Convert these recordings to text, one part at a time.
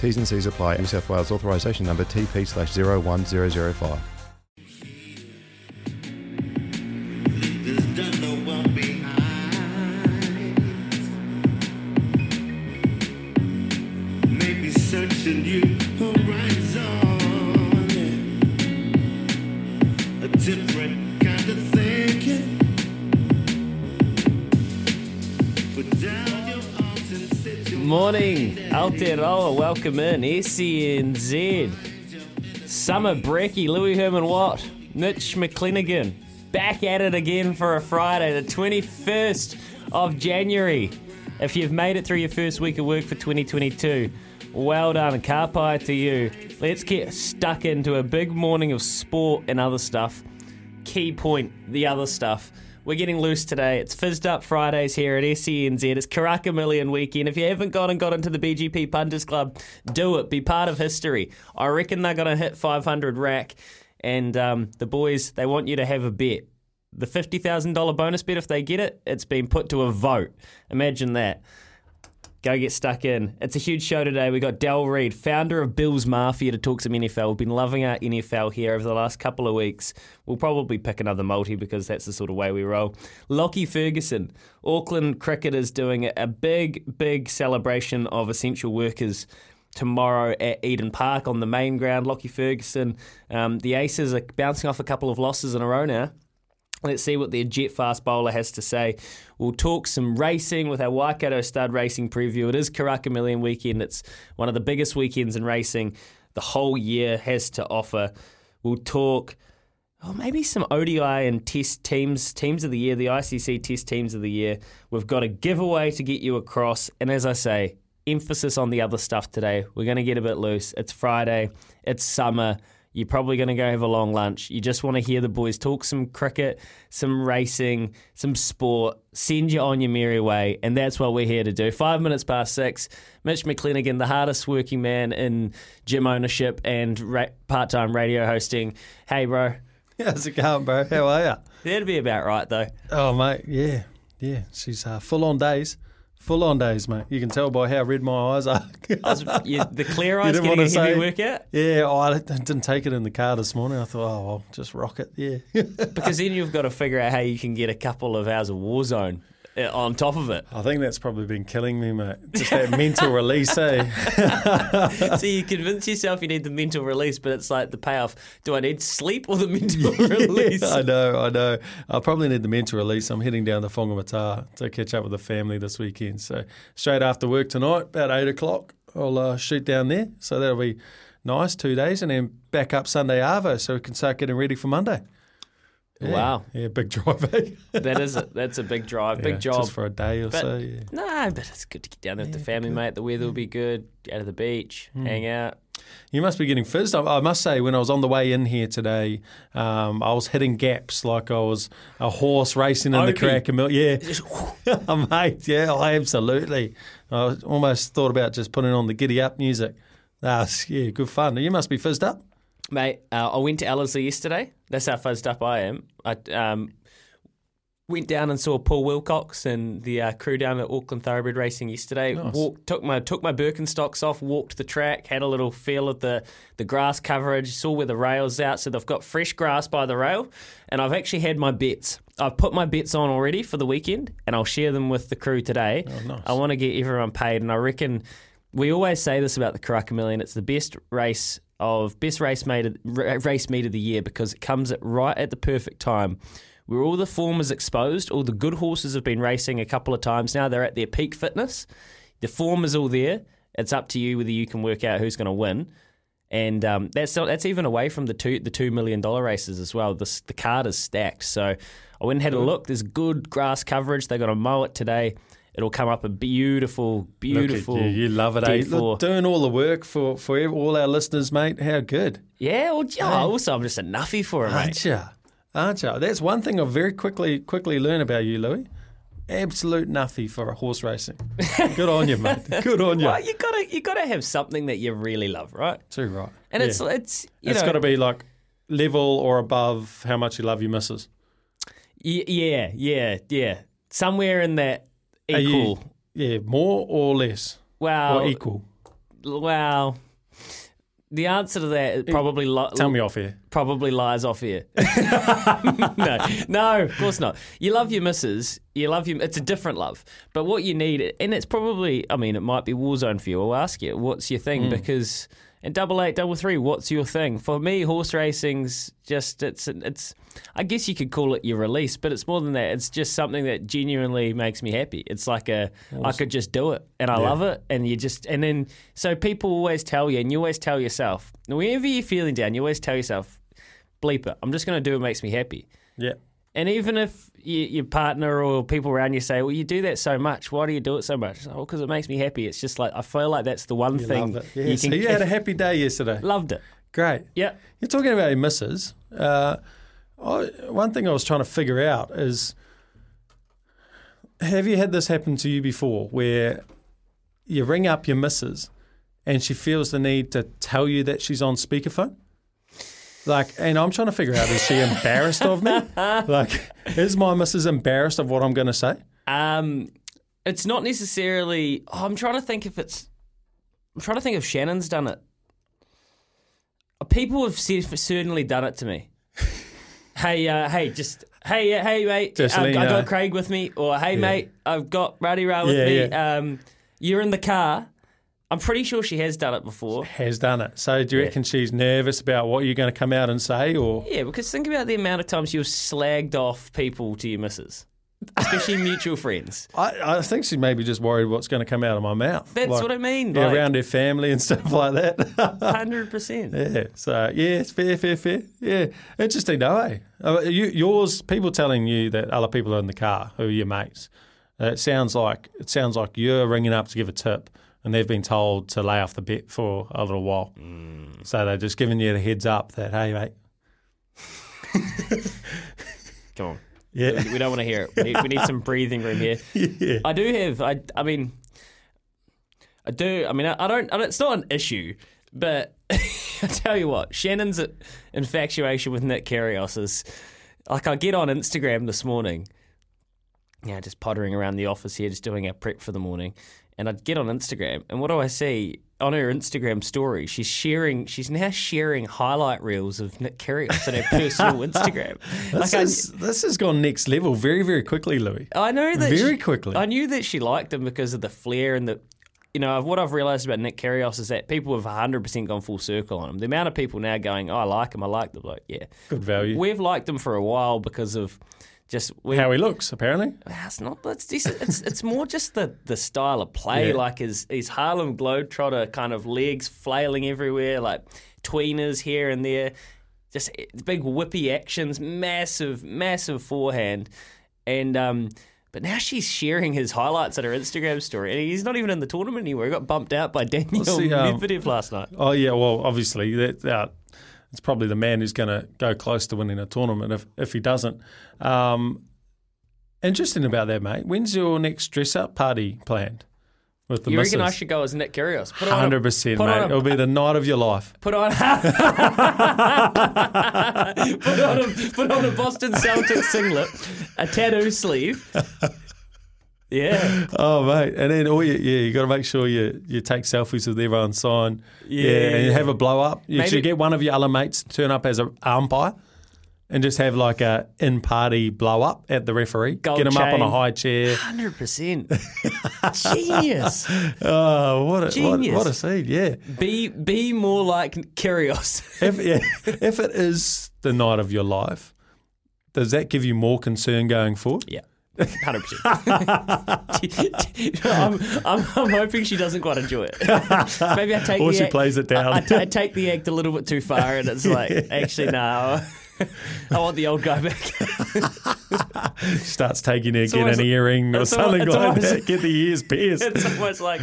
T's and C's apply. New South Wales authorisation number TP slash 01005. Maybe searching you Morning, Aotearoa, welcome in, SENZ. Summer Brecky, Louis Herman Watt, Mitch McClenaghan, back at it again for a Friday, the 21st of January. If you've made it through your first week of work for 2022, well done, kapai to you. Let's get stuck into a big morning of sport and other stuff. Key point, the other stuff. We're getting loose today. It's Fizzed Up Fridays here at SENZ. It's Karaka Million weekend. If you haven't gone and got into the BGP Punters Club, do it. Be part of history. I reckon they're going to hit 500 rack. And um, the boys, they want you to have a bet. The $50,000 bonus bet, if they get it, it's been put to a vote. Imagine that. Go get stuck in. It's a huge show today. We've got Del Reid, founder of Bill's Mafia, to talk some NFL. We've been loving our NFL here over the last couple of weeks. We'll probably pick another multi because that's the sort of way we roll. Lockie Ferguson, Auckland cricketers doing a big, big celebration of essential workers tomorrow at Eden Park on the main ground. Lockie Ferguson, um, the Aces are bouncing off a couple of losses in a row now. Let's see what their jet fast bowler has to say. We'll talk some racing with our Waikato Stud Racing preview. It is Karaka Million weekend. It's one of the biggest weekends in racing the whole year has to offer. We'll talk oh, maybe some ODI and test teams, teams of the year, the ICC test teams of the year. We've got a giveaway to get you across. And as I say, emphasis on the other stuff today. We're going to get a bit loose. It's Friday, it's summer. You're probably going to go have a long lunch. You just want to hear the boys talk some cricket, some racing, some sport, send you on your merry way. And that's what we're here to do. Five minutes past six. Mitch McClenaghan, the hardest working man in gym ownership and ra- part time radio hosting. Hey, bro. How's it going, bro? How are you? That'd be about right, though. Oh, mate, yeah, yeah. She's uh, full on days. Full on days, mate. You can tell by how red my eyes are. Was, you, the clear eyes didn't getting a heavy say- workout? yeah, oh, I didn't take it in the car this morning. I thought, oh, well, just rock it. Yeah. Because then you've got to figure out how you can get a couple of hours of Warzone uh, on top of it. I think that's probably been killing me, mate. Just that mental release, eh? so you convince yourself you need the mental release, but it's like the payoff. Do I need sleep or the mental release? I know, I know. I probably need the mental release. I'm heading down to Whangamata to catch up with the family this weekend. So straight after work tonight, about eight o'clock, I'll uh, shoot down there. So that'll be nice, two days, and then back up Sunday Arvo, so we can start getting ready for Monday. Yeah. Wow. Yeah, big drive. Eh? that is a, that's a big drive, big Yeah, job. just for a day or But- so. Yeah. No, but it's good to get down there with the family, mate. The weather will be good. Out of the beach, Hmm. hang out. You must be getting fizzed. I I must say, when I was on the way in here today, um, I was hitting gaps like I was a horse racing in the Opie. cracker mill. Yeah, mate. Yeah, I absolutely. I almost thought about just putting on the giddy up music. That's yeah, good fun. You must be fizzed up. Mate, uh, I went to Ellerslie yesterday. That's how fuzzed up I am. I um, went down and saw Paul Wilcox and the uh, crew down at Auckland Thoroughbred Racing yesterday. Nice. Walked, took my took my Birkenstocks off, walked the track, had a little feel of the the grass coverage, saw where the rails out. So they've got fresh grass by the rail, and I've actually had my bets. I've put my bets on already for the weekend, and I'll share them with the crew today. Oh, nice. I want to get everyone paid, and I reckon we always say this about the Karaka Million. It's the best race of best race made of, race meet of the year because it comes at right at the perfect time. Where all the form is exposed, all the good horses have been racing a couple of times now. They're at their peak fitness. The form is all there. It's up to you whether you can work out who's going to win. And um, that's not, that's even away from the two the two million dollar races as well. The the card is stacked. So I went and had a look. There's good grass coverage. They got to mow it today. It'll come up a beautiful, beautiful. You. You love it, eh? Look, doing all the work for, for all our listeners, mate. How good. Yeah, well, yeah, also I'm just a nuffy for it, mate. Aren't you? Aren't you? That's one thing I've very quickly quickly learned about you, Louis. Absolute nuffy for a horse racing. Good on you, mate. Good on you. Well, you gotta you gotta have something that you really love, right? Too right. And Yeah. it's it's you it's know got to be like level or above how much you love your missus. y- yeah yeah yeah somewhere in that Are you- equal. yeah, more or less Wow, or equal. wow. The answer to that probably li- Tell me off here. probably lies off here. no, no, of course not. You love your missus. You love your. It's a different love. But what you need, and it's probably. I mean, it might be Warzone for you. I'll ask you, what's your thing? Hmm. Because in double eight, double three, what's your thing? For me, horse racing's just. It's. It's. I guess you could call it your release, but it's more than that. It's just something that genuinely makes me happy. It's like a. I could just do it, and I love it, and you just. And then so people always tell you, and you always tell yourself, whenever you're feeling down, you always tell yourself, bleep it. I'm just going to do what makes me happy. Yeah. And even if you, your partner or people around you say, "Well, you do that so much. Why do you do it so much?" Oh, because it makes me happy. It's just like I feel like that's the one You thing it. Yeah, so you had a happy day yesterday. loved it. Great. Yeah. You're talking about your missus. Uh, I, one thing I was trying to figure out is have you had this happen to you before where you ring up your missus and she feels the need to tell you that she's on speakerphone? Like, and I'm trying to figure out is she embarrassed of me? Like, is my missus embarrassed of what I'm going to say? Um, it's not necessarily. Oh, I'm trying to think if it's. I'm trying to think if Shannon's done it. People have said, certainly done it to me. hey, uh, hey, just hey, uh, hey, mate. Just uh, I let you know. got Craig with me, or hey, mate, I've got Ruddy Ray with Yeah, me. yeah. Um, you're in the car. I'm pretty sure she has done it before. Has done it. So do you reckon she's nervous about what you're going to come out and say, or Yeah, because think about the amount of times you've slagged off people to your missus, especially mutual friends. I, I think she's maybe just worried what's going to come out of my mouth. That's what I mean, Yeah, like- around her family and stuff like that. Hundred percent. yeah. So yeah, it's fair, fair, fair. Yeah, interesting, though. Eh? Uh, you, yours, people telling you that other people are in the car who are your mates. Uh, it sounds like it sounds like you're ringing up to give a tip, and they've been told to lay off the bit for a little while. Mm. So they're just giving you the heads up that hey, mate. Come on. Yeah. We don't want to hear it. We need, we need some breathing room here. yeah. I do have. I. I mean, I do. I mean, I, I don't. I don't. It's not an issue, but I tell you what, Shannon's infatuation with Nick Kyrgios is like. I get on Instagram this morning. Yeah, just pottering around the office here, just doing our prep for the morning. And I'd get on Instagram, and what do I see on her Instagram story? She's sharing. She's now sharing highlight reels of Nick Kyrgios on her personal Instagram. This, I- is, this has gone next level very, very quickly, Louis. I know that Very she- quickly. I knew that she liked him because of the flair and the. You know, what I've realised about Nick Kyrgios is that people have 100% gone full circle on him. The amount of people now going, oh, I like him, I like the bloke. Yeah. Good value. We've liked him for a while because of just. We, How he looks, apparently. it's not. It's, decent. it's it's more just the, the style of play, Yeah. like his his Harlem Globetrotter kind of legs flailing everywhere, like tweeners here and there, just big whippy actions, massive massive forehand, and um. But now she's sharing his highlights at her Instagram story, and he's not even in the tournament anymore. He got bumped out by Daniel see, um, Medvedev last night. Oh yeah, well, obviously that uh, it's probably the man who's going to go close to winning a tournament if if he doesn't. Um, interesting about that, mate. When's your next dress up party planned? with the You missus. reckon I should go as Nick Kyrgios? Put on a- Hundred percent, mate. a- It'll be the night of your life. Put on, put on a put on a Boston Celtics singlet, a tattoo sleeve. Yeah, Oh, mate, and then oh, all you, yeah, you got to make sure you you take selfies with everyone, sign, yeah, and you have a blow up. You Maybe- should get one of your other mates to turn up as an umpire. And just have like a in party blow up at the referee. Gold get him up on a high chair. hundred percent. Genius. Oh, what a what, Genius. what a scene! Yeah, Be be more like Kyrgios. if yeah, if it is the night of your life, does that give you more concern going forward? Yeah. Hundred percent. I'm, I'm, I'm hoping she doesn't quite enjoy it. Maybe I take Or she act- plays it down. I, I I take the act a little bit too far, and it's like actually no. I want the old guy back. Starts taking her, get an earring or it's almost- something like almost- that. Get the ears pierced. It's almost like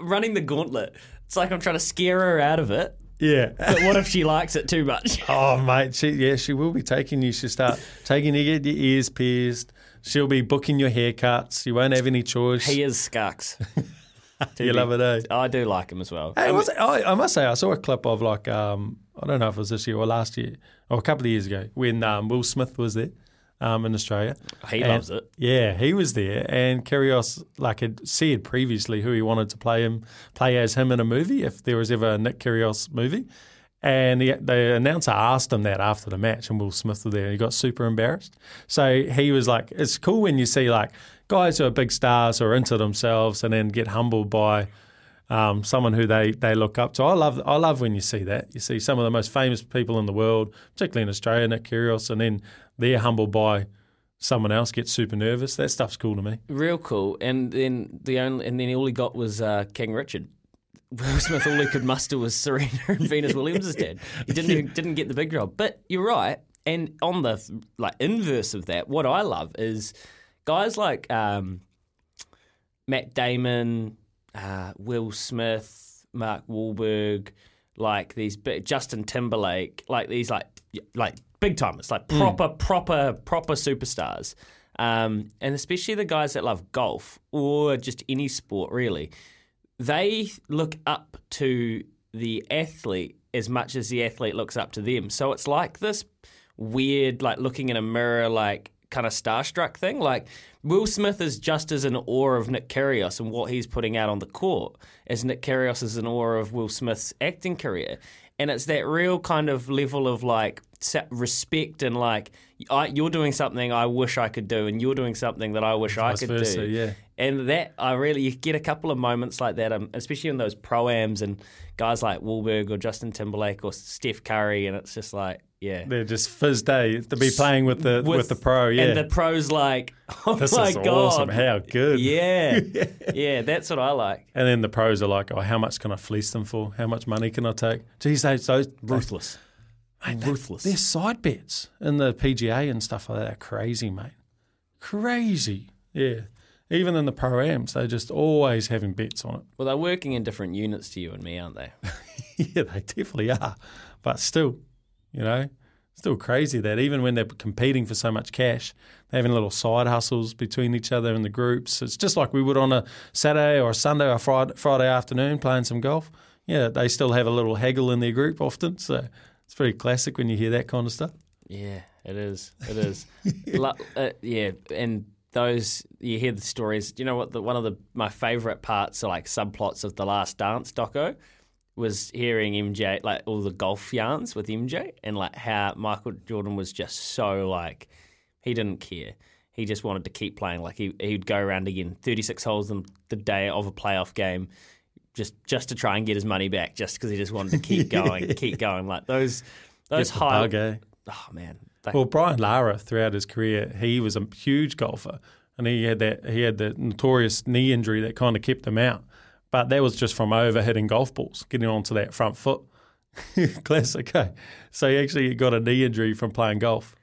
running the gauntlet. It's like I'm trying to scare her out of it. yeah. But what if she likes it too much? Oh, mate, she yeah, she will be taking you. She'll start taking you, get your ears pierced. She'll be booking your haircuts. You won't have any choice. He is Skunks. you love it, eh? I do like him as well. Hey, I mean, I, I must say, I saw a clip of like um, I don't know if it was this year or last year or a couple of years ago when um, Will Smith was there um, in Australia. He And- loves it. Yeah, he was there, and Kyrgios like had said previously who he wanted to play him, play as him in a movie if there was ever a Nick Kyrgios movie. And the, the announcer asked him that after the match, and Will Smith was there, and he got super embarrassed. So he was like, "It's cool when you see like guys who are big stars who are into themselves, and then get humbled by um, someone who they, they look up to. I love I love when you see that. You see some of the most famous people in the world, particularly in Australia, Nick Kyrgios, and then they're humbled by someone else, gets super nervous. That stuff's cool to me. Real cool. And then the only and then all he got was uh, King Richard. Will Smith all he could muster was Serena and Venus Williams' is dead. He didn't even, didn't get the big job. But you're right. And on the like inverse of that, what I love is guys like um, Matt Damon, uh, Will Smith, Mark Wahlberg, like these Justin Timberlake, like these like like big timers, like proper proper proper superstars. Um, and especially the guys that love golf or just any sport really, they look up to the athlete as much as the athlete looks up to them. So it's like this weird, like looking in a mirror, like kind of starstruck thing. Like Will Smith is just as in awe of Nick Kyrgios and what he's putting out on the court as Nick Kyrgios is in awe of Will Smith's acting career. And it's that real kind of level of like respect and like I, you're doing something I wish I could do, and you're doing something that I wish I could versa, do. yeah. And that I really you get a couple of moments like that, um, especially in those proams and guys like Wahlberg or Justin Timberlake or Steph Curry, and it's just like, yeah, They're just fizzed day to be playing with the with, the pro. Yeah, and the pros like, oh this my is god, awesome. How good. yeah, yeah, that's what I like. And then the pros are like, oh, how much can I fleece them for? How much money can I take? Geez, those, so Ruthless, Mate, they- ruthless. Their side bets in the PGA and stuff like that are crazy, mate. Crazy. Yeah. Even in the pro ams, they're just always having bets on it. Well, they're working in different units to you and me, aren't they? yeah, they definitely are. But still, you know, still crazy that even when they're competing for so much cash, they're having little side hustles between each other in the groups. It's just like we would on a Saturday or a Sunday or Friday, Friday afternoon playing some golf. Yeah, they still have a little haggle in their group often. So it's pretty classic when you hear that kind of stuff. Yeah, it is. It is. Lo- uh, yeah, and those you hear the stories. You know what? The, one of the my favourite parts, are like subplots of the Last Dance doco, was hearing MJ like all the golf yarns with MJ and like how Michael Jordan was just so like he didn't care. He just wanted to keep playing. Like he he'd go around again, thirty six holes in the day of a playoff game. Just, just to try and get his money back, just because he just wanted to keep going, keep going. Like those, those high. eh? Oh man, they- Well, Brian Lara throughout his career, he was a huge golfer, and he had that he had the notorious knee injury that kind of kept him out. But that was just from over hitting golf balls, getting onto that front foot. Classic. Eh? So he actually got a knee injury from playing golf.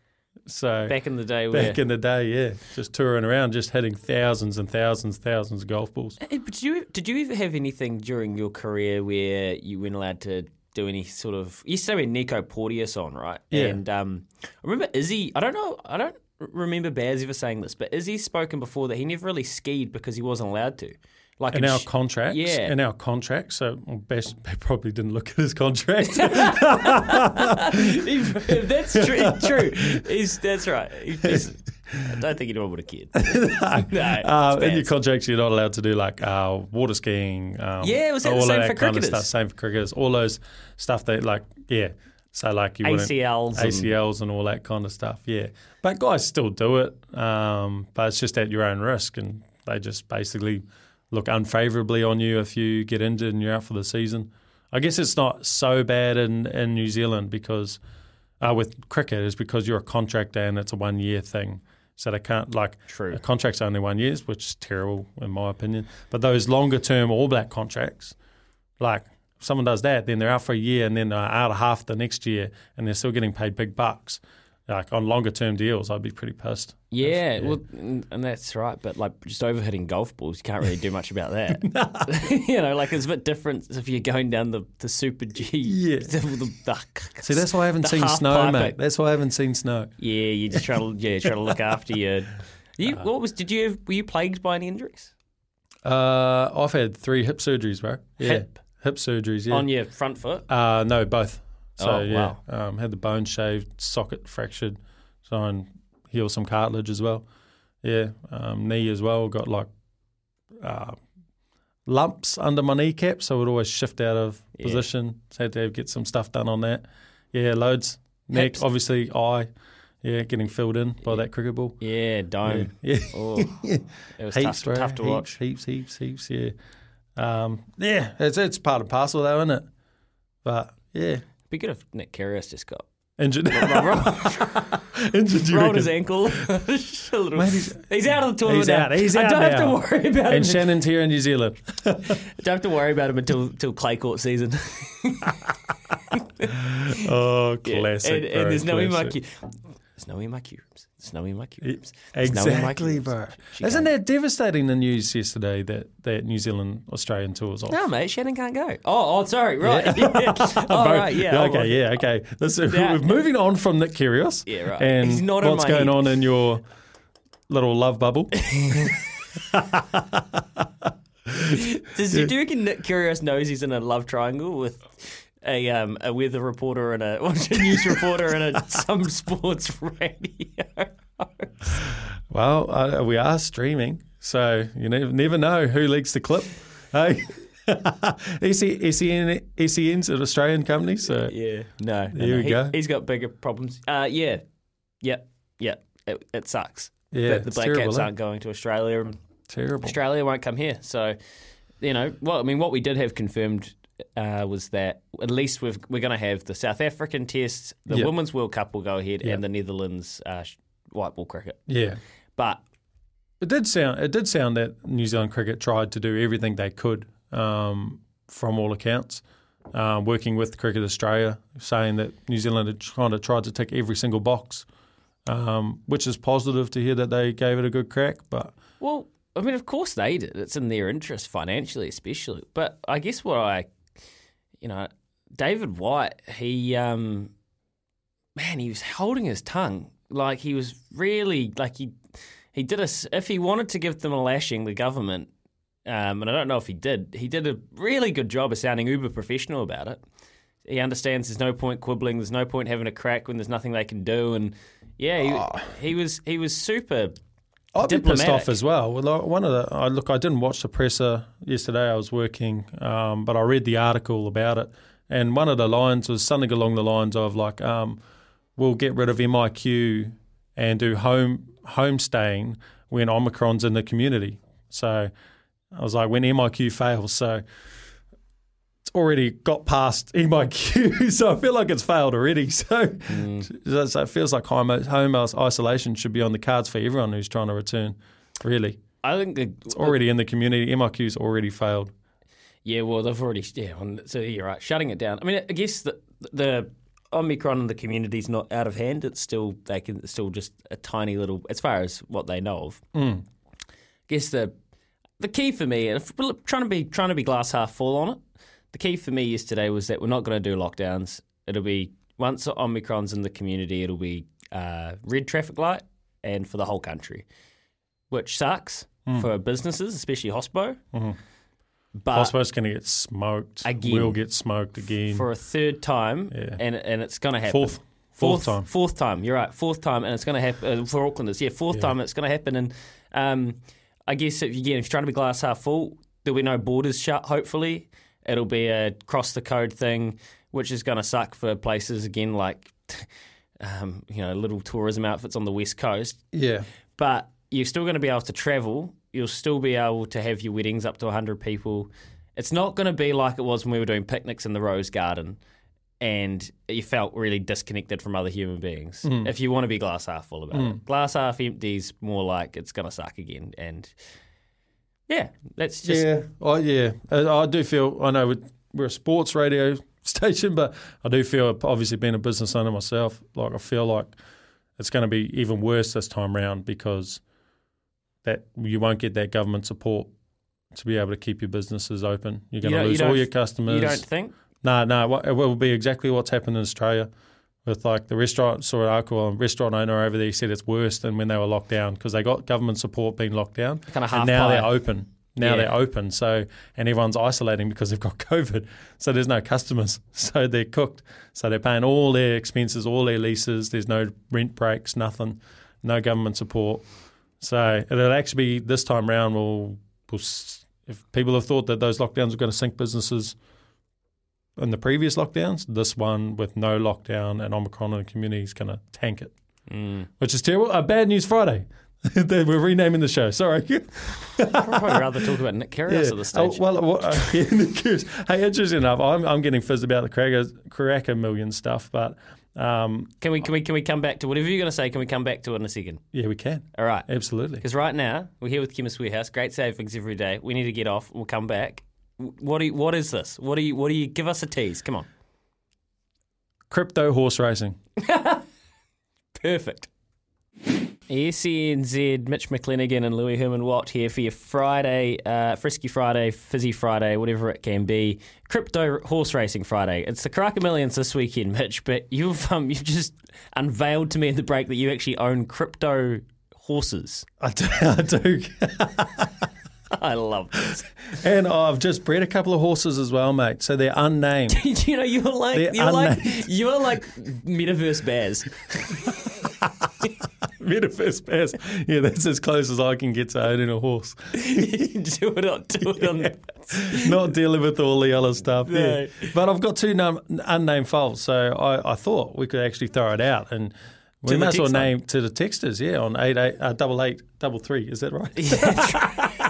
So back in the day back in the day, yeah, just touring around, just hitting thousands and thousands, thousands of golf balls. Eh, did you did you ever have anything during your career where you weren't allowed to do any sort of you used to Nico Porteous on right Yeah. and um, I remember Izzy I don't know I don't remember Baz ever saying this but Izzy spoken before that he never really skied because he wasn't allowed to Like in a our sh- contracts, Yeah. in our contracts, so well, Best probably didn't look at his contract. If that's true. True. He's, that's right. He's, I don't think anyone would have cared. no, Uh, it's in your contracts, you're not allowed to do like uh, water skiing. Um, Yeah, was that the all of same for kind of cricketers? stuff. Same for cricketers. All those stuff that like yeah. So like you wouldn't ACLs and- ACLs and all that kind of stuff. Yeah, but guys still do it. Um, but it's just at your own risk, and they just basically look unfavourably on you if you get injured and you're out for the season. I guess it's not so bad in, in New Zealand because uh, with cricket is because you're a contractor and it's a one year thing. So they can't like True. a contract's only one years, which is terrible in my opinion. But those longer term All Black contracts, like if someone does that, then they're out for a year and then they're out of half the next year and they're still getting paid big bucks. Like on longer term deals, I'd be pretty pissed. Yeah, well, and that's right. But like just overhitting golf balls, you can't really do much about that. you know, like it's a bit different if you're going down the, the super G. Yeah. The, the, the, See, that's why I haven't seen snow, pipe mate. That's why I haven't seen snow. Yeah, you just try to yeah try to look after your. You, Uh, what was? Did you were you plagued by any injuries Uh, I've had three hip surgeries, bro. Yeah. Hip? Hip surgeries, yeah. on your front foot? Uh, no, both. So Oh, yeah, wow. um, had the bone shaved, socket fractured, try and heal some cartilage as well. Yeah, um, knee as well. Got like uh, lumps under my kneecap, so it would always shift out of Yeah. position. So had to get some stuff done on that. Yeah, loads. Neck, Hips. obviously, eye. Yeah, getting filled in by that cricket ball. Yeah, dome. Yeah, Oh, it was heaps, tough, bro. tough to heaps, watch. Heaps, heaps, heaps. Yeah, um, yeah. It's it's part and parcel though, isn't it? But yeah, Be good if Nick Kyrgios just got injured. injured. you rolled his ankle. a he's- he's out of the tournament. He's now. out. He's I out don't have to worry about him. And Shannon's here in New Zealand. Don't have to worry about him until until clay court season. Oh, Yeah, classic. And, and bro, there's no in my classic. No in my Q rooms. There's no MIQ rooms. In my Exactly, rooms. bro. She Isn't can't- that devastating? The news yesterday that that New Zealand Australian tours off. No, mate. Shannon can't go. Oh, oh, sorry. Oh, right. Yeah. oh, right. Yeah. oh, okay. Yeah. Okay. This, Yeah. We're moving on from Nick Kyrgios. Yeah, right. And what's going head. on in your little love bubble? Does do you reckon Nick Kyrgios knows he's in a love triangle with a um, a weather reporter and a, a news reporter and a some sports radio? Well, uh, we are streaming, so you never, never know who leaks the clip. Hey, SEN, SEN's an Australian company, so yeah. No. no, There no. we He- go. He's got bigger problems. Uh, yeah. Yep. Yep. It, it sucks. Yeah, that the Black terrible, Caps eh? aren't going to Australia. terrible. Australia won't come here. So, you know, well, I mean, what we did have confirmed uh, was that at least we've, we're going to have the South African Test, the Yep. Women's World Cup will go ahead, Yep. and the Netherlands uh, white ball cricket. Yeah, But it did sound. It did sound that New Zealand cricket tried to do everything they could, um, from all accounts. Um, working with Cricket Australia, saying that New Zealand had kind of tried to tick every single box, um, which is positive to hear that they gave it a good crack. But Well, I mean, of course they did. It's in their interest financially, especially. But I guess what I, you know, David White, he, um, man, he was holding his tongue. Like he was really like he, he did a, If he wanted to give them a lashing, the government, um, and I don't know if he did, he did a really good job of sounding uber professional about it. He understands there's no point quibbling. There's no point having a crack when there's nothing they can do. And yeah, he, he was he was super I'd be pissed off as well. Well, one of the I look, I didn't watch the presser yesterday. I was working, um, but I read the article about it, and one of the lines was something along the lines of like, um, "We'll get rid of MIQ and do home home staying when Omicron's in the community." So I was like, when MIQ fails, so already got past MIQ, so I feel like it's failed already. So, so it feels like home, home isolation should be on the cards for everyone who's trying to return. Really, I think the, it's already in the community. MIQ's already failed. yeah, well, they've already yeah. So you're right, shutting it down. I mean, I guess the the Omicron in the community is not out of hand. It's still they can it's still just a tiny little as far as what they know of. Mm. I guess the the key for me, and trying to be trying to be glass half full on it, the key for me yesterday was that we're not going to do lockdowns. It'll be once Omicron's in the community, it'll be uh, red traffic light, and for the whole country, which sucks for businesses, especially hospo. but I suppose it's going to get smoked. Again. We'll get smoked again. for a third time, Yeah. and and it's going to happen. Fourth. Fourth time. Fourth time. You're right. Fourth time, and it's going to happen uh, for Aucklanders. Yeah, fourth Yeah. time. It's going to happen, and um, I guess if, again, if you're trying to be glass half full, there'll be no borders shut. Hopefully, it'll be a cross the code thing, which is going to suck for places again like. Um, you know, little tourism outfits on the west coast, yeah. but you're still going to be able to travel. You'll still be able to have your weddings up to 100 people. It's not going to be like it was when we were doing picnics in the Rose Garden and you felt really disconnected from other human beings. Mm. If you want to be glass half full about it, glass half empty is more like it's going to suck again. And yeah, that's just. yeah. Oh, yeah. Uh, I do feel, I know we're- a sports radio station, but I do feel, obviously being a business owner myself, like I feel like it's going to be even worse this time round because that you won't get that government support to be able to keep your businesses open. You're going You to don't- you lose all your customers. You don't think? No, no, what- it will be exactly what's happened in Australia with like the restaurant. Saw an article, a restaurant owner over there he said it's worse than when they were locked down because they got government support being locked down, Kinda half and now pie. they're open. Now Yeah. they're open, so and everyone's isolating because they've got COVID. So there's no customers, so they're cooked. So they're paying all their expenses, all their leases. There's no rent breaks, nothing, no government support. So it'll actually be this time round. We'll, we'll if people have thought that those lockdowns are going to sink businesses in the previous lockdowns, this one with no lockdown and Omicron in the community is going to tank it, Mm. which is terrible. Uh, bad news Friday. We're renaming the show. Sorry. I'd probably rather talk about Nick Kyrgios at this stage. Oh, well, what, uh, yeah, Nick Kyrgios. hey, interesting enough, I'm, I'm getting fizzed about the Karaka, Karaka Million stuff, but um, can we can we can we come back to whatever you're going to say? Can we come back to it in a second? yeah, we can. All right. Absolutely. Because right now we're here with Chemist Warehouse. Great savings every day. We need to get off. We'll come back. What do you, what is this? What do you what do you give us a tease? Come on. Crypto horse racing. Perfect. SENZ, Mitch McClenaghan and Louis Herman Watt here for your Friday, uh, Frisky Friday, Fizzy Friday, whatever it can be. Crypto horse racing Friday. It's the Karaka Millions this weekend, Mitch, but you've um, you've just unveiled to me in the break that you actually own crypto horses. I do. I do. I love this. and I've just bred a couple of horses as well, mate. So they're unnamed. you know, you're like They're you're like you're like metaverse bears. Metaverse Bears. Yeah, that's as close as I can get to owning a horse. do it on do it on Not dealing with all the other stuff. No. Yeah. But I've got two num- unnamed foals, so I, I thought we could actually throw it out and we might as well name to the texters, yeah, on eight eight uh, double eight double three. Is that right?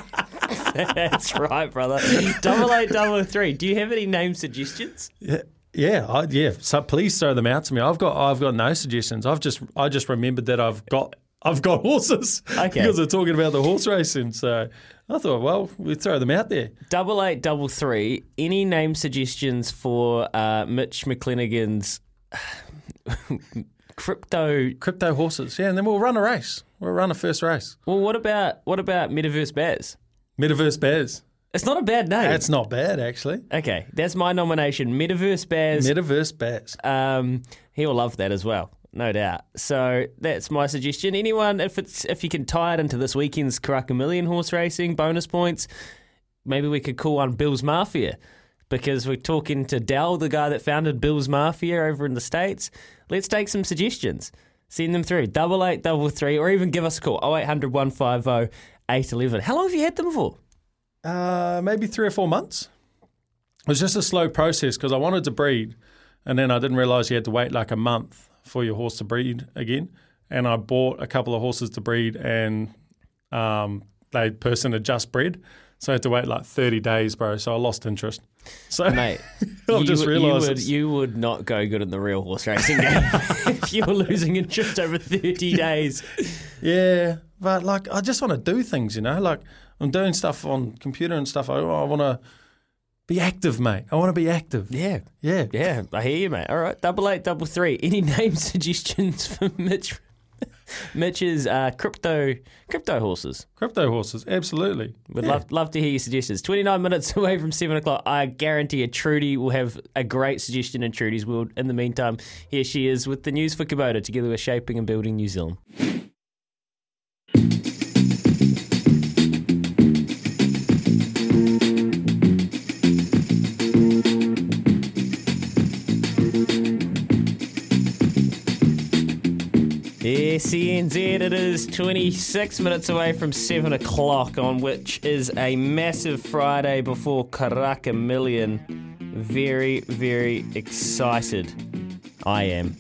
That's right, brother. Double eight, double three. Do you have any name suggestions? Yeah, yeah, I, yeah. So please throw them out to me. I've got, I've got no suggestions. I've just, I just remembered that I've got, I've got horses Okay. because they're talking about the horse racing. So I thought, well, we throw them out there. Double eight, double three. Any name suggestions for uh, Mitch McClenaghan's crypto? Crypto horses, yeah, and then we'll run a race. We'll run a first race. Well, what about what about Metaverse Bears? Metaverse Bears. It's not a bad name. That's not bad, actually. okay, that's my nomination. Metaverse Bears. Metaverse Bears. Um, he will love that as well, no doubt. So that's my suggestion. Anyone, if it's if you can tie it into this weekend's Karaka Million horse racing bonus points, maybe we could call on Bill's Mafia because we're talking to Del, the guy that founded Bill's Mafia over in the states. Let's take some suggestions. Send them through double eight double three, or even give us a call 0800 150 811. How long have you had them for? Uh, maybe three or four months. It was just a slow process because I wanted to breed, and then I didn't realize you had to wait like a month for your horse to breed again. And I bought a couple of horses to breed, and um, they person had just bred, so I had to wait like thirty days, bro. So I lost interest. So Mate, I've just realised you would, you would not go good in the real horse racing game if you were losing interest over 30 days. Yeah, but like I just want to do things, you know. Like I'm doing stuff on computer and stuff. I, I want to be active, mate. I want to be active. Yeah, Yeah, yeah, I hear you, mate. All right, double eight, double three. Any name suggestions for Mitch? Mitch's uh, crypto crypto horses. Crypto horses, absolutely. Would Yeah. love love to hear your suggestions. Twenty nine minutes away from seven o'clock. I guarantee you, Trudy will have a great suggestion in Trudy's world. In the meantime, here she is with the news for Kubota, together with shaping and building New Zealand. SENZ, it is 26 minutes away from 7 o'clock, on which is a massive Friday before Karaka Million. Very, very excited. I am.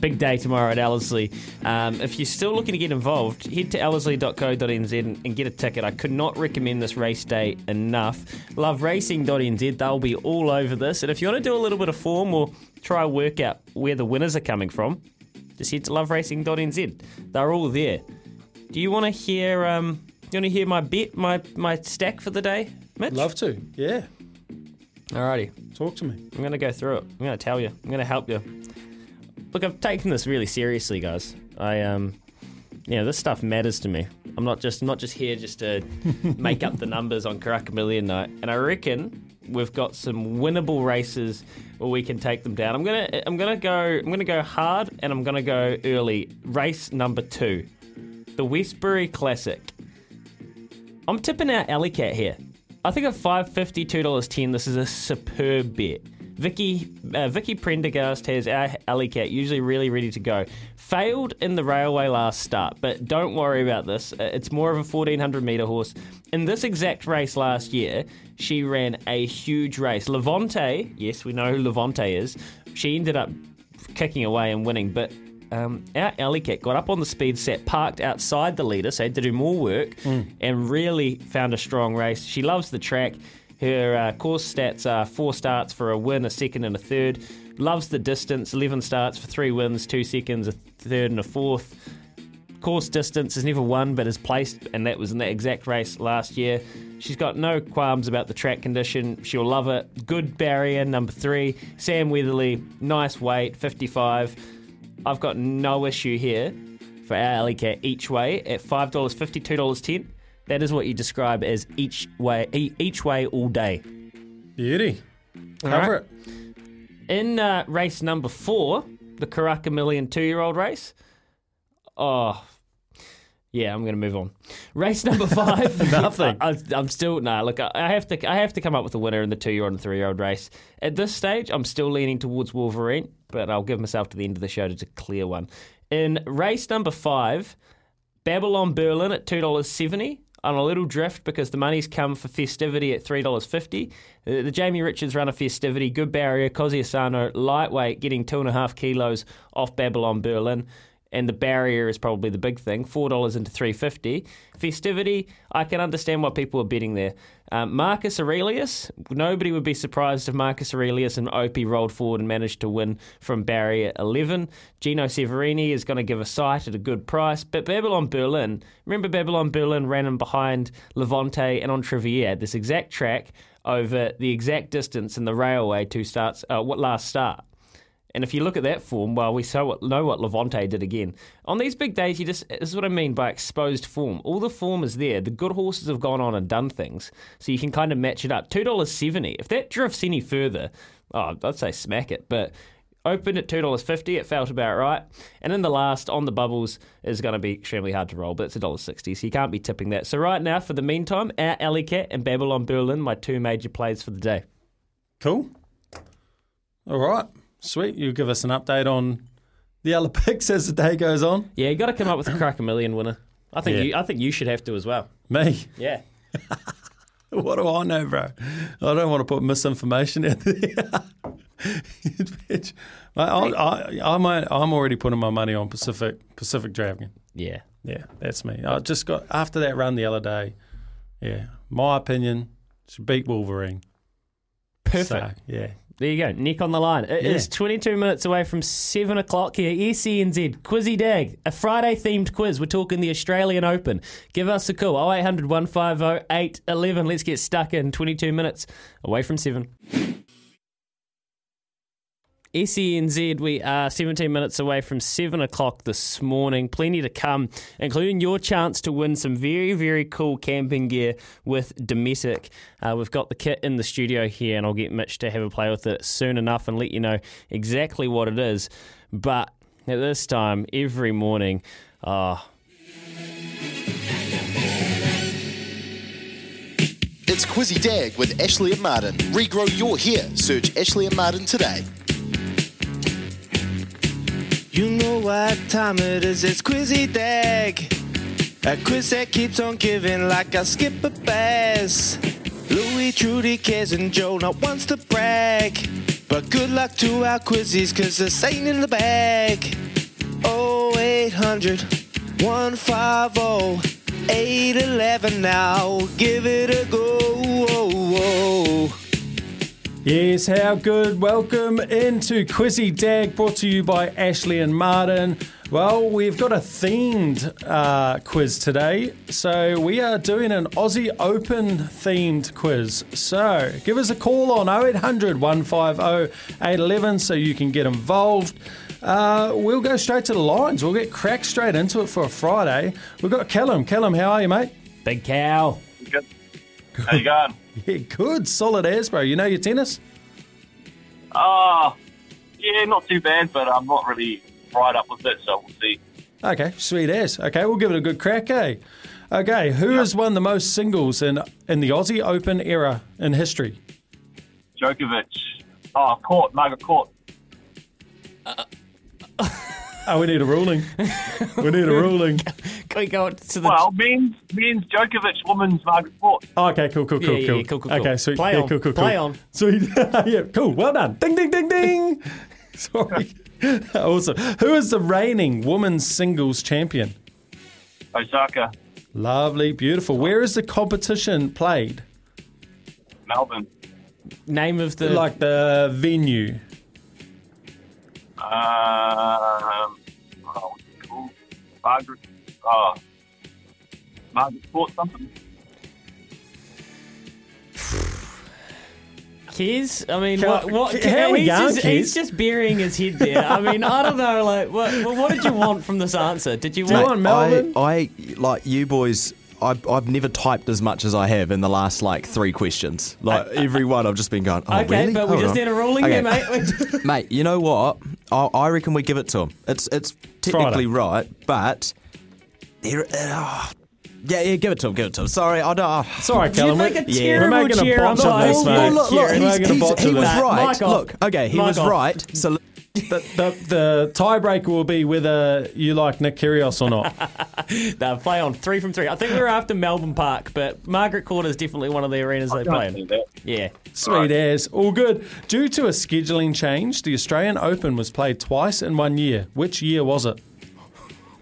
Big day tomorrow at Ellerslie. Um, if you're still looking to get involved, head to ellerslie.co.nz and, get a ticket. I could not recommend this race day enough. Loveracing.nz, they'll be all over this. And if you want to do a little bit of form or try and work out where the winners are coming from, just head to loveracing.nz. They're all there. Do you want to hear? Um, do you want to hear my bet, my my stack for the day, Mitch? Love to. Yeah. Alrighty, Talk to me. I'm going to go through it. I'm going to tell you. I'm going to help you. Look, I've taken this really seriously, guys. I um, you know, this stuff matters to me. I'm not just I'm not just here just to make up the numbers on Karaka Million night. And I reckon we've got some winnable races where we can take them down. I'm gonna I'm gonna go I'm gonna go hard and I'm gonna go early. Race number two, the Westbury Classic. I'm tipping out Alley Cat here. I think at five fifty, two dollars ten. This is a superb bet. Vicky uh, Vicky Prendergast has our Alley Cat usually really ready to go. Failed in the railway last start, but don't worry about this. Uh, It's more of a 1400 meter horse. In this exact race last year, she ran a huge race. Levante, yes, we know who Levante is. She ended up kicking away and winning, but um, our Alley Cat got up on the speed set, parked outside the leader, so had to do more work, and really found a strong race. She loves the track. Her uh, course stats are four starts for a win, a second, and a third. Loves the distance, 11 starts for three wins, two seconds, a third, and a fourth. Course distance has never won, but has placed, and that was in that exact race last year. She's got no qualms about the track condition. She'll love it. Good barrier, number three. Sam Weatherly, nice weight, 55. I've got no issue here for our alley cat each way at $5.50, $2.10. That is what you describe as each way, each way all day. Beauty. All Cover right. it. In uh, race number four, the Karaka Million two year old race. Oh, yeah, I'm going to move on. Race number five. Nothing. I, am still nah. Look, I I have to. I have to come up with a winner in the two year old and three year old race. At this stage, I'm still leaning towards Wolverine, but I'll give myself to the end of the show to declare one. In race number five, Babylon Berlin at two dollars seventy on a little drift because the money's come for festivity at three dollars fifty. The, the Jamie Richards run of festivity, good barrier, Cosi lightweight, getting two and a half kilos off Babylon Berlin. And the barrier is probably the big thing. Four dollars into three fifty. Festivity, I can understand why people are betting there. Um, Marcus Aurelius, nobody would be surprised if Marcus Aurelius and Opie rolled forward and managed to win from barrier 11. Gino Severini is going to give a sight at a good price. But Babylon Berlin, remember Babylon Berlin ran in behind Levante and on Trivier, this exact track over the exact distance in the railway two starts, uh, what last start. And if you look at that form, well, we so know what Levante did again. On these big days, you just this is what I mean by exposed form. All the form is there. The good horses have gone on and done things, so you can kind of match it up. Two dollars seventy. If that drifts any further, oh, I'd say smack it. But opened at two dollars fifty. It felt about right. And then the last on the bubbles is going to be extremely hard to roll, but it's a dollar sixty, so you can't be tipping that. So right now, for the meantime, our Alley Cat and Babylon Berlin, my two major plays for the day. Cool. All right. Sweet. You give us an update on the other picks as the day goes on. Yeah, you got to come up with a Karaka Million winner. I think Yeah. you. I think you should have to as well. Me. Yeah. What do I know, bro? I don't want to put misinformation out there. Bitch. I, I, I, I'm, I'm already putting my money on Pacific Pacific Dragon. Yeah. Yeah, that's me. I just got after that run the other day. Yeah, my opinion should beat Wolverine. Perfect. So, yeah, There you go. Nick on the line. It is Yeah. 22 minutes away from 7 o'clock here. SENZ, Quizzy Dag, a Friday themed quiz. We're talking the Australian Open. Give us a call 0800 150 811. Let's get stuck in 22 minutes away from 7. SENZ, we are 17 minutes away from 7 o'clock this morning. Plenty to come, including your chance to win some very, very cool camping gear with Dometic. Uh, we've got the kit in the studio here, and I'll get Mitch to have a play with it soon enough and let you know exactly what it is. But at this time, every morning, oh, It's Quizzy Dag with Ashley and Martin. Regrow your hair. Search Ashley and Martin today. You know what time it is, it's Quizzy Dag. A quiz that keeps on giving like a skipper bass. Louis, Trudy, Kez, and Joe not wants to brag. But good luck to our quizzies, cause this ain't in the bag. 0800 150 811 now. Give it a go. Yes, how good. Welcome into Quizzy Dag, brought to you by Ashley and Martin. Well, we've got a themed uh, quiz today. So, we are doing an Aussie Open themed quiz. So, give us a call on 0800 150 811 so you can get involved. Uh, we'll go straight to the lines. We'll get cracked straight into it for a Friday. We've got Callum. Callum, how are you, mate? Big cow. Good. How you going? Yeah, good. Solid as, bro. You know your tennis? Ah, yeah, not too bad, but I'm not really right up with it, so we'll see. Okay, sweet as. Okay, we'll give it a good crack, eh? Okay, who has won the most singles in in the Aussie Open era in history? Djokovic. Oh, court, Margaret Court. Oh, we need a ruling. we need a ruling. Can we go to the. Well, men's, men's Djokovic, women's Margaret Court. Oh, okay, cool, cool, cool, Yeah, yeah, cool. yeah, cool, cool, Okay, sweet. Play yeah, on, cool, cool, cool. play on. Sweet. yeah, cool. Well done. Ding, ding, ding, ding. Sorry. awesome. Who is the reigning women's singles champion? Osaka, Lovely, beautiful. Where is the competition played? Melbourne. Name of the. Like the venue. Um, oh, what's it called? Margaret. Oh, Margaret Court something. Keys? I mean, Can what? I- what how we he's, going, just, he's Keys? just burying his head there. I mean, I don't know. Like, what, what did you want from this answer? Did you Do you want? want Melbourne? I, I like you boys. I've, I've never typed as much as I have in the last like three questions. Like every one, I've just been going. Oh, okay, really? but we just on." need a ruling Okay. here, mate. Mate, you know what? I, I reckon we give it to him. It's it's technically Friday. right, but there- uh, yeah, yeah, give it to him. Give it to him. Sorry, I don't. Uh, Sorry, Callum. make a We're- terrible We're making a cheer botch on of this, both. mate. well, look, look, We're he's, he's- he was this. right. Look, okay, he Mic was off. right. So The, the, the tiebreaker will be whether you like Nick Kyrgios or not. no, play on three from three. I think we were after Melbourne Park, but Margaret Court is definitely one of the arenas they play in. Yeah. Sweet as. All good. Due to a scheduling change, the Australian Open was played twice in one year. Which year was it?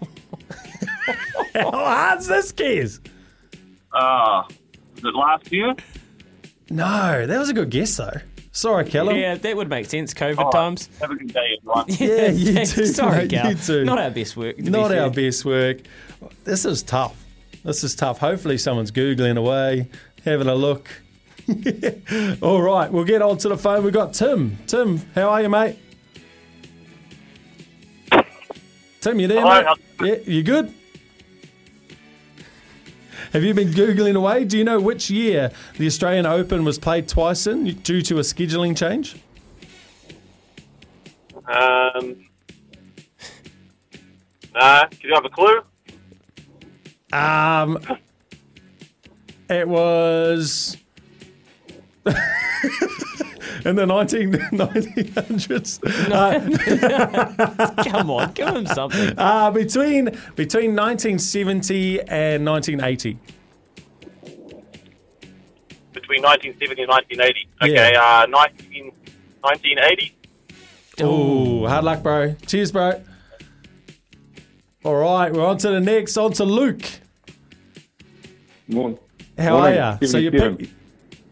How hard's this, Keys? Ah, was it last year? No, that was a good guess, though. Sorry, Callum. Yeah, that would make sense. COVID All right. times. Have a good day, everyone. Yeah, you Thanks. too, Sorry, mate, Cal. you too. Not our best work. to be Not fair. our best work. This is tough. This is tough. Hopefully, someone's Googling away, having a look. All right, we'll get on to the phone. We've got Tim. Tim, how are you, mate? Tim, you there, Hello, mate? Yeah, you good? Have you been Googling away? Do you know which year the Australian Open was played twice in due to a scheduling change? Um, nah, can you have a clue? Um, it was in the 19, 1900s. Come on, give him something. Uh, between between 1970 and 1980. Between 1970 and 1980. Okay, Yeah. uh, 19, 1980. Oh, hard luck, bro. Cheers, bro. All right, we're on to the next. On to Luke. Morning. How Morning. are you? So you 77. pick.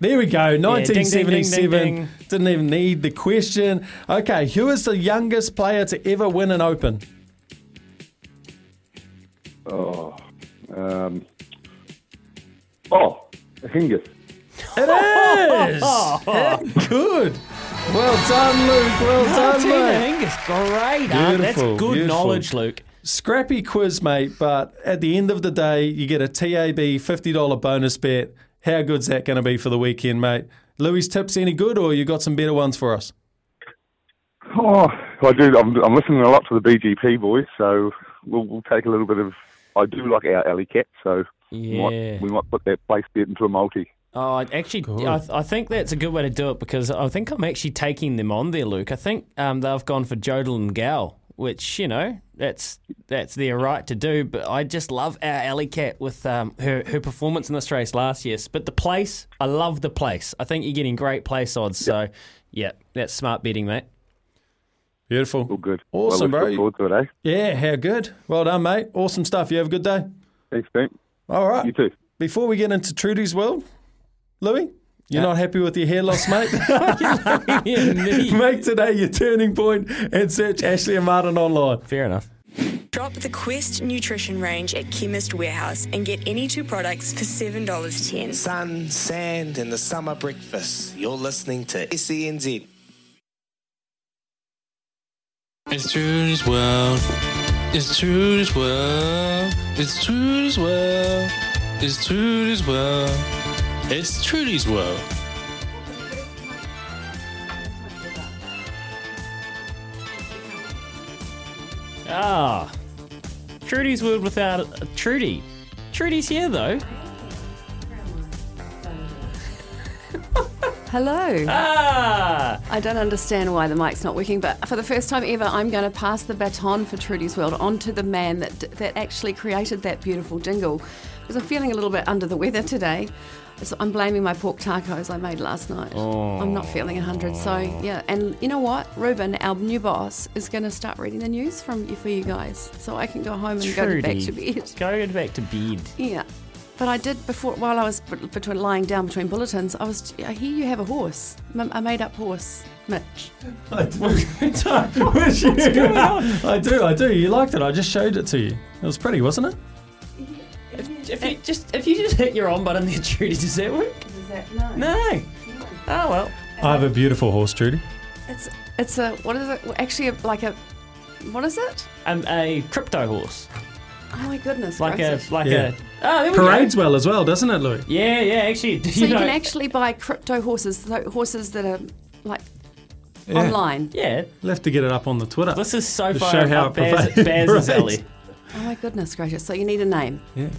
There we go. ding, ding, ding, 1977. ding, ding. Didn't even need the question. Okay, who is the youngest player to ever win an Open? Oh, um, oh, Hingis. It is. Yeah, good. Well done, Luke. Well done, Tina mate. Angus, great. Aunt. That's good beautiful. knowledge, Luke. Scrappy quiz, mate. But at the end of the day, you get a TAB fifty dollar bonus bet. How good's that going to be for the weekend, mate? Louis' tips any good, or you got some better ones for us? Oh, I do. I'm, I'm listening a lot to the BGP boys, so we'll, we'll take a little bit of. I do like our alley cat, so we, Yeah. might, we might put that place bet into a multi. Oh, I actually, I, I think that's a good way to do it because I think I'm actually taking them on there, Luke. I think um, they've gone for Jodel and Gal which you know that's that's their right to do. But I just love our alley cat with um, her her performance in this race last year. But the place, I love the place. I think you're getting great place odds. So yeah, that's smart betting, mate. Beautiful. All good. Awesome, well, bro. Forward to it, eh? Yeah, how good. Well done, mate. Awesome stuff. You have a good day. Thanks, Pete. All right. You too. Before we get into Trudy's world, Louis, you're Yeah. not happy with your hair loss, mate? Make today your turning point and search Ashley and Martin online. Fair enough. Drop the Quest Nutrition range at Chemist Warehouse and get any two products for $7.10. Sun, sand, and the summer breakfast. You're listening to SENZ. It's Trudy's world. It's Trudy's world. It's Trudy's world. It's Trudy's world. It's Trudy's world. Ah, Trudy's world without a Trudy. Trudy's here though. Hello. Ah! I don't understand why the mic's not working, but for the first time ever, I'm going to pass the baton for Trudy's World on to the man that that actually created that beautiful jingle. Because I'm feeling a little bit under the weather today. So I'm blaming my pork tacos I made last night. I'm not feeling 100. So, yeah. And you know what? Ruben, our new boss, is going to start reading the news from for you guys. So I can go home and go to back to bed. Go back to bed. Yeah. But I did before, while I was between lying down between bulletins, I was, I hear you have a horse, M- a made up horse, Mitch. I do. Where's you? I do, I do. You liked it. I just showed it to you. It was pretty, wasn't it? If you just if you just hit your on button there, Trudy, does that work? Is that no? No. Oh well. I have a beautiful horse, Trudy. It's it's a what is it? Actually, a, like a what is it? Um, a crypto horse, Oh my goodness! like gracious. a like Yeah. a. Oh, there we Parades go. well as well, doesn't it, Louis? Yeah, yeah. Actually, do So you you know, can actually buy crypto horses, so horses that are like Yeah. online. yeah. We'll to get it up on the Twitter. This is so To far show how up it Baz, Baz's alley. Oh my goodness gracious! So you need a name. Yeah.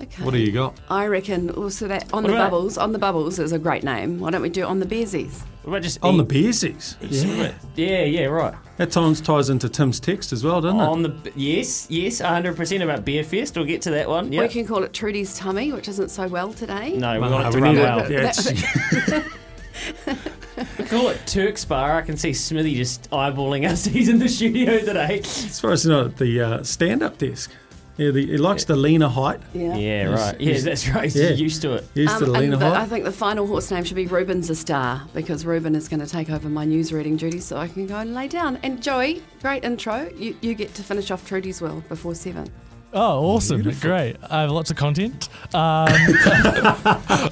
Okay. What do you got? I reckon also that on What the about- bubbles, on the bubbles is a great name. Why don't we do it on the bearsies? What about just On the eat- Bearsies. Yeah. yeah, yeah, right. That times ties into Tim's text as well, doesn't it? On the yes, yes, 100 percent about Beer Fest. We'll get to that one. Yeah. We can call it Trudy's tummy, which isn't so well today. No, we No, want it to we run need it- well. yeah, it's- We call it Turk's Bar. I can see Smithy just eyeballing us. He's in the studio today. As far as you know, the uh, stand-up desk. Yeah, the, he likes the leaner height. Yeah. Yeah, He's- right. Yeah, that's right. He's yeah. used to it. Used to the Um, leaner and the, I think the final horse name should be Ruben's a star because Ruben is going to take over my news reading duties so I can go and lay down. And Joey, great intro. You, you get to finish off Trudy's World before seven. Oh, awesome. Great. I have lots of content. Um,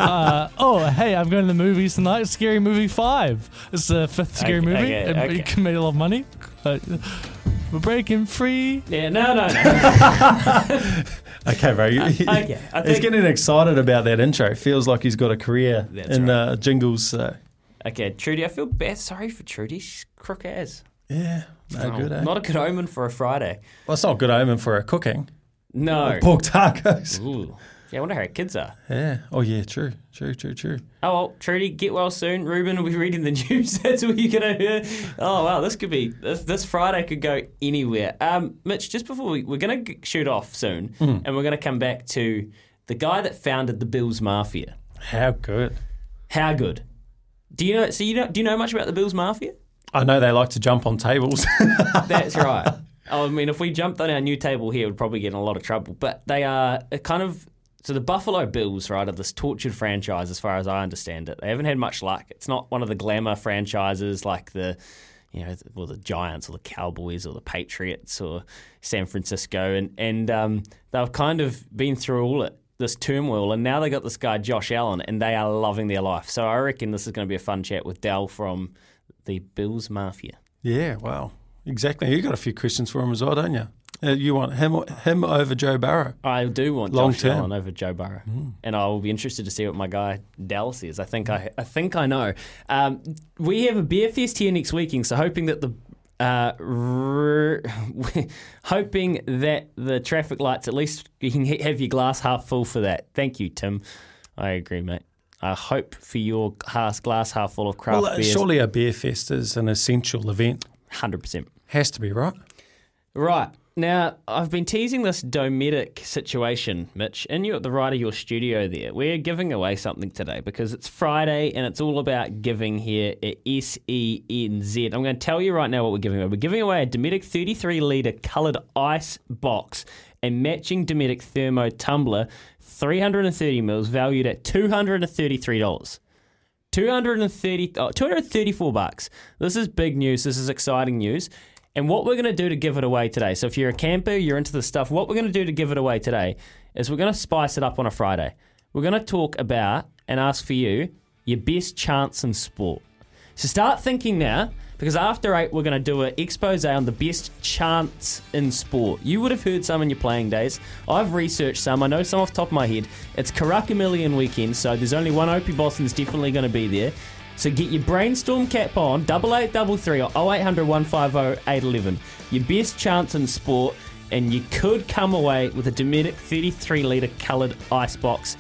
uh, oh, hey, I'm going to the movies tonight. Scary Movie 5. It's the fifth scary Okay, movie. okay, and okay. You can make a lot of money. But we're breaking free. Yeah, no, no, no. Okay, bro. you- okay, I he's getting excited about that intro. It Feels like he's got a career That's in right. uh, jingles. Uh, okay, Trudy, I feel bad. Sorry for Trudy. She's crook as. yeah, no Oh, good. Eh? Not a good omen for a Friday. well, it's not a good omen for a cooking. No. Pork tacos. Ooh. Yeah, I wonder how her kids are. Yeah. Oh yeah. True. True. True. True. Oh well, Trudy, get well soon. Ruben will be reading the news. That's what you're gonna hear. Oh wow, this could be this, this Friday could go anywhere. Um, Mitch, just before we we're gonna shoot off soon, Mm. and we're gonna come back to the guy that founded the Bills Mafia. How good. How good? Do you know? So you know? Do you know much about the Bills Mafia? I know they like to jump on tables. That's right. I mean, if we jumped on our new table here, we'd probably get in a lot of trouble. But they are kind of so the Buffalo Bills, right, are this tortured franchise, as far as I understand it. They haven't had much luck. It's not one of the glamour franchises like the, you know, well, the Giants or the Cowboys or the Patriots or San Francisco, and and um, they've kind of been through all it. This turmoil, and now they got this guy Josh Allen, and they are loving their life. So I reckon this is going to be a fun chat with Del from the Bills Mafia. yeah. Wow. Exactly. You got a few questions for him as well, don't you? Uh, you want him him over Joe Burrow? I do want Long Josh term. Allen over Joe Burrow, and I will be interested to see what my guy Dallas says. I think I, I think I know. Um, we have a beer fest here next weekend, so hoping that the uh, r- hoping that the traffic lights at least you can have your glass half full for that. Thank you, Tim. I agree, mate. I hope for your glass glass half full of craft Well, uh, beers. surely a beer fest is an essential event. Hundred percent. Has to be right. Right. Now, I've been teasing this Dometic situation, Mitch, and you at the right of your studio there. We're giving away something today because it's Friday and it's all about giving here at SENZ. I'm going to tell you right now what we're giving away. We're giving away a Dometic 33 litre coloured ice box, and matching Dometic thermo tumbler, 330 mils, valued at $233. 230 oh, 234 bucks. This is big news. This is exciting news. And what we're going to do to give it away today. So if you're a camper, you're into the stuff, what we're going to do to give it away today is we're going to spice it up on a Friday. We're going to talk about and ask for you your best chance in sport. So start thinking now because after 8 we're going to do an expose on the best chance in sport. You would have heard some in your playing days. I've researched some. I know some off the top of my head. It's Karaka Million weekend, so there's only one Opie Bosson's definitely going to be there. So get your brainstorm cap on, double eight double three or 0800 150 811. Your best chance in sport, and you could come away with a Dometic 33 litre coloured ice box.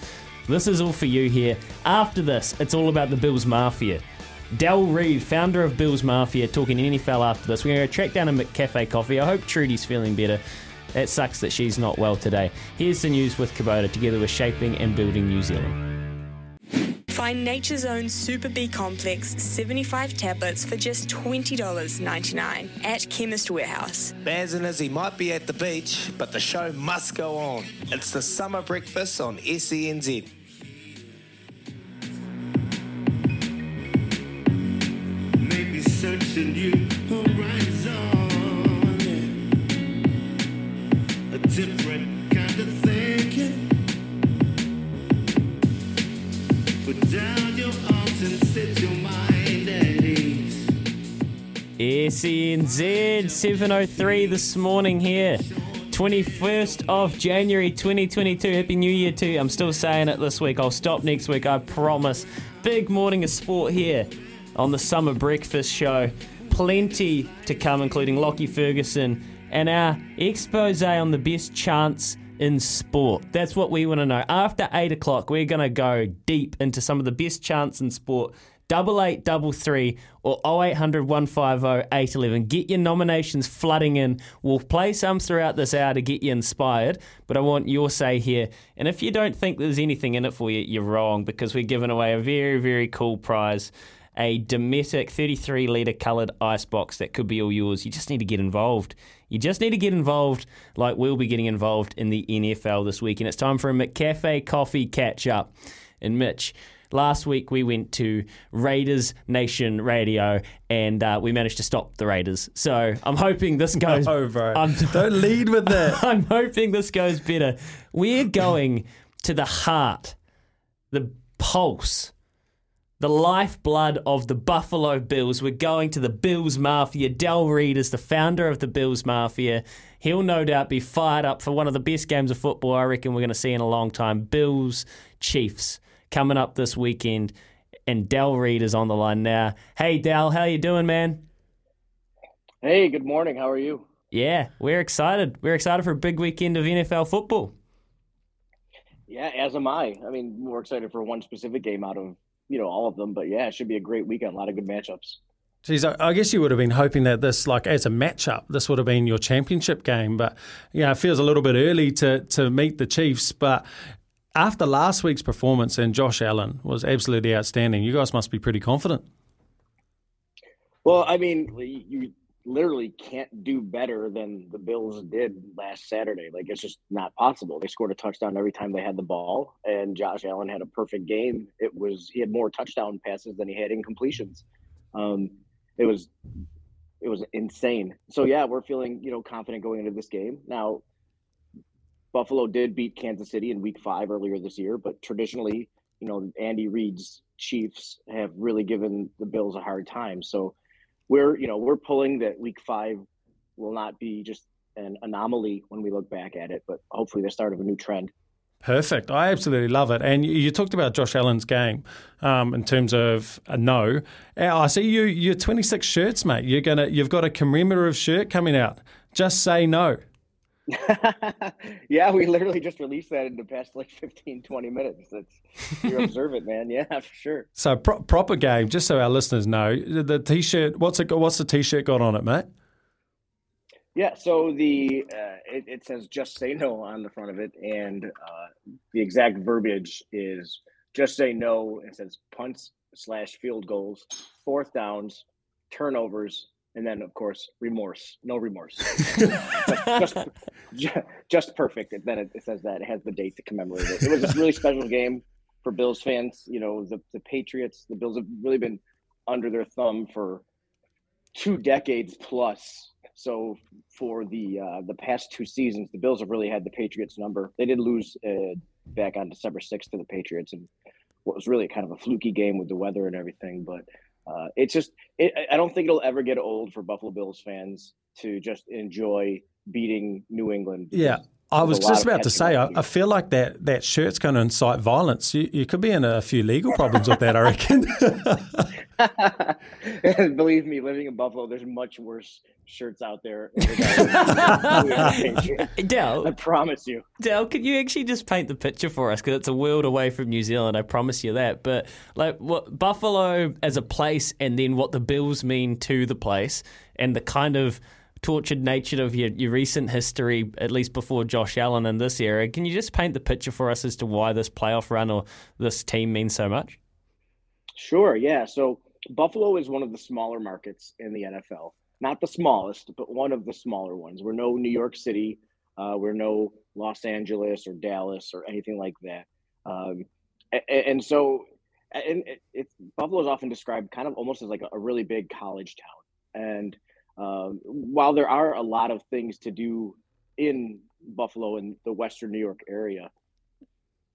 This is all for you here. After this, it's all about the Bills Mafia. Del Reid, founder of Bills Mafia, talking NFL after this. We're going to track down a McCafe coffee. I hope Trudy's feeling better. It sucks that she's not well today. Here's the news with Kubota, together with Shaping and Building New Zealand. Find Nature's Own Super B Complex 75 tablets for just $20.99 at Chemist Warehouse. Baz and Izzy might be at the beach, but the show must go on. It's the summer breakfast on E SENZ. Searching you horizon. A different kind of thinking. Put down your arms and set your mind at ease. SENZ 703 this morning here. 21st of January 2022. Happy New Year to you. I'm still saying it this week. I'll stop next week, I promise. Big morning of sport here on the Summer Breakfast Show. Plenty to come, including Lockie Ferguson and our expose on the best chance in sport. That's what we want to know. After 8 o'clock, we're going to go deep into some of the best chance in sport. Double eight double three or 0800 150 811. Get your nominations flooding in. We'll play some throughout this hour to get you inspired, but I want your say here. And if you don't think there's anything in it for you, you're wrong because we're giving away a very, very cool prize a Dometic 33 litre coloured ice box that could be all yours. You just need to get involved. You just need to get involved like we'll be getting involved in the NFL this week. And it's time for a McCafe coffee catch up. And Mitch, last week we went to Raiders Nation Radio and uh, we managed to stop the Raiders. So I'm hoping this goes. No, bro. I'm, Don't lead with that. I'm hoping this goes better. We're going to the heart, the pulse, the lifeblood of the Buffalo Bills. We're going to the Bills Mafia. Del Reid is the founder of the Bills Mafia. He'll no doubt be fired up for one of the best games of football I reckon we're going to see in a long time. Bills Chiefs coming up this weekend, and Del Reid is on the line now. Hey, Del, how you doing, man? Hey, good morning. How are you? Yeah, we're excited. We're excited for a big weekend of NFL football. Yeah, as am I. I mean, we're excited for one specific game out of you know all of them, but yeah, it should be a great weekend. A lot of good matchups. Geez, I guess you would have been hoping that this, like as a matchup, this would have been your championship game. But you know, it feels a little bit early to to meet the Chiefs. But after last week's performance and Josh Allen was absolutely outstanding, you guys must be pretty confident. Well, I mean, you literally can't do better than the Bills did last Saturday. Like it's just not possible. They scored a touchdown every time they had the ball, and Josh Allen had a perfect game. It was he had more touchdown passes than he had incompletions. Um, it was it was insane. So yeah, we're feeling you know confident going into this game. Now, Buffalo did beat Kansas City in Week Five earlier this year, but traditionally, you know, Andy Reid's Chiefs have really given the Bills a hard time. So we're you know we're pulling that Week Five will not be just an anomaly when we look back at it, but hopefully the start of a new trend. Perfect. I absolutely love it. And you, talked about Josh Allen's game um, in terms of a no. I see you. You're 26 shirts, mate. You're gonna. You've got a commemorative shirt coming out. Just say no. yeah, we literally just released that in the past like 15, 20 minutes. That's you're observant, man. Yeah, for sure. So pro- proper game. Just so our listeners know, the, t-shirt. What's it? got- What's the t-shirt got on it, mate? Yeah, so the uh, it, it says just say no on the front of it, and uh, the exact verbiage is just say no. It says punts slash field goals, fourth downs, turnovers, and then of course remorse. No remorse. just, just, just perfect. And then it, it says that it has the date to commemorate it. It was a really special game for Bills fans. You know, the the Patriots, the Bills have really been under their thumb for two decades plus. So for the uh, the past two seasons, the Bills have really had the Patriots number. They did lose uh, back on December sixth to the Patriots, and what was really kind of a fluky game with the weather and everything. But uh, it's just it, I don't think it'll ever get old for Buffalo Bills fans to just enjoy beating New England. Yeah. I was just about to say, I, I feel like that, that shirt's going to incite violence. You, you could be in a few legal problems with that, I reckon. Believe me, living in Buffalo, there's much worse shirts out there. Del, I promise you. Del, could you actually just paint the picture for us? Because it's a world away from New Zealand, I promise you that. But like, what Buffalo as a place, and then what the Bills mean to the place, and the kind of tortured nature of your, your recent history, at least before Josh Allen in this era. Can you just paint the picture for us as to why this playoff run or this team means so much? Sure, yeah. So Buffalo is one of the smaller markets in the NFL. Not the smallest, but one of the smaller ones. We're no New York City. Uh, we're no Los Angeles or Dallas or anything like that. Um, and, and so, and it, it's Buffalo is often described kind of almost as like a, a really big college town. And um, while there are a lot of things to do in Buffalo and the Western New York area,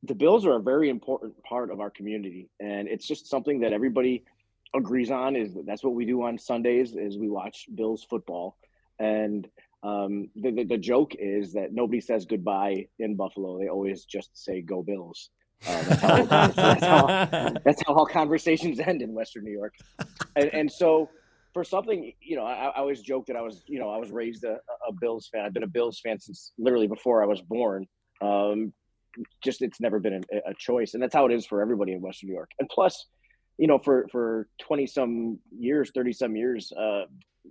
the Bills are a very important part of our community, and it's just something that everybody agrees on. Is that that's what we do on Sundays? Is we watch Bills football, and um, the, the the joke is that nobody says goodbye in Buffalo. They always just say "Go Bills." Uh, that's, how, that's, how, that's how all conversations end in Western New York, and, and so for something, you know, I, I always joke that I was, you know, I was raised a, a Bills fan. I've been a Bills fan since literally before I was born. Um, just it's never been a, a, choice, and that's how it is for everybody in Western New York. And plus, you know, for for twenty some years, thirty some years, uh,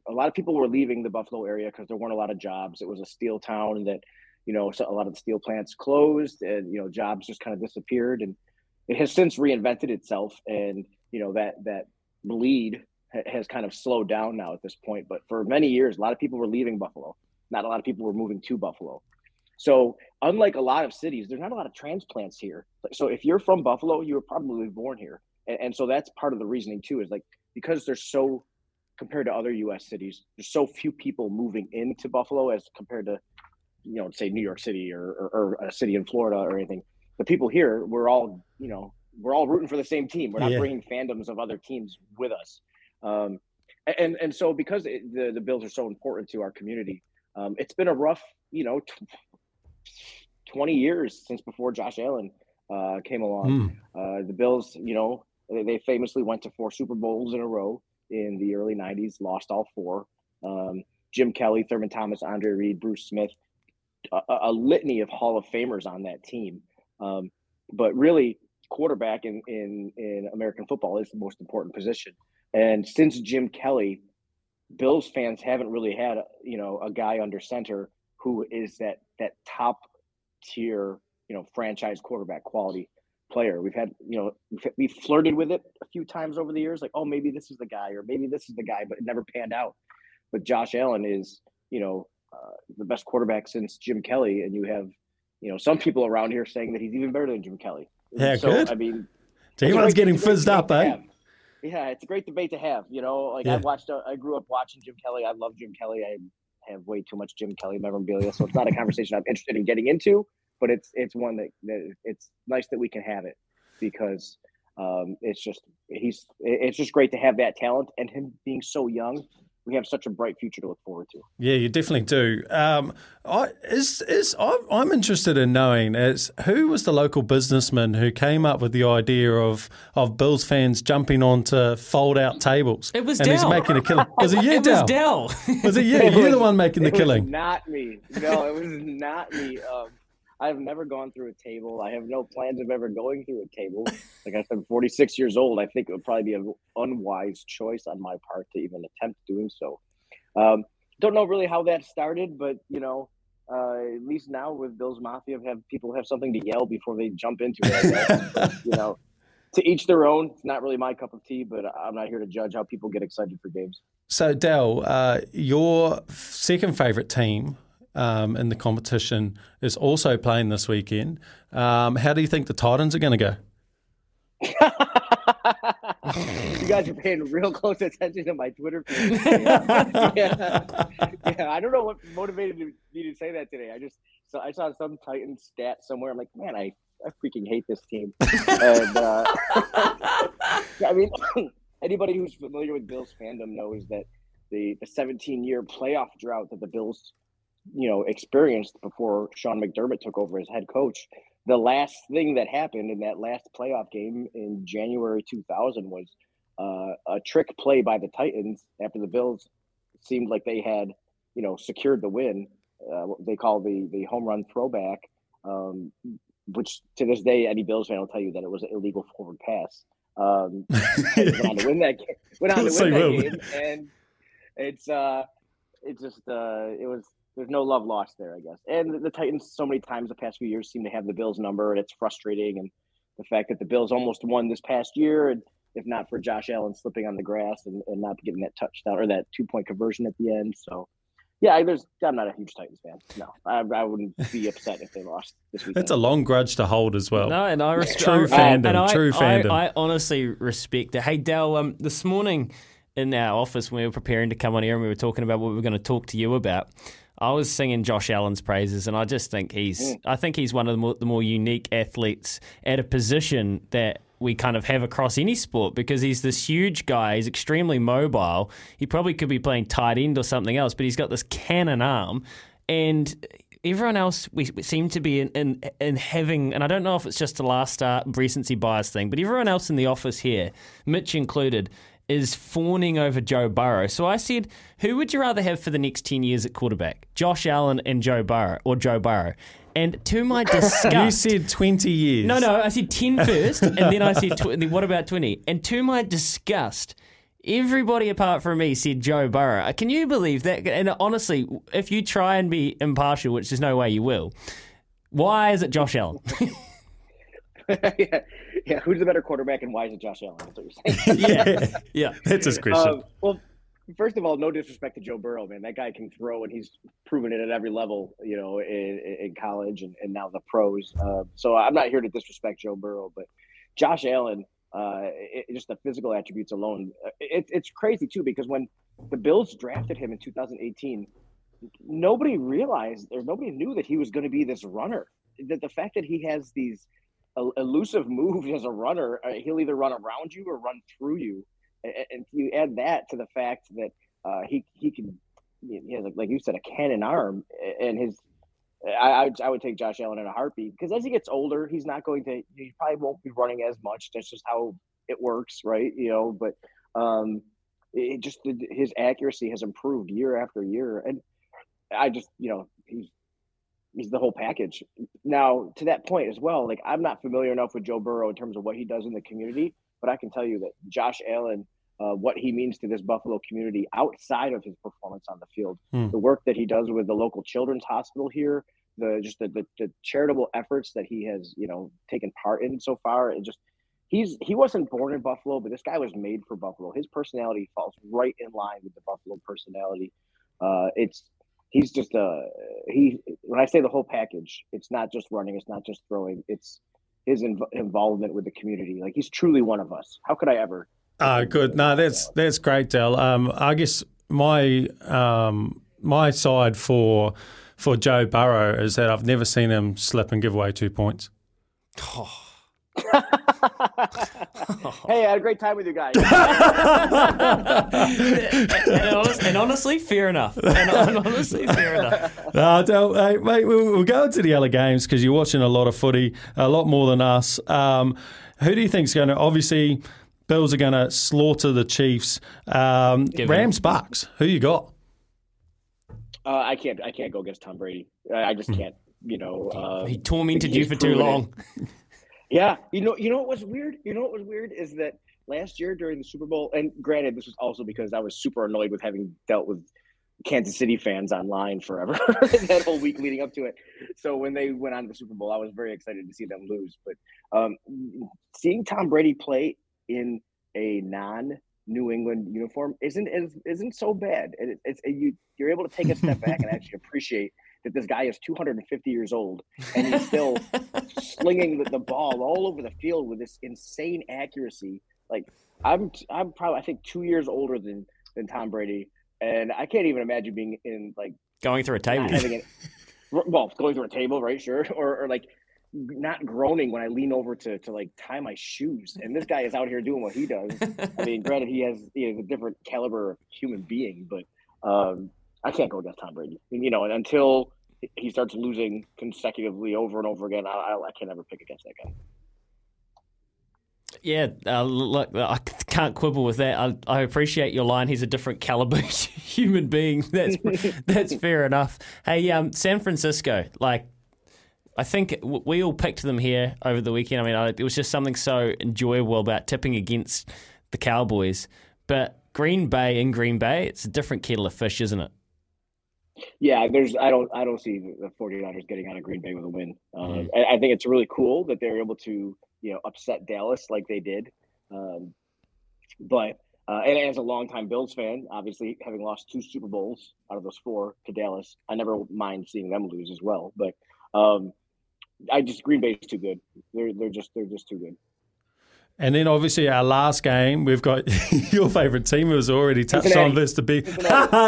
a lot of people were leaving the Buffalo area because there weren't a lot of jobs. It was a steel town, that you know a lot of the steel plants closed, and you know jobs just kind of disappeared. And it has since reinvented itself, and you know that that bleed has kind of slowed down now at this point. But for many years, a lot of people were leaving Buffalo. Not a lot of people were moving to Buffalo. So unlike a lot of cities, there's not a lot of transplants here. So if you're from Buffalo, you were probably born here. And, and so that's part of the reasoning too, is like because there's so compared to other US cities, there's so few people moving into Buffalo as compared to, you know, say New York City or, or, or a city in Florida or anything. The people here, we're all, you know, we're all rooting for the same team. We're not Yeah. bringing fandoms of other teams with us. Um, and and so because it, the the Bills are so important to our community, um, it's been a rough, you know, t- twenty years since before Josh Allen uh, came along. Uh, the Bills, you know, they, famously went to four Super Bowls in a row in the early '90s, lost all four. Um, Jim Kelly, Thurman Thomas, Andre Reed, Bruce Smith, a, a a litany of Hall of Famers on that team. Um, but really, quarterback in, in in American football is the most important position. And since Jim Kelly, Bills fans haven't really had you know a guy under center who is that that top tier you know franchise quarterback quality player. We've had you know we've- we've flirted with it a few times over the years, like oh maybe this is the guy or maybe this is the guy, but it never panned out. But Josh Allen is you know uh, the best quarterback since Jim Kelly, and you have you know some people around here saying that he's even better than Jim Kelly. Yeah, so, good. I mean, So it's a everyone's great- getting a fizzed up, eh? Yeah, it's a great debate to have. You know, like Yeah. I watched, uh, I grew up watching Jim Kelly. I love Jim Kelly. I have way too much Jim Kelly memorabilia, so it's not a conversation I'm interested in getting into. But it's it's one that, that it's nice that we can have it because um, it's just he's it's just great to have that talent and him being so young. We have such a bright future to look forward to. Yeah, you definitely do. Um, I is is I'm, I'm interested in knowing is who was the local businessman who came up with the idea of of Bills fans jumping onto fold out tables. It was and he's Del. making a killing. Was it you, It was Del? Del. Was it you? You're the one making the it was killing. not me. No, it was not me. Um, I've never gone through a table. I have no plans of ever going through a table. Like I said, I'm 46 years old. I think it would probably be an unwise choice on my part to even attempt doing so. Um, don't know really how that started, but you know, uh, at least now with Bills Mafia, have people have something to yell before they jump into it. I you know, to each their own. It's not really my cup of tea, but I'm not here to judge how people get excited for games. So, Del, uh, your second favourite team um, in the competition is also playing this weekend. Um, how do you think the Titans are going to go? you guys are paying real close attention to my Twitter feed. yeah. yeah, I don't know what motivated me to say that today. I just so I saw some Titan stat somewhere. I'm like, man, I, I freaking hate this team. and uh, I mean, anybody who's familiar with Bills fandom knows that the the 17 year playoff drought that the Bills, you know, experienced before Sean McDermott took over as head coach the last thing that happened in that last playoff game in January 2000 was uh, a trick play by the Titans after the Bills seemed like they had, you know, secured the win. Uh, what they call the the home run throwback, um, which to this day any Bills fan will tell you that it was an illegal forward pass. Um, went on to win that game. Went on to win that game, and it's uh, it just uh, it was there's no love lost there, I guess. And the Titans, so many times the past few years, seem to have the Bills number, and it's frustrating. And the fact that the Bills almost won this past year, and if not for Josh Allen slipping on the grass and, and not getting that touchdown or that two point conversion at the end. So, yeah, there's I'm not a huge Titans fan. No, I, I wouldn't be upset if they lost this weekend. That's a long grudge to hold as well. No, and I respect true fandom. and I, true fandom. I, I honestly respect it. Hey, Del, um, this morning in our office when we were preparing to come on here and we were talking about what we were going to talk to you about. I was singing Josh Allen's praises, and I just think he's. Mm. I think he's one of the more, the more unique athletes at a position that we kind of have across any sport because he's this huge guy. He's extremely mobile. He probably could be playing tight end or something else, but he's got this cannon arm, and everyone else we we seem to be in, in, in having, and I don't know if it's just a last start recency bias thing, but everyone else in the office here, Mitch included, is fawning over Joe Burrow. So I said, who would you rather have for the next 10 years at quarterback? Josh Allen and Joe Burrow, or Joe Burrow? And to my disgust. you said 20 years. No, no, I said 10 first, and then I said, tw- what about 20? And to my disgust, everybody apart from me said Joe Burrow. Uh, can you believe that? And honestly, if you try and be impartial, which there's no way you will, why is it Josh Allen? yeah, yeah. Who's the better quarterback, and why is it Josh Allen? That's what you're saying. yeah, yeah. That's his question. Um, well, first of all, no disrespect to Joe Burrow, man. That guy can throw, and he's proven it at every level, you know, in, in college and, and now the pros. Uh, so I'm not here to disrespect Joe Burrow, but Josh Allen, uh, it, just the physical attributes alone, uh, it, it's crazy too because when the Bills drafted him in 2018, nobody realized or nobody knew that he was going to be this runner. That the fact that he has these el- elusive moves as a runner, uh, he'll either run around you or run through you. And, you add that to the fact that uh, he he can he has like you said a cannon arm and his I, I I would take Josh Allen in a heartbeat because as he gets older he's not going to he probably won't be running as much. That's just how it works right? You know but um it just his accuracy has improved year after year. And I just you know he's he's the whole package now to that point as well like I'm not familiar enough with Joe Burrow in terms of what he does in the community but I can tell you that Josh Allen uh, what he means to this Buffalo community outside of his performance on the field. Hmm. The work that he does with the local children's hospital here, the just the, the, the charitable efforts that he has, you know, taken part in so far. and just he's he wasn't born in Buffalo, but this guy was made for Buffalo. His personality falls right in line with the Buffalo personality. Uh, it's he's just a he. When I say the whole package, it's not just running, it's not just throwing, it's his inv- involvement with the community. Like he's truly one of us. How could I ever? Ah, good. No, that's that's great, Del. Um, I guess my um, my side for for Joe Burrow is that I've never seen him slip and give away two points. hey, I had a great time with you guys. and, honest, and honestly, fair enough. And honestly, fair enough. No, Del, hey, mate, we'll, we'll go into the other games because you're watching a lot of footy, a lot more than us. Um, who do you think's going to obviously? Bills are going to slaughter the Chiefs. Um, Give Rams, Bucks. Who you got? Uh, I can't. I can't go against Tom Brady. I, I just can't. You know, uh, He tormented he's you for too long. Yeah, you know, you know what was weird? You know what was weird is that last year during the Super Bowl, and granted, this was also because I was super annoyed with having dealt with Kansas City fans online forever that whole week leading up to it. So when they went on to the Super Bowl, I was very excited to see them lose. But um, seeing Tom Brady play in a non New England uniform isn't is, isn't so bad. It, it's you you're able to take a step back and actually appreciate that this guy is 250 years old and he's still slinging the, the ball all over the field with this insane accuracy. Like I'm I'm probably I think two years older than than Tom Brady, and I can't even imagine being in like Going through a table. not having it- well, going through a table, right? Sure, or, or like not groaning when I lean over to to like tie my shoes. And this guy is out here doing what he does. I mean, granted, he has you know, a different caliber of human being, but um, I can't go against Tom Brady. You know, and until he starts losing consecutively over and over again, I, I, I can never pick against that guy. Yeah, uh, look, I can't quibble with that. I, I appreciate your line. He's a different caliber human being. That's that's fair enough. Hey, um, San Francisco, like, I think we all picked them here over the weekend. I mean, I, it was just something so enjoyable about tipping against the Cowboys. But Green Bay in Green Bay, it's a different kettle of fish, isn't it? Yeah, there's I don't I don't see the 49ers getting out of Green Bay with a win. Um, Mm. I, I think it's really cool that they're able to you know upset Dallas like they did. Um, but uh, and as a longtime Bills fan, obviously having lost two Super Bowls out of those four to Dallas, I never mind seeing them lose as well. But um, I just Green Bay is too good. They're they're just they're just too good. And then obviously our last game, we've got your favourite team who was already touched Cincinnati. on versus the big.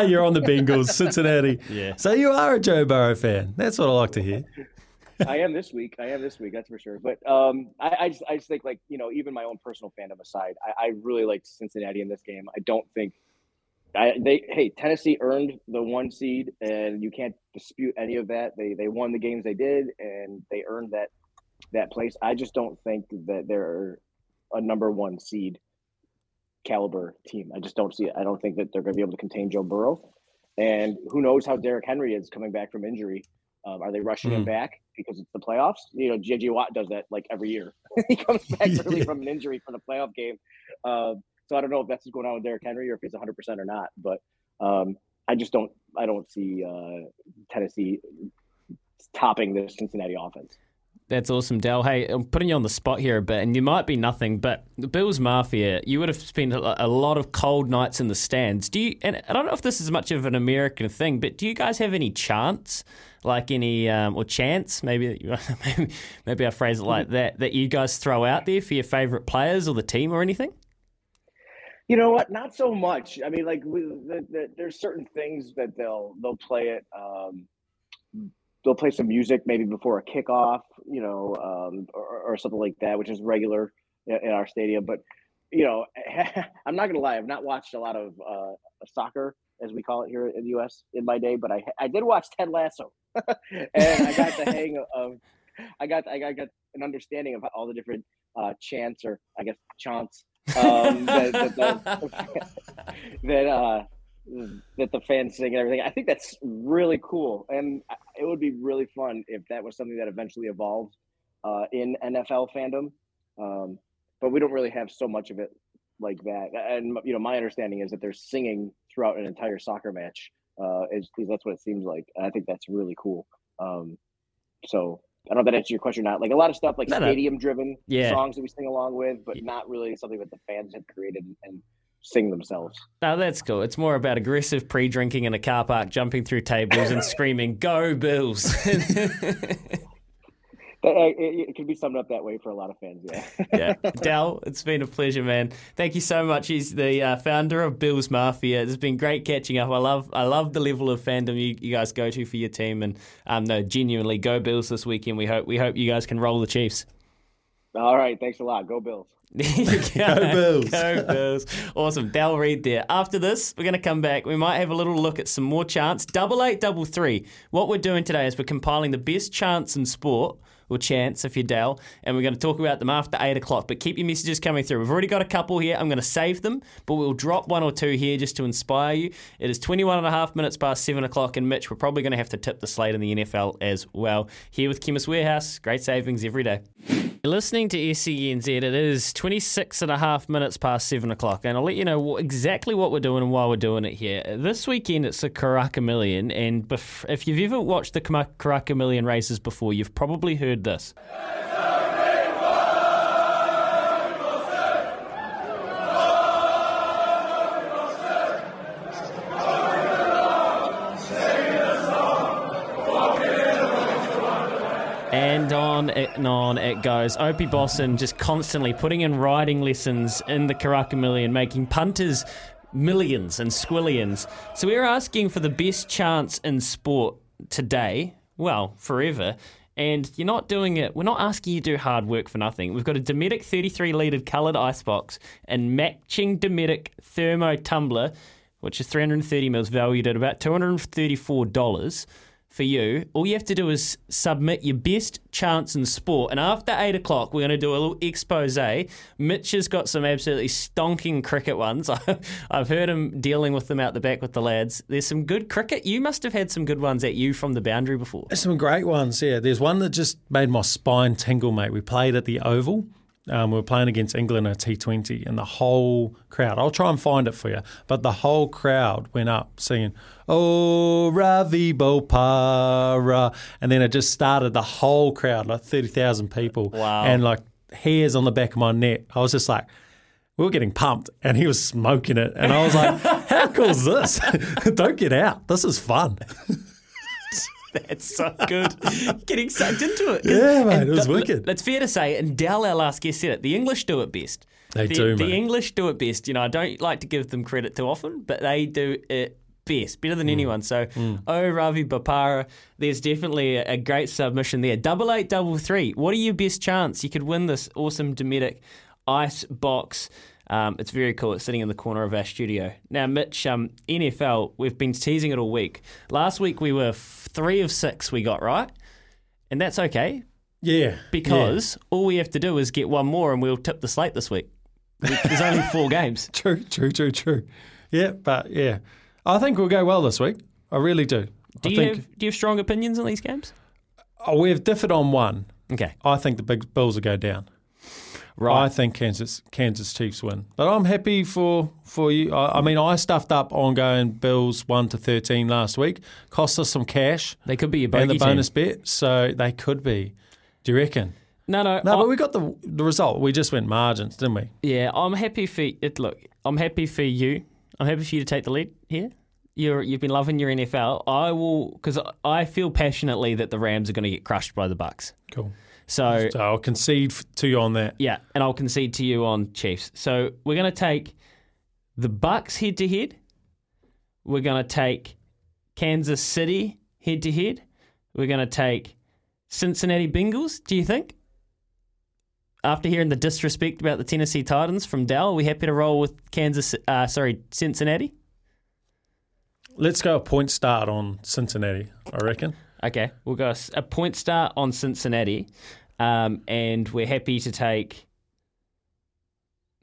You're on the Bengals, Cincinnati. Yeah. So you are a Joe Burrow fan. That's what I like to hear. I am this week. I am this week. That's for sure. But um, I, I just, I just think like you know, even my own personal fandom aside, I, I really liked Cincinnati in this game. I don't think I, they. Hey, Tennessee earned the one seed, and you can't dispute any of that. They they won the games they did, and they earned that that place. I just don't think that they're a number one seed caliber team. I just don't see it. I don't think that they're going to be able to contain Joe Burrow. And who knows how Derrick Henry is coming back from injury. Um, are they rushing him Hmm. back because it's the playoffs? You know, JJ Watt does that like every year. he comes back early from an injury for the playoff game. Um, so I don't know if that's what's going on with Derrick Henry or if he's 100% or not. But um, I just don't. I don't see uh, Tennessee topping the Cincinnati offense. That's awesome, Del. Hey, I'm putting you on the spot here a bit, and you might be nothing, but the Bills Mafia, you would have spent a lot of cold nights in the stands. Do you? And I don't know if this is much of an American thing, but do you guys have any chants, like any um, or chants? Maybe, maybe maybe I phrase it like that. That you guys throw out there for your favorite players or the team or anything? You know what? Not so much. I mean, like with the, the, there's certain things that they'll they'll play it. Um, they'll play some music maybe before a kickoff, you know, um, or, or something like that, which is regular in, our stadium. But you know, I'm not gonna lie. I've not watched a lot of uh, soccer as we call it here in the U.S. in my day, but I I did watch Ted Lasso, and I got the hang of. I got I got, I got an understanding of all the different uh, chants or I guess chants um, that that, that, that, uh, that the fans sing and everything. I think that's really cool, and it would be really fun if that was something that eventually evolved uh, in NFL fandom. Um, but we don't really have so much of it like that. And you know, my understanding is that they're singing throughout an entire soccer match. Uh, is, is that's what it seems like. And I think that's really cool. Um, so I don't know if that answers your question or not. Like a lot of stuff, like no. stadium-driven Yeah. songs that we sing along with, but not really something that the fans have created and sing themselves. No, that's cool. It's more about aggressive pre-drinking in a car park, jumping through tables and screaming "Go Bills!" Uh, it, it can be summed up that way for a lot of fans. Yeah. yeah, Del, it's been a pleasure, man. Thank you so much. He's the uh, founder of Bills Mafia. It's been great catching up. I love, I love the level of fandom you, you guys go to for your team, and um, no, genuinely, go Bills this weekend. We hope, we hope you guys can roll the Chiefs. All right. Thanks a lot. Go Bills. go, Bills. Go Bills. Awesome. Del Reid there. After this, we're going to come back. We might have a little look at some more chants. Double eight, double three. What we're doing today is we're compiling the best chants in sport, or chance if you're Del, and we're going to talk about them after eight o'clock. But keep your messages coming through. We've already got a couple here. I'm going to save them, but we'll drop one or two here just to inspire you. It is 21 and a half minutes past seven o'clock, and Mitch, we're probably going to have to tip the slate in the NFL as well. Here with Chemist Warehouse. Great savings every day. Listening to SENZ. It is 26 and a half minutes past 7 o'clock, and I'll let you know exactly what we're doing and why we're doing it here. This weekend, it's the Karaka Million, and if you've ever watched the Karaka Million races before, you've probably heard this. And on and on it goes. Opie Bosson just constantly putting in riding lessons in the Karaka Million, making punters millions and squillions. So we're asking for the best chance in sport today, well, forever. And you're not doing it, we're not asking you to do hard work for nothing. We've got a Dometic 33 litre coloured icebox and matching Dometic thermo tumbler, which is 330 mils, valued at about $234 for you. All you have to do is submit your best chance in sport. And after eight o'clock, we're going to do a little expose. Mitch has got some absolutely stonking cricket ones. I've heard him dealing with them out the back with the lads. There's some good cricket. You must have had some good ones at you from the boundary before. Some great ones, yeah. There's one that just made my spine tingle, mate. We played at the Oval. Um, we were playing against England in a T20, and the whole crowd, I'll try and find it for you, but the whole crowd went up singing, Oh, Ravi Bopara. And then it just started the whole crowd, like 30,000 people. Wow. And like hairs on the back of my neck. I was just like, we were getting pumped, and he was smoking it. And I was like, how cool is this? Don't get out. This is fun. That's so good. Getting sucked into it. Yeah, mate, And it was th- wicked. It's fair to say, and Del, our last guest, said it. The English do it best. They the, do, The mate. English do it best. You know, I don't like to give them credit too often, but they do it best, better Mm. than anyone. So, oh, Ravi Bopara, there's definitely a, a great submission there. Double eight, double three. What are your best chance you could win this awesome Dometic ice box? Um, it's very cool. It's sitting in the corner of our studio. Now, Mitch, um, NFL, we've been teasing it all week. Last week we were three of six we got right, and that's okay Yeah. because all we have to do is get one more and we'll tip the slate this week. There's only four games. True, true, true, true. Yeah, but yeah. I think we'll go well this week. I really do. Do I you think have do you have strong opinions on these games? oh, we've differed on one. Okay. I think the big Bills will go down. Right. I think Kansas Kansas Chiefs win. But I'm happy for for you. I, I mean, I stuffed up on going Bills one to thirteen last week. Cost us some cash. They could be your and the bogey team. bonus bet, so they could be. Do you reckon? No, no, No, I- but we got the the result. We just went margins, didn't we? Yeah, I'm happy for it. Look, I'm happy for you. I'm happy for you to take the lead here. You're you've been loving your NFL. I will because I feel passionately that the Rams are going to get crushed by the Bucs. Cool. So So I'll concede to you on that. yeah, and I'll concede to you on Chiefs. So we're going to take the Bucs head to head. We're going to take Kansas City head to head. We're going to take Cincinnati Bengals. Do you think? After hearing the disrespect about the Tennessee Titans from Del, are we happy to roll with Kansas? Uh, sorry, Cincinnati. Let's go a point start on Cincinnati. I reckon. Okay, we'll go a point star on Cincinnati, um, and we're happy to take.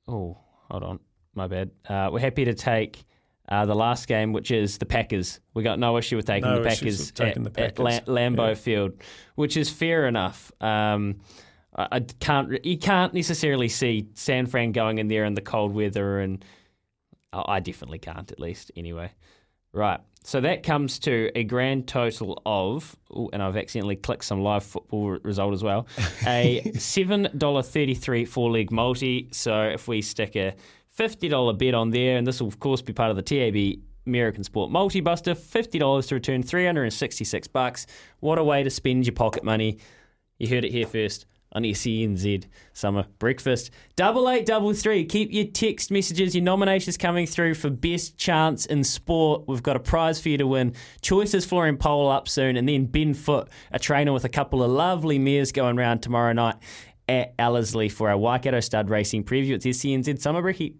Oh, hold on, my bad. Uh, we're happy to take uh, the last game, which is the Packers. We got no issue with taking No the Packers, taking at, the at La- Packers. Lambeau Yeah. Field, which is fair enough. Um, I, I can't. You can't necessarily see San Fran going in there in the cold weather, and I I definitely can't. At least, anyway. Right. So that comes to a grand total of, ooh, and I've accidentally clicked some live football re- result as well, a $7.33 four leg multi. So if we stick a $50 bet on there, and this will, of course, be part of the TAB American Sport Multi Buster, $50 to return 366 bucks. What a way to spend your pocket money. You heard it here first on SENZ Summer Breakfast. Double eight double three. Keep your text messages, your nominations coming through for best chance in sport. We've got a prize for you to win. Choices Flooring Pole up soon, and then Ben Foote, a trainer with a couple of lovely mares going round tomorrow night at Ellerslie for our Waikato Stud Racing preview. It's SENZ Summer Brekkie.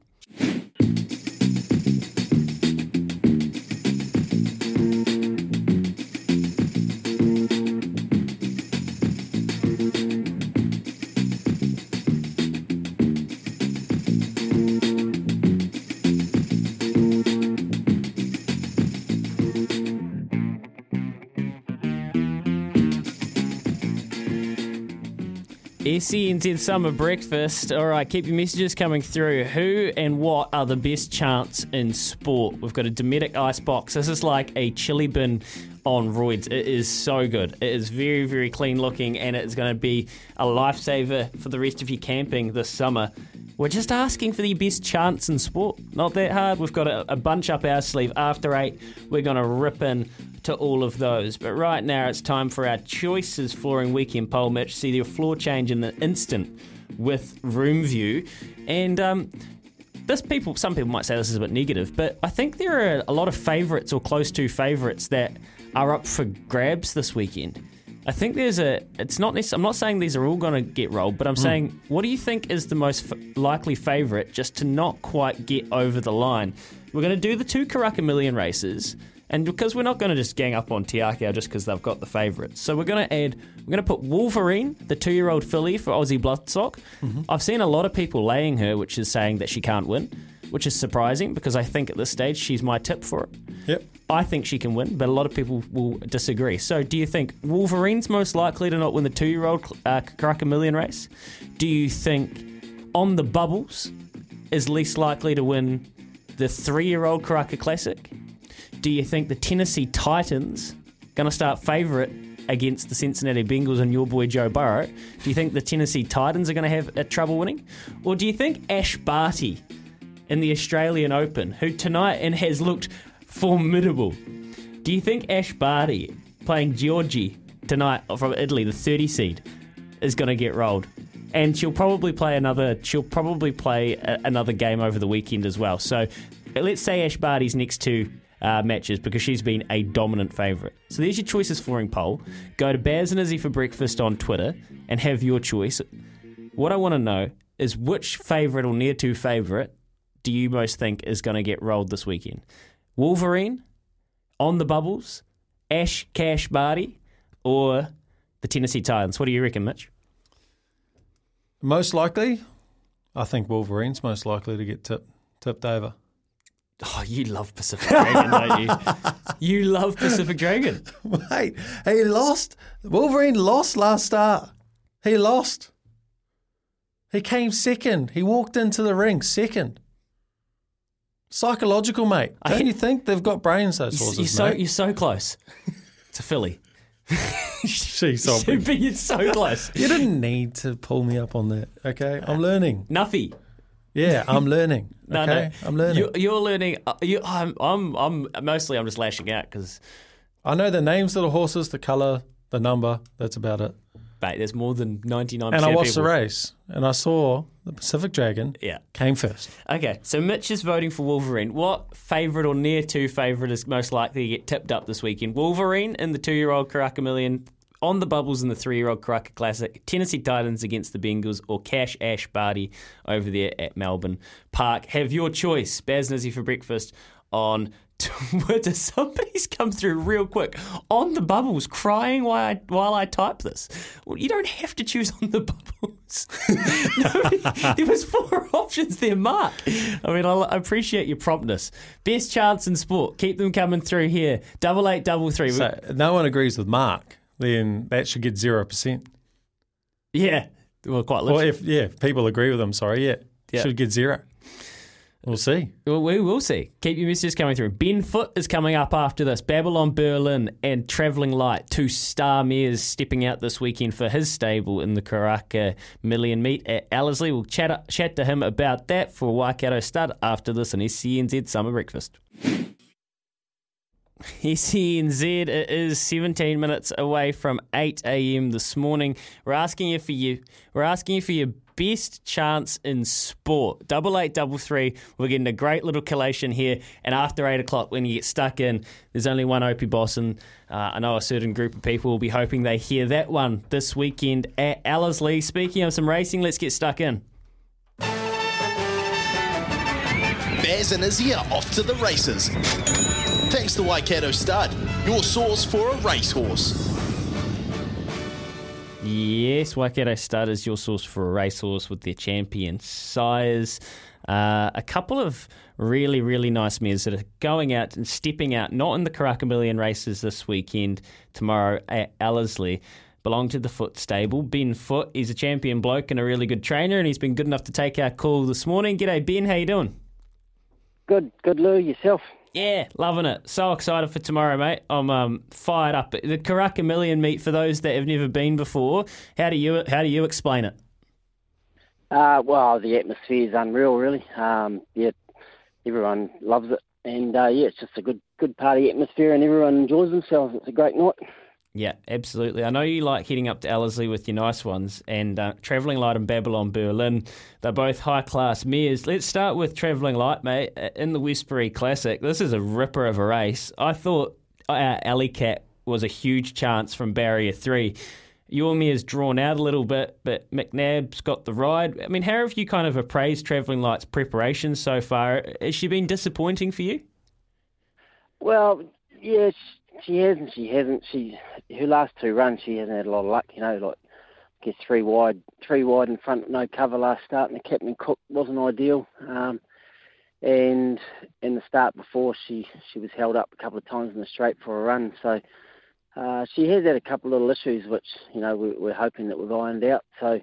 SENZ Summer Breakfast. All right, keep your messages coming through. Who and what are the best chants in sport? We've got a Dometic ice box. This is like a chili bin on roids. It is so good. It is very, very clean looking, and it's going to be a lifesaver for the rest of your camping this summer. We're just asking for the best chance in sport. Not that hard. We've got a, a bunch up our sleeve. After eight, we're going to rip in to all of those. But right now, it's time for our choices flooring weekend poll match. See your floor change in the instant with Room View, and um, this people. Some people might say this is a bit negative, but I think there are a lot of favourites or close to favourites that are up for grabs this weekend. I think there's a. It's not. necess- I'm not saying these are all going to get rolled, but I'm Mm. saying, what do you think is the most f- likely favourite just to not quite get over the line? We're going to do the two Karaka Million races, and because we're not going to just gang up on Te Akau just because they've got the favourites, so we're going to add. We're going to put Wolverine, the two-year-old filly for Aussie Bloodstock. I've seen a lot of people laying her, which is saying that she can't win, which is surprising because I think at this stage she's my tip for it. Yep. I think she can win, but a lot of people will disagree. So, do you think Wolverine's most likely to not win the two year old uh, Karaka Million race? Do you think On the Bubbles is least likely to win the three year old Karaka Classic? Do you think the Tennessee Titans going to start favourite against the Cincinnati Bengals and your boy Joe Burrow? Do you think the Tennessee Titans are going to have uh, trouble winning? Or do you think Ash Barty in the Australian Open, who tonight and has looked formidable. Do you think Ash Barty playing Giorgi tonight from Italy, the 30 seed, is going to get rolled? And she'll probably play another. She'll probably play a, another game over the weekend as well. So let's say Ash Barty's next two uh, matches because she's been a dominant favourite. So there's your choices flooring poll. Go to Baz and Izzy for breakfast on Twitter and have your choice. What I want to know is which favourite or near to favourite do you most think is going to get rolled this weekend? Wolverine, On the Bubbles, Ash Cash Barty, or the Tennessee Titans? What do you reckon, Mitch? Most likely, I think Wolverine's most likely to get tip, tipped over. Oh, you love Pacific Dragon, don't you? You love Pacific Dragon. Wait, he lost. Wolverine lost last start. He lost. He came second. He walked into the ring second. Psychological, mate. Don't you think they've got brains? Those horses, you're so mate? you're so close to Philly. She's You're so close. You didn't need to pull me up on that. Okay, I'm learning. Nuffy. Yeah, I'm learning. No, okay, no, I'm learning. You're, you're learning. uh, You, I'm, I'm, I'm mostly. I'm just lashing out because I know the names of the horses, the colour, the number. That's about it. mate, there's more than ninety nine. And I watched the race, and I saw the Pacific Dragon. Yeah. came first. Okay, so Mitch is voting for Wolverine. What favourite or near two favourite is most likely to get tipped up this weekend? Wolverine in the two year old Karaka Million, on the bubbles in the three year old Karaka Classic, Tennessee Titans against the Bengals, or Cash Ash Barty over there at Melbourne Park. Have your choice. Baz Nizzy for breakfast on Twitter. Somebody's come through real quick on the bubbles, crying while I, while I type this. Well, you don't have to choose on the bubbles. Nobody- there was four options there, Mark. I mean, I, appreciate your promptness. Best chance in sport. Keep them coming through here. Double eight, double three. So no one agrees with Mark. Then that should get zero percent. yeah, well, quite Well, if yeah, if people agree with him, sorry, yeah, Yeah. should get zero. We'll see. We will see. Keep your messages coming through. Ben Foote is coming up after this. Babylon Berlin and Travelling Light, two star mares stepping out this weekend for his stable in the Karaka Million Meet at Ellerslie. We'll chat, chat to him about that for Waikato Stud after this on SENZ Summer Breakfast. SENZ, it is 17 minutes away from 8 a.m. this morning. We're asking you for you. We're asking you for your best chance in sport. Double eight, double three. We're getting a great little collation here. And after eight o'clock, when you get stuck in, there's only one Opie boss, and uh, I know a certain group of people will be hoping they hear that one this weekend at Ellerslie. Speaking of some racing, let's get stuck in. Baz and Izzy are off to the races. Thanks to Waikato Stud, your source for a racehorse. Yes, Waikato is your source for a racehorse with their champion sires. Uh, a couple of really, really nice mares that are going out and stepping out, not in the Karaka Million races this weekend, tomorrow at Ellerslie. belong to the Foote stable. Ben Foote is a champion bloke and a really good trainer, and he's been good enough to take our call this morning. G'day, Ben. How you doing? Good, good, Lou. Yourself? Yeah, loving it. So excited for tomorrow, mate. I'm um, fired up. The Karaka Million meet for those that have never been before. How do you how do you explain it? Uh, well, the atmosphere is unreal, really. Um, yeah, everyone loves it, and uh, yeah, it's just a good, good party atmosphere, and everyone enjoys themselves. It's a great night. Yeah, absolutely. I know you like heading up to Ellerslie with your nice ones and uh, Travelling Light and Babylon Berlin. They're both high class mares. Let's start with Travelling Light, mate. Uh, In the Westbury Classic, this is a ripper of a race. I thought our Alley Cat was a huge chance from barrier three. Your mare's drawn out a little bit, but McNabb's got the ride. I mean, how have you kind of appraised Travelling Light's preparation so far? Has she been disappointing for you? Well, yeah, she, she has and she hasn't. She her last two runs, she hasn't had a lot of luck. You know, like I guess three wide, three wide in front, no cover last start, and the Captain Cook wasn't ideal. Um, and in the start before, she she was held up a couple of times in the straight for a run. So uh, she has had a couple of little issues, which you know we, we're hoping that we've ironed out. So.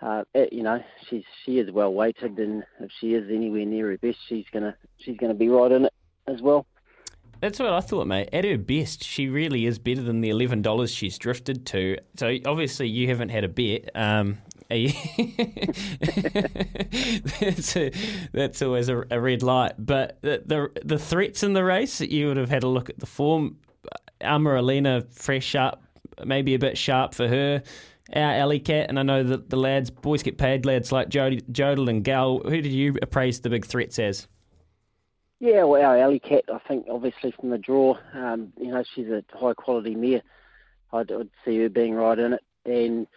Uh, it, you know, she's she is well weighted, and if she is anywhere near her best, she's gonna she's gonna be right in it as well. That's what I thought, mate. At her best, she really is better than the eleven dollars she's drifted to. So obviously, you haven't had a bet. Um, that's, a, that's always a, a red light. But the, the the threats in the race, you would have had a look at the form. Amaralina, fresh up, maybe a bit sharp for her. Our Alley Cat, and I know that the lads, boys get paid, lads like Jody, Jodel and Gal. Who did you appraise the big threats as? Yeah, well, our Alley Cat, I think, obviously from the draw, um, you know, she's a high quality mare. I'd, I'd see her being right in it, and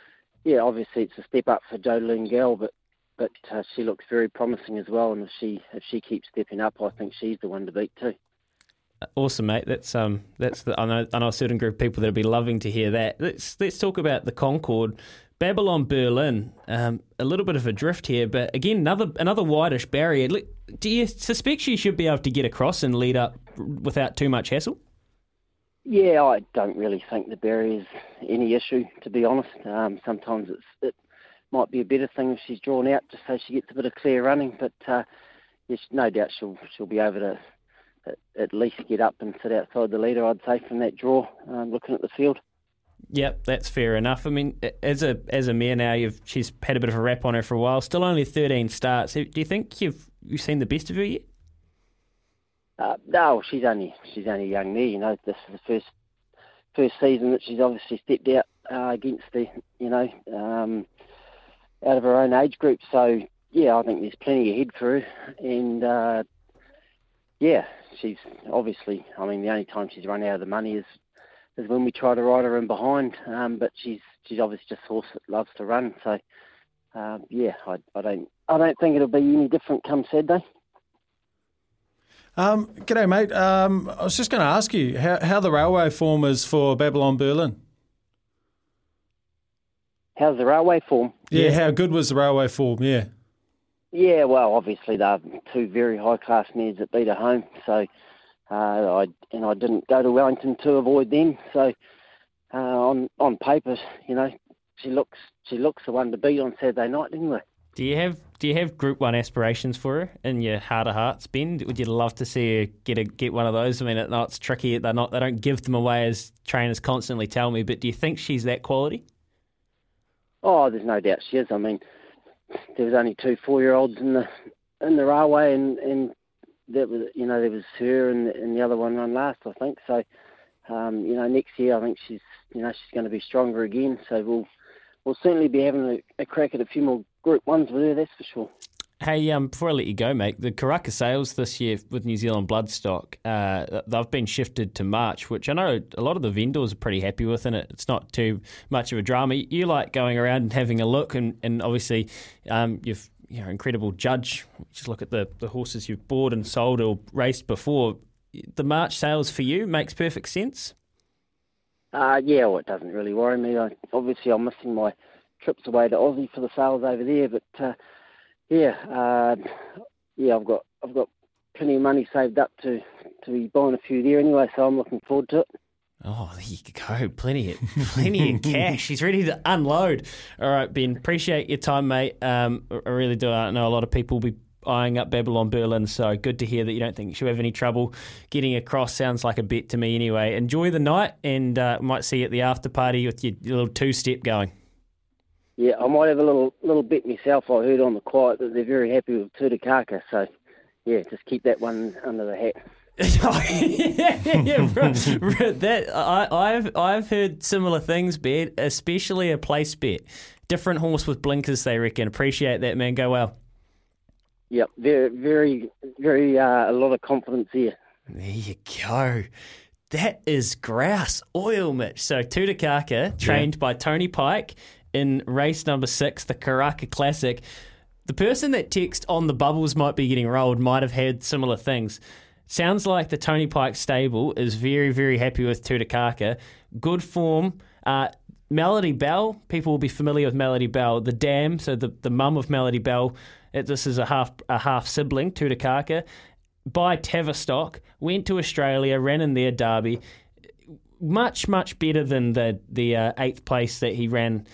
yeah, obviously it's a step up for Jodie Gal, but but uh, she looks very promising as well. And if she if she keeps stepping up, I think she's the one to beat too. Awesome, mate. That's um, that's the, I know I know a certain group of people that'll be loving to hear that. Let's let's talk about the Concord, Babylon Berlin. Um, a little bit of a drift here, but again another another whitish barrier. Do you suspect she should be able to get across and lead up without too much hassle? Yeah, I don't really think the barrier's any issue, to be honest. Um, sometimes it might be a better thing if she's drawn out, just so she gets a bit of clear running. But uh, yes, no doubt she'll she'll be able to at, at least get up and sit outside the leader. I'd say from that draw, um, looking at the field. Yep, that's fair enough. I mean, as a as a mare now, you've she's had a bit of a rap on her for a while. Still only thirteen starts. Do you think you've you've seen the best of her yet? Uh, no, she's only she's only young there. You know, this is the first first season that she's obviously stepped out uh, against the you know um, out of her own age group. So yeah, I think there's plenty ahead for her, and uh, yeah, she's obviously. I mean, the only time she's run out of the money is is when we try to ride her in behind. Um, but she's she's obviously just a horse that loves to run. So um, yeah, I, I don't I don't think it'll be any different come Saturday. Um, g'day, mate. Um, I was just going to ask you how, how the railway form is for Babylon Berlin. How's the railway form? Yeah, how good was the railway form? Yeah. Yeah, well, obviously they're two very high class mares that beat at home. So, uh, I and I didn't go to Wellington to avoid them. So, uh, on on paper, you know, she looks she looks the one to beat on Saturday night, didn't we? Do you have Do you have Group One aspirations for her in your heart of hearts, Ben? Would you love to see her get a, get one of those? I mean, it, no, it's tricky. They're not. They don't give them away as trainers constantly tell me. But do you think she's that quality? Oh, there's no doubt she is. I mean, there was only two four year olds in the in the railway, and and that was you know there was her and and the other one run last, I think. So, um, you know, next year I think she's you know she's going to be stronger again. So we'll we'll certainly be having a, a crack at a few more Group Ones with her. That's for sure. Hey, um, before I let you go, mate, the Karaka sales this year with New Zealand Bloodstock, uh, they've been shifted to March, which I know a lot of the vendors are pretty happy with, and it, it's not too much of a drama. You like going around and having a look, and, and obviously um, you've you're an incredible judge. Just look at the, the horses you've bought and sold or raced before. The March sales for you makes perfect sense. Uh, yeah, well, it doesn't really worry me. I, obviously, I'm missing my trips away to Aussie for the sales over there, but uh, yeah, uh, yeah, I've got I've got plenty of money saved up to to be buying a few there anyway, so I'm looking forward to it. Oh, there you go. Plenty of plenty of cash. He's ready to unload. All right, Ben. Appreciate your time, mate. Um, I really do. I know a lot of people will be eyeing up Babylon Berlin, so good to hear that you don't think she'll have any trouble getting across. Sounds like a bet to me, anyway. Enjoy the night, and uh, might see you at the after party with your, your little two step going. Yeah, I might have a little little bit myself. I heard on the quiet that they're very happy with Tutakaka, so yeah, just keep that one under the hat. Yeah, yeah, bro, bro, that I, I've I've heard similar things, bet, especially a place bet. Different horse with blinkers, they reckon. Appreciate that, man. Go well. Yep, very, very, very uh, a lot of confidence here. There you go. That is grouse oil, Mitch. So Tutakaka, trained by Tony Pike in race number six, the Karaka Classic. The person that texted on the bubbles might be getting rolled might have had similar things. Sounds like the Tony Pike stable is very, very happy with Tutakaka. Good form. Uh, Melody Belle, people will be familiar with Melody Belle, the dam, so the, the mum of Melody Belle. uh, This is a half a half sibling, Tutakaka. By Tavistock, went to Australia, ran in their derby. Much, much better than the the uh, eighth place that he ran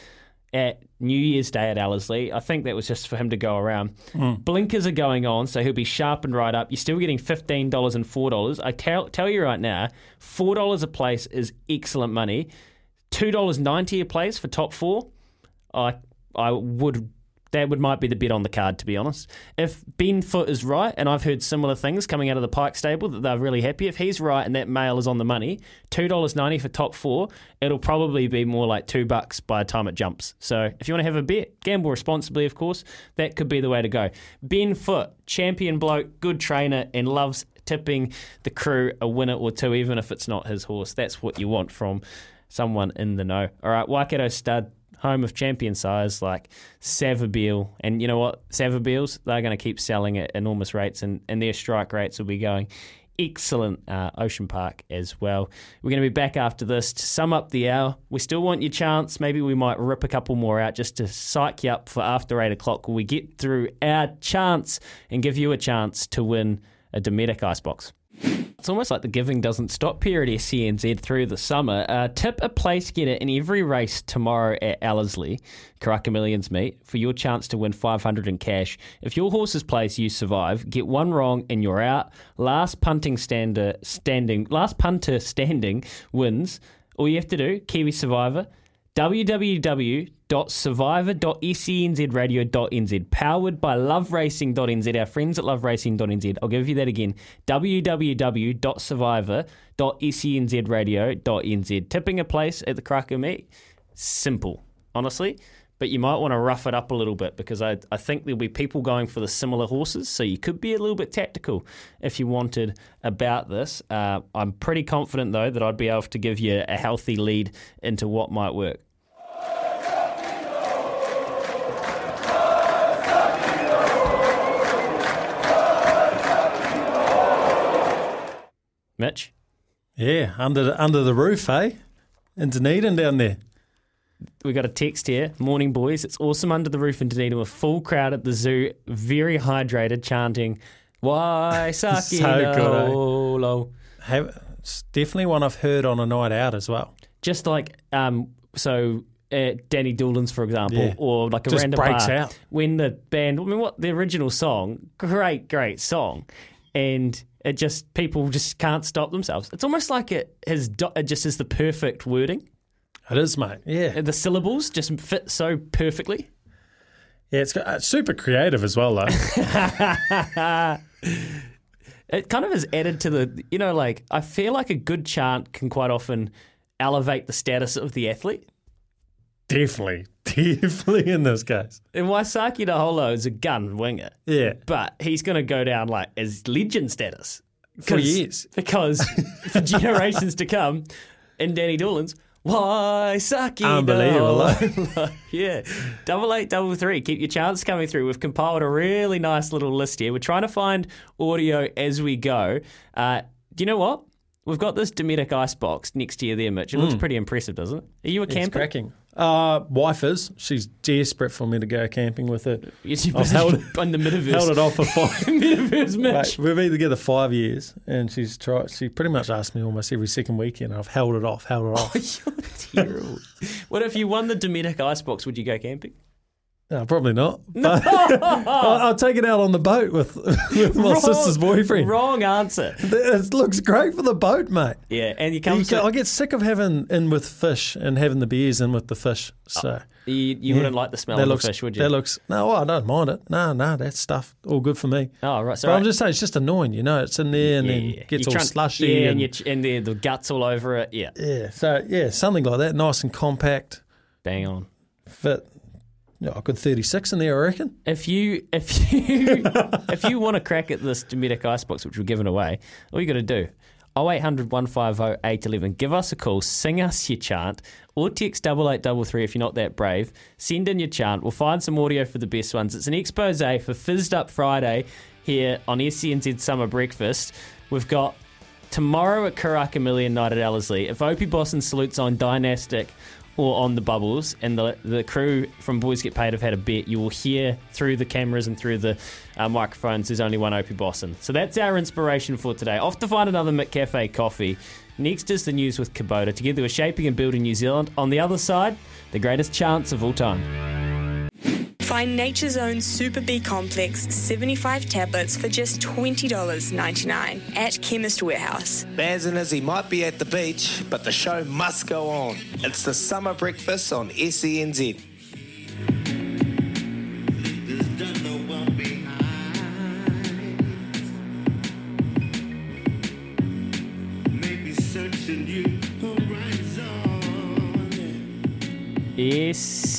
at New Year's Day at Ellerslie. I think that was just for him to go around. Mm. Blinkers are going on, so he'll be sharpened right up. You're still getting fifteen dollars and four dollars. I tell tell you right now, four dollars a place is excellent money. Two dollars ninety a place for top four. I I would that would might be the bet on the card to be honest. If Ben Foote is right, and I've heard similar things coming out of the Pike stable that they're really happy. If he's right and that mail is on the money, two dollars ninety for top four, it'll probably be more like two bucks by the time it jumps. So if you want to have a bet, gamble responsibly, of course. That could be the way to go. Ben Foote, champion bloke, good trainer, and loves tipping the crew a winner or two, even if it's not his horse. That's what you want from someone in the know. All right, Waikato stud, home of champion size like Savabeel. And you know what? Savabeels, they're going to keep selling at enormous rates, and, and their strike rates will be going excellent uh, Ocean Park as well. We're going to be back after this to sum up the hour. We still want your chance. Maybe we might rip a couple more out just to psych you up for after 8 o'clock we get through our chance and give you a chance to win a Dometic Icebox. It's almost like the giving doesn't stop here at SENZ through the summer. Uh, tip a place getter in every race tomorrow at Ellerslie, Karaka Millions meet, for your chance to win 500 in cash. If your horse's place you survive, get one wrong and you're out. Last punting stander standing, last punter standing wins. All you have to do, Kiwi Survivor, www.survivor.scnzradio.nz, powered by loveracing.nz, our friends at loveracing.nz. I'll give you that again www.survivor.scnzradio.nz. Tipping a place at the Karaka Meet, simple, honestly. But you might want to rough it up a little bit because I, I think there'll be people going for the similar horses. So you could be a little bit tactical if you wanted about this. Uh, I'm pretty confident, though, that I'd be able to give you a healthy lead into what might work. Mitch? Yeah, under the, under the roof, eh? In Dunedin down there. We got a text here. Morning, boys. It's awesome under the roof in Dunedin with full crowd at the zoo, very hydrated, chanting, Why, Saki So good, eh? no, lo." Have, it's definitely one I've heard on a night out as well. Just like, um, so uh, Danny Doolan's, for example, Yeah. or like a Just random breaks bar, out. When the band, I mean, what the original song, great, great song, and it just people just can't stop themselves. It's almost like it has do- it just is the perfect wording. It is, mate. Yeah, the syllables just fit so perfectly. Yeah, it's, got- uh, it's super creative as well, though. it kind of is added to the, you know, like I feel like a good chant can quite often elevate the status of the athlete. definitely, definitely in this case. And Waisake Naholo is a gun winger. Yeah. But he's going to go down like as legend status. For years. Because for generations to come, and Danny Doolan's, Waisake Unbelievable? Yeah. Double eight, double three. Keep your chance coming through. We've compiled a really nice little list here. We're trying to find audio as we go. Uh, do you know what? We've got this Dometic Icebox next to you there, Mitch. It looks Mm. pretty impressive, doesn't it? Are you a It's camper? cracking. Uh, wife is. She's desperate for me to go camping with her. Yes, busy held, on the metaverse. held it off for five. Metaverse. Mate, we've been together five years, and she's tried. She pretty much asked me almost every second weekend. I've held it off, held it off. You're Terrible. what if you won the Dometic Icebox? Would you go camping? No, probably not. But I'll, I'll take it out on the boat with, with my Wrong- sister's boyfriend. Wrong answer. It looks great for the boat, mate. Yeah, and you come You to get- I get sick of having in with fish and having the beers in with the fish. Oh, so you, you wouldn't like the smell that of looks, the fish, would you? That looks no, I don't mind it. No, no, that stuff all good for me. Oh right, so but I'm just saying it's just annoying, you know. It's in there and then gets all slushy. Yeah, and, and, you ch- and the, the guts all over it. Yeah, yeah, so yeah, something like that, nice and compact. bang on. Fit. Yeah, a good 36 in there, I reckon. If you if you if you want to crack at this Dometic Icebox, which we're giving away, all you got to do. 0800 150 811. Give us a call, sing us your chant, or text 8833 if you're not that brave. Send in your chant. We'll find some audio for the best ones. It's an expose for Fizzed Up Friday here on SENZ Summer Breakfast. We've got tomorrow at Karaka Million Night at Ellerslie. If Opie Bosson salutes on Dynastic or on the bubbles, and the the crew from Boys Get Paid have had a bet, you will hear through the cameras and through the uh, microphones there's only one Opie Bosson. So that's our inspiration for today. Off to find another McCafe coffee. Next is the news with Kubota. Together we're shaping and building New Zealand. On the other side, the greatest chance of all time. Find Nature's Own Super B Complex 75 tablets for just $20.99 at Chemist Warehouse. Baz and Izzy might be at the beach, but the show must go on. It's the summer breakfast on SENZ.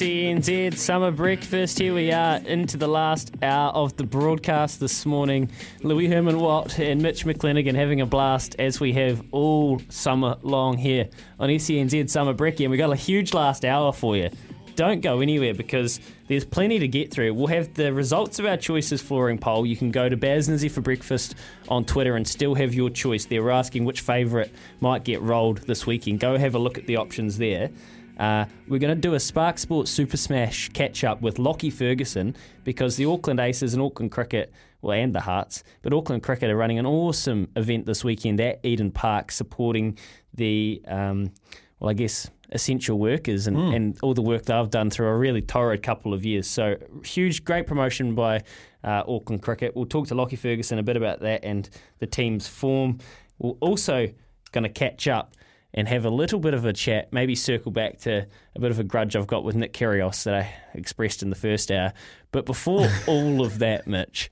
SENZ Summer Breakfast. Here we are into the last hour of the broadcast this morning. Louis Herman Watt and Mitch McClenaghan having a blast as we have all summer long here on SENZ Summer Brekkie. And we've got a huge last hour for you. Don't go anywhere because there's plenty to get through. We'll have the results of our choices flooring poll. You can go to Baz for breakfast on Twitter and still have your choice there. We're asking which favourite might get rolled this weekend. Go have a look at the options there. Uh, we're going to do a Spark Sports Super Smash catch up with Lockie Ferguson because the Auckland Aces and Auckland Cricket, well, and the Hearts, but Auckland Cricket are running an awesome event this weekend at Eden Park supporting the, um, well, I guess, essential workers and, Mm. and all the work they've done through a really torrid couple of years. So, huge, great promotion by uh, Auckland Cricket. We'll talk to Lockie Ferguson a bit about that and the team's form. We're also going to catch up and have a little bit of a chat, maybe circle back to a bit of a grudge I've got with Nick Kyrgios that I expressed in the first hour. But before all of that, Mitch,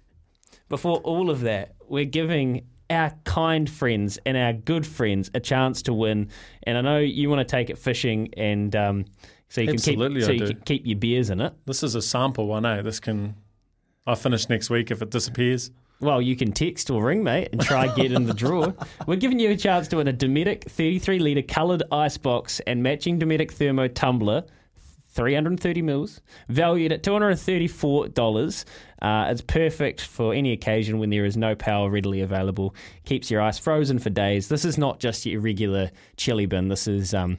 before all of that, we're giving our kind friends and our good friends a chance to win. And I know you want to take it fishing, and um, so you Absolutely, can keep so I you do. can keep your beers in it. This is a sample. I know this can. I finish next week if it disappears. Well, you can text or ring, mate, and try get in the draw. We're giving you a chance to win a Dometic 33 litre coloured ice box and matching Dometic thermo tumbler. 330 mils, valued at $234. Uh, it's perfect for any occasion when there is no power readily available. Keeps your ice frozen for days. This is not just your regular chili bin. This is um,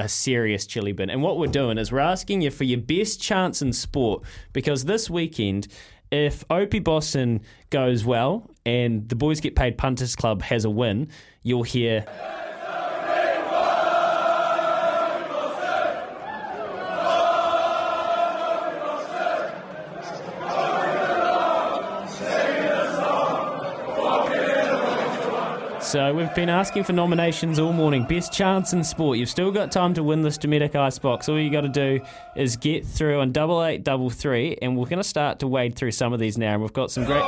a serious chili bin. And what we're doing is we're asking you for your best chance in sport because this weekend, if Opie Bosson goes well and the Boys Get Paid Punters Club has a win, you'll hear. So we've been asking for nominations all morning. Best chance in sport. You've still got time to win this Dometic Icebox. All you got to do is get through on double eight double three, and we're going to start to wade through some of these now. And we've got some great,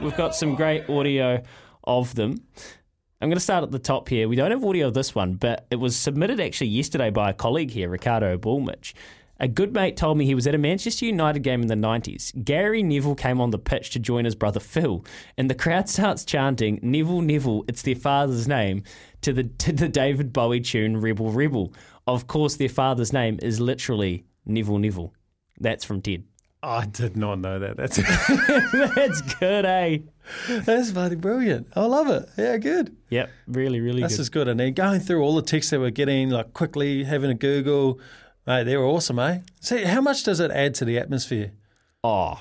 we've got some great audio of them. I'm going to start at the top here. We don't have audio of this one, but it was submitted actually yesterday by a colleague here, Ricardo Bullmich. A good mate told me he was at a Manchester United game in the 90s. Gary Neville came on the pitch to join his brother Phil, and the crowd starts chanting, Neville, Neville, it's their father's name, to the, to the David Bowie tune Rebel, Rebel. Of course, their father's name is literally Neville, Neville. That's from Ted. I did not know that. That's That's good, eh? That's bloody brilliant. I love it. Yeah, good. Yep, really, really good. This good. is good. And then going through all the texts that we're getting, like quickly having a Google. Mate, they're awesome, eh? See, how much does it add to the atmosphere? Oh,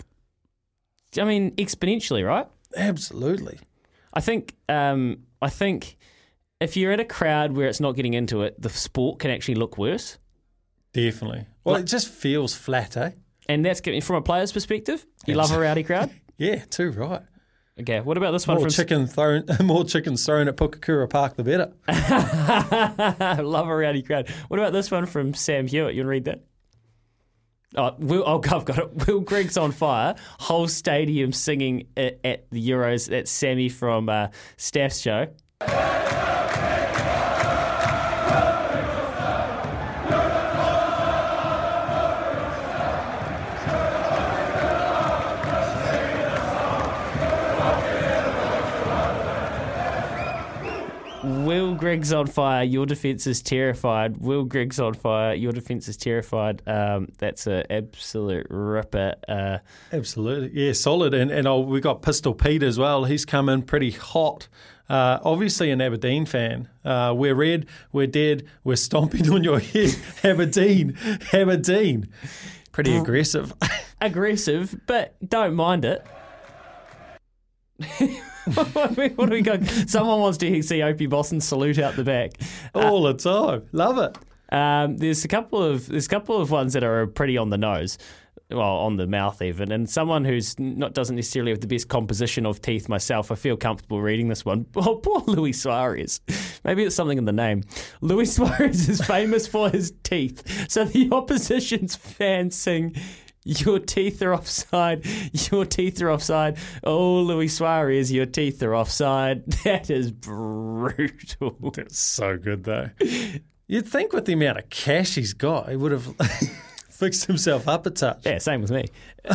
I mean, exponentially, right? Absolutely. I think. Um, I think if you're at a crowd where it's not getting into it, the sport can actually look worse. Definitely. Well, it just feels flat, eh? And that's getting from a player's perspective. You love a rowdy crowd. Yeah, too right. Okay, what about this one More from chicken thrown, more chickens thrown at Pukekura Park, the better. Love a rowdy crowd. What about this one from Sam Hewitt? You want to read that? Oh, Will, oh, I've got it. Will Grigg's on fire. Whole stadium singing at, at the Euros. That's Sammy from uh, Staff's show. Will Grigg's on fire. Your defence is terrified. Will Grigg's on fire. Your defence is terrified. Um, that's an absolute ripper. Uh, Absolutely. Yeah, solid. And and oh, we got Pistol Pete as well. He's come in pretty hot. Uh, obviously an Aberdeen fan. Uh, we're red, we're dead, we're stomping on your head. Aberdeen, Aberdeen. Pretty aggressive. aggressive, but don't mind it. what, do we, got? Someone wants to see Opie Bosson salute out the back all the time. Love it. Um, there's a couple of there's a couple of ones that are pretty on the nose, well on the mouth even, and someone who's not doesn't necessarily have the best composition of teeth. Myself, I feel comfortable reading this one. Oh, poor Luis Suarez. Maybe it's something in the name. Luis Suarez is famous for his teeth, so the opposition's fans sing. Your teeth are offside. Your teeth are offside. Oh, Luis Suarez, your teeth are offside. That is brutal. That's so good, though. You'd think with the amount of cash he's got, he would have fixed himself up a touch. Yeah, same with me.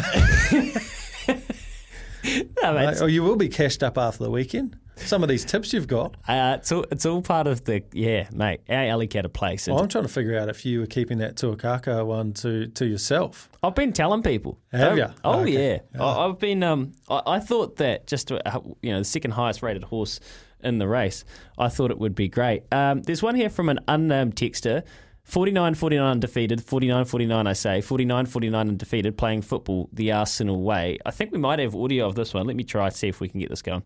no, mate, Mate, oh, you will be cashed up after the weekend. Some of these tips you've got. Uh, it's all it's all part of the yeah, mate. Our alley cat a place. Well, I'm trying to figure out if you were keeping that Tutakaka one to, to yourself. I've been telling people. Have Oh, ya? Oh Okay. yeah. I, I've been. Um, I, I thought that just to, uh, you know the second highest rated horse in the race. I thought it would be great. Um, there's one here from an unnamed texter. 49 49 undefeated, 49 49, I say, 49 49 undefeated, playing football the Arsenal way. I think we might have audio of this one. Let me try and see if we can get this going.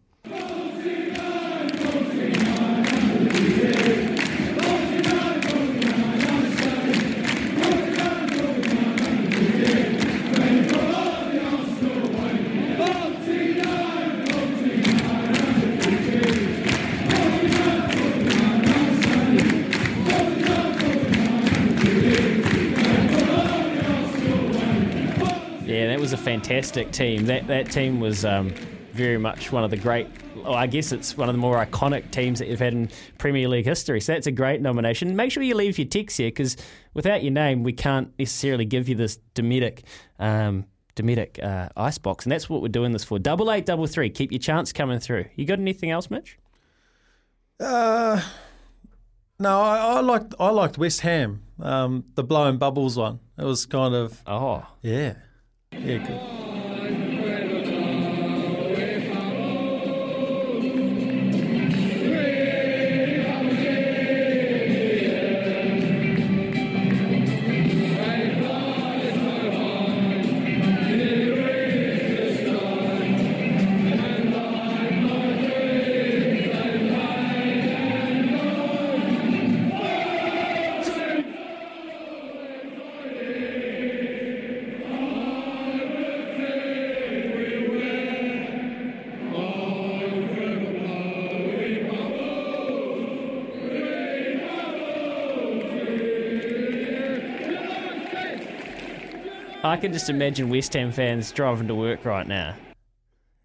That was a fantastic team. That that team was um, very much one of the great. Well, I guess it's one of the more iconic teams that you've had in Premier League history. So that's a great nomination. Make sure you leave your ticks here because without your name, we can't necessarily give you this Dometic. Um, Dometic uh, icebox, and that's what we're doing this for. Double eight, double three. Keep your chance coming through. You got anything else, Mitch? Uh, no, I, I liked I liked West Ham, um, the blowing bubbles one. It was kind of oh yeah, yeah, I can just imagine West Ham fans driving to work right now.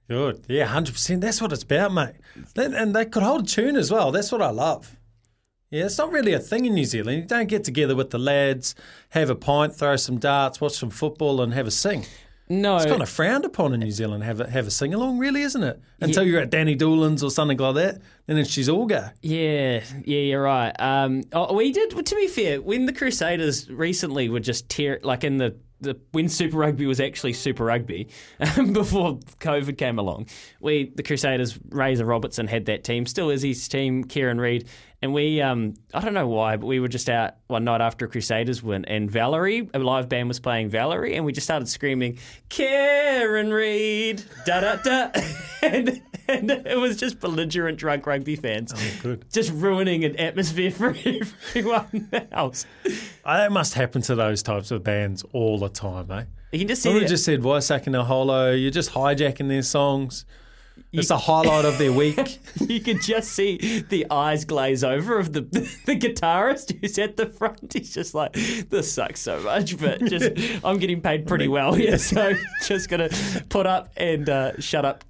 Good, yeah, hundred percent. That's what it's about, mate. And they could hold a tune as well. That's what I love. Yeah, it's not really a thing in New Zealand. You don't get together with the lads, have a pint, throw some darts, watch some football, and have a sing. No, It's kind of frowned upon in New Zealand. Have a have a sing along, really, isn't it? Until you're at Danny Doolan's or something like that, and then it's she's all go. Yeah, yeah, you're right. Um, oh, we did. To be fair, when the Crusaders recently were just tear like in the. The, when Super Rugby was actually Super Rugby, um, before COVID came along, we the Crusaders, Razor Robertson had that team, still is his team, Kieran Read, And we, um, I don't know why, but we were just out one night after a Crusaders win, and Valerie, a live band was playing Valerie, and we just started screaming, Kieran Read, da da da. and, and it was just belligerent drunk rugby fans. good. Just ruining an atmosphere for everyone else. That must happen to those types of bands all the time, eh? You can just see it. just said Waisake Naholo, you're just hijacking their songs. It's a highlight of their week. you can just see the eyes glaze over of the the guitarist who's at the front. He's just like, this sucks so much, but just I'm getting paid pretty well here, so just gonna put up and uh, shut up.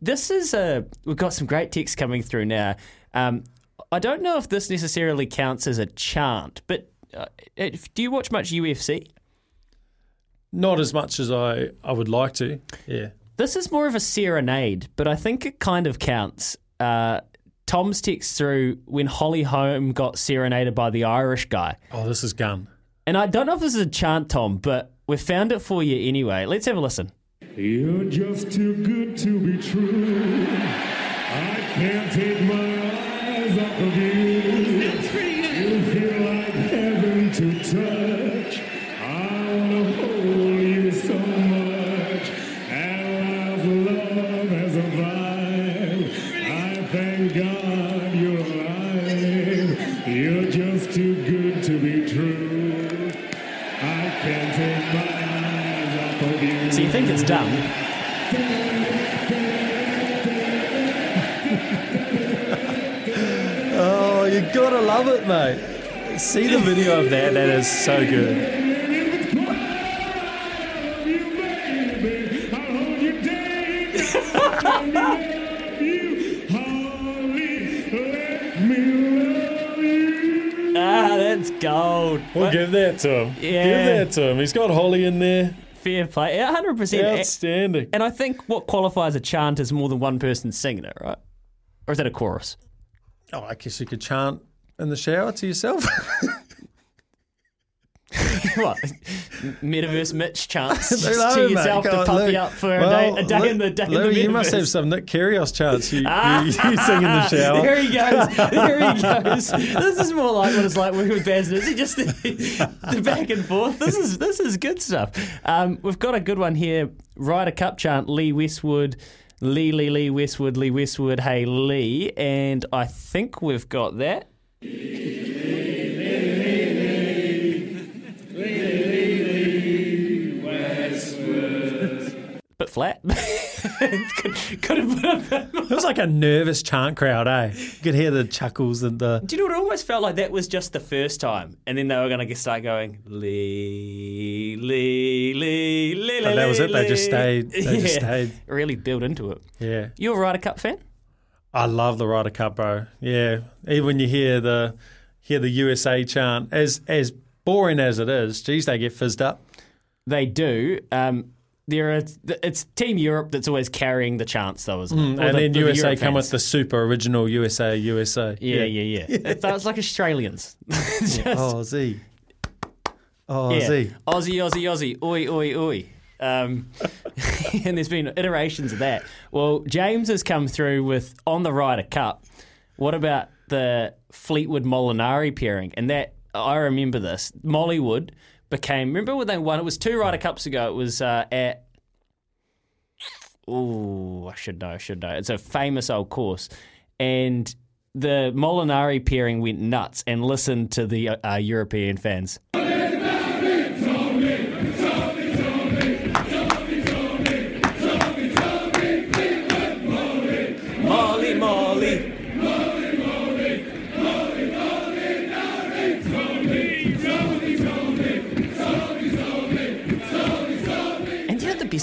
This is a we've got some great texts coming through now. Um, I don't know if this necessarily counts as a chant, but uh, if, do you watch much UFC? Not as much as I, I would like to. Yeah. This is more of a serenade, but I think it kind of counts. Uh, Tom's text through when Holly Holm got serenaded by the Irish guy. Oh, this is gun. And I don't know if this is a chant, Tom, but we've found it for you anyway. Let's have a listen. You're just too good to be true. I can't take my eyes off of you. Done? Oh, you gotta love it, mate. See the video of that. That is so good. Ah, that's gold. We'll give that to him. Yeah. Give that to him. He's got Holly in there. Fair play. Yeah, 100%. Outstanding. And I think what qualifies a chant is more than one person singing it, right? Or is that a chorus? Oh, I guess you could chant in the shower to yourself. what? Metaverse Mitch chance just to yourself to you up for Well, a day, a day in the day Lou, in the you must have some Nick Kyrgios chants. You, Ah. you, you sing in the shower. There he goes. There he goes. This is more like what it's like working with bands. Is it just the, the back and forth? This is this is good stuff. Um, we've got a good one here. Ryder Cup chant. Lee Westwood. Lee Lee Lee Westwood Lee Westwood. Hey Lee. And I think we've got that. Flat. could, could have It was like a nervous chant crowd, eh? You could hear the chuckles and the. Do you know what? It almost felt like that was just the first time, and then they were going to start going Lee, Lee, Lee, Lee. Oh, that was it? They just stayed- they just stayed. Really built into it. Yeah. You a Ryder Cup fan? I love the Ryder Cup, bro. Yeah, even when you hear the hear the USA chant, as as boring as it is, geez, they get fizzed up. They do. Um, there are. It's Team Europe that's always carrying the chance, though, isn't it? Mm, and the- then the USA Europe come fans. with the super original USA USA. Yeah, yeah, yeah. It's, it's like Australians. Just- Oh, Z. Oh, yeah. Z. Aussie, Aussie, Aussie. Oi, oi, oi. Um, and there's been iterations of that. Well, James has come through with on the Ryder Cup. What about the Fleetwood Molinari pairing? And that I remember this. Mollywood became. Remember when they won? It was two Ryder Cups ago. It was uh, at. Oh, I should know. I should know. It's a famous old course, and the Molinari pairing went nuts. And listened to the uh, European fans.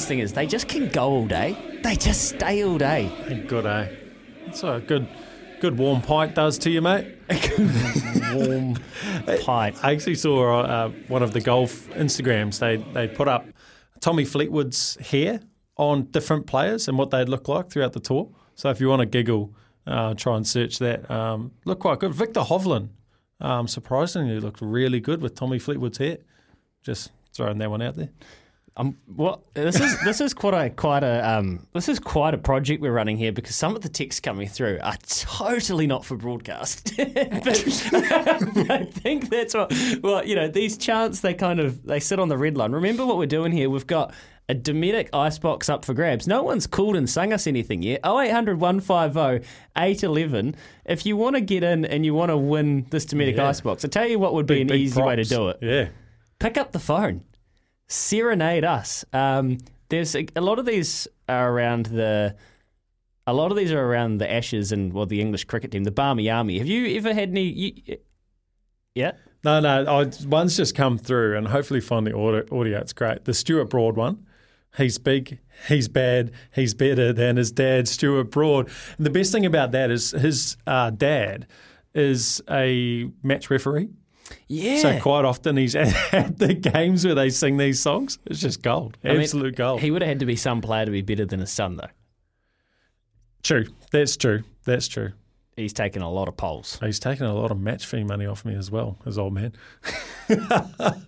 Best thing is they just can go all day. They just stay all day. Good, eh? It's a good, good warm pint does to you, mate. A warm pint. I actually saw uh, one of the golf Instagrams. They they put up Tommy Fleetwood's hair on different players and what they'd look like throughout the tour. So if you want to giggle, uh, try and search that. Um, look quite good. Victor Hovland, um, surprisingly, looked really good with Tommy Fleetwood's hair. Just throwing that one out there. Um, what this is this is quite a quite a um, this is quite a project we're running here because some of the texts coming through are totally not for broadcast. but I think that's what well you know these chants they kind of they sit on the red line. Remember what we're doing here? We've got a Dometic icebox up for grabs. No one's called and sung us anything yet. 0800 150 811. If you want to get in and you want to win this Dometic Yeah. icebox, I tell you what would be Big- an easy way to do it. Yeah. Pick up the phone serenade us. Um, there's a, a lot of these are around the. A lot of these are around the Ashes and well, the English cricket team, the Barmy Army. Have you ever had any? You, yeah. No, no. I, one's just come through, and hopefully find the audio. audio. It's great. The Stuart Broad one. He's big. He's bad. He's better than his dad, Stuart Broad. And the best thing about that is his uh, dad is a match referee. Yeah. So quite often he's at the games where they sing these songs. It's just gold. I mean, Absolute gold. He would have had to be some player to be better than his son, though. True. That's true. That's true. He's taken a lot of polls. He's taken a lot of match fee money off me as well, his old man.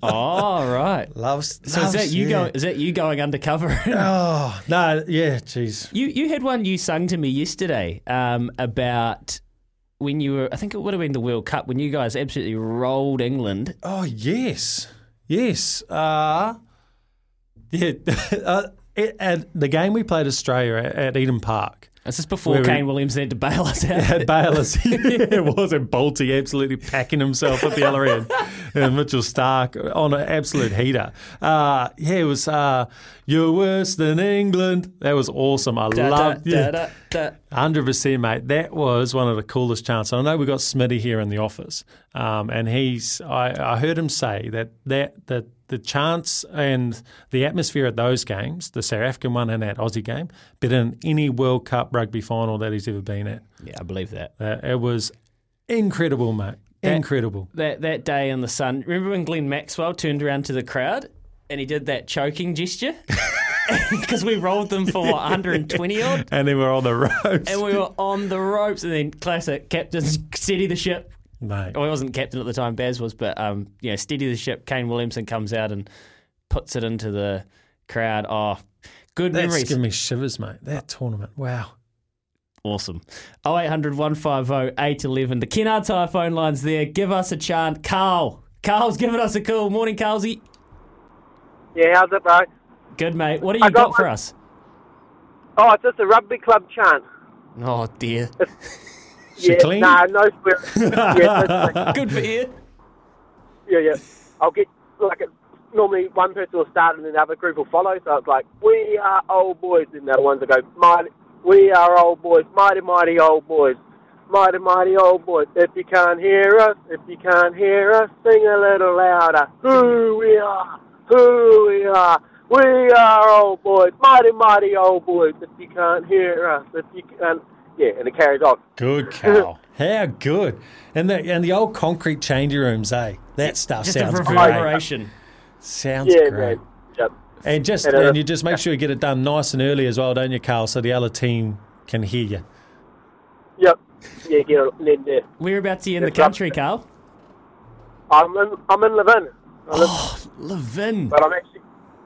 oh, right. Loves. So is that you yeah. going? Is that you going undercover? Oh no, yeah, jeez. You you had one you sung to me yesterday um, about when you were. I think it would have been the World Cup when you guys absolutely rolled England. Oh yes, yes. Uh, yeah. uh, at the game we played Australia at, at Eden Park. This is before Where we- Kane Williamson had to bail us out. Yeah, Bayless. it wasn't Bolty absolutely packing himself at the other end. And Mitchell Starc on an absolute heater. Uh, yeah, it was uh, You're Worse Than England. That was awesome. I Da, loved da, yeah. da, da. Hundred percent, mate. That was one of the coolest chants. I know we got Smitty here in the office, um, and he's. I, I heard him say that that that the chants and the atmosphere at those games, the South African one and that Aussie game, better than any World Cup rugby final that he's ever been at. Yeah, I believe that. Uh, it was incredible, mate. That- incredible. That that day in the sun. Remember when Glenn Maxwell turned around to the crowd and he did that choking gesture because we rolled them for what, 120 odd. And then we're on the ropes. And we were on the ropes, and then classic captain steady the ship. Mate. Well, I wasn't captain at the time, Baz was, but um, you know, steady the ship. Kane Williamson comes out and puts it into the crowd. Oh, good That's memories. giving me shivers, mate. That tournament. Wow. Awesome. 0800 150 811. The Kennards Hire phone line's there. Give us a chant. Carl. Carl's giving us a call. Morning, Carlsy. Yeah, how's it, bro? Good, mate. What do I you got, got for us? Oh, it's just a rugby club chant. Oh, dear. She yeah, clean? Nah, no swearing. yeah, no swearing. Good for you. Yeah, yeah. I'll get like a, normally one person will start and then the other group will follow. So it's like we are old boys, and the other ones will go mighty. We are old boys, mighty mighty old boys, mighty mighty old boys. If you can't hear us, if you can't hear us, sing a little louder. Who we are, who we are. We are old boys, mighty mighty old boys. If you can't hear us, if you can, yeah, and it carries on. Good cow. How good. And the and the old concrete changing rooms, eh? That stuff Just a sounds great. Sounds Yeah, great. man. Yep. And just And, uh, and you just make sure you get it done nice and early as well, don't you, Carl? So the other team can hear you. Yep. Yeah, get it in there. Whereabouts are you in the country, Carl? I'm in, I'm in Levin. I live, Oh, Levin. But I'm actually,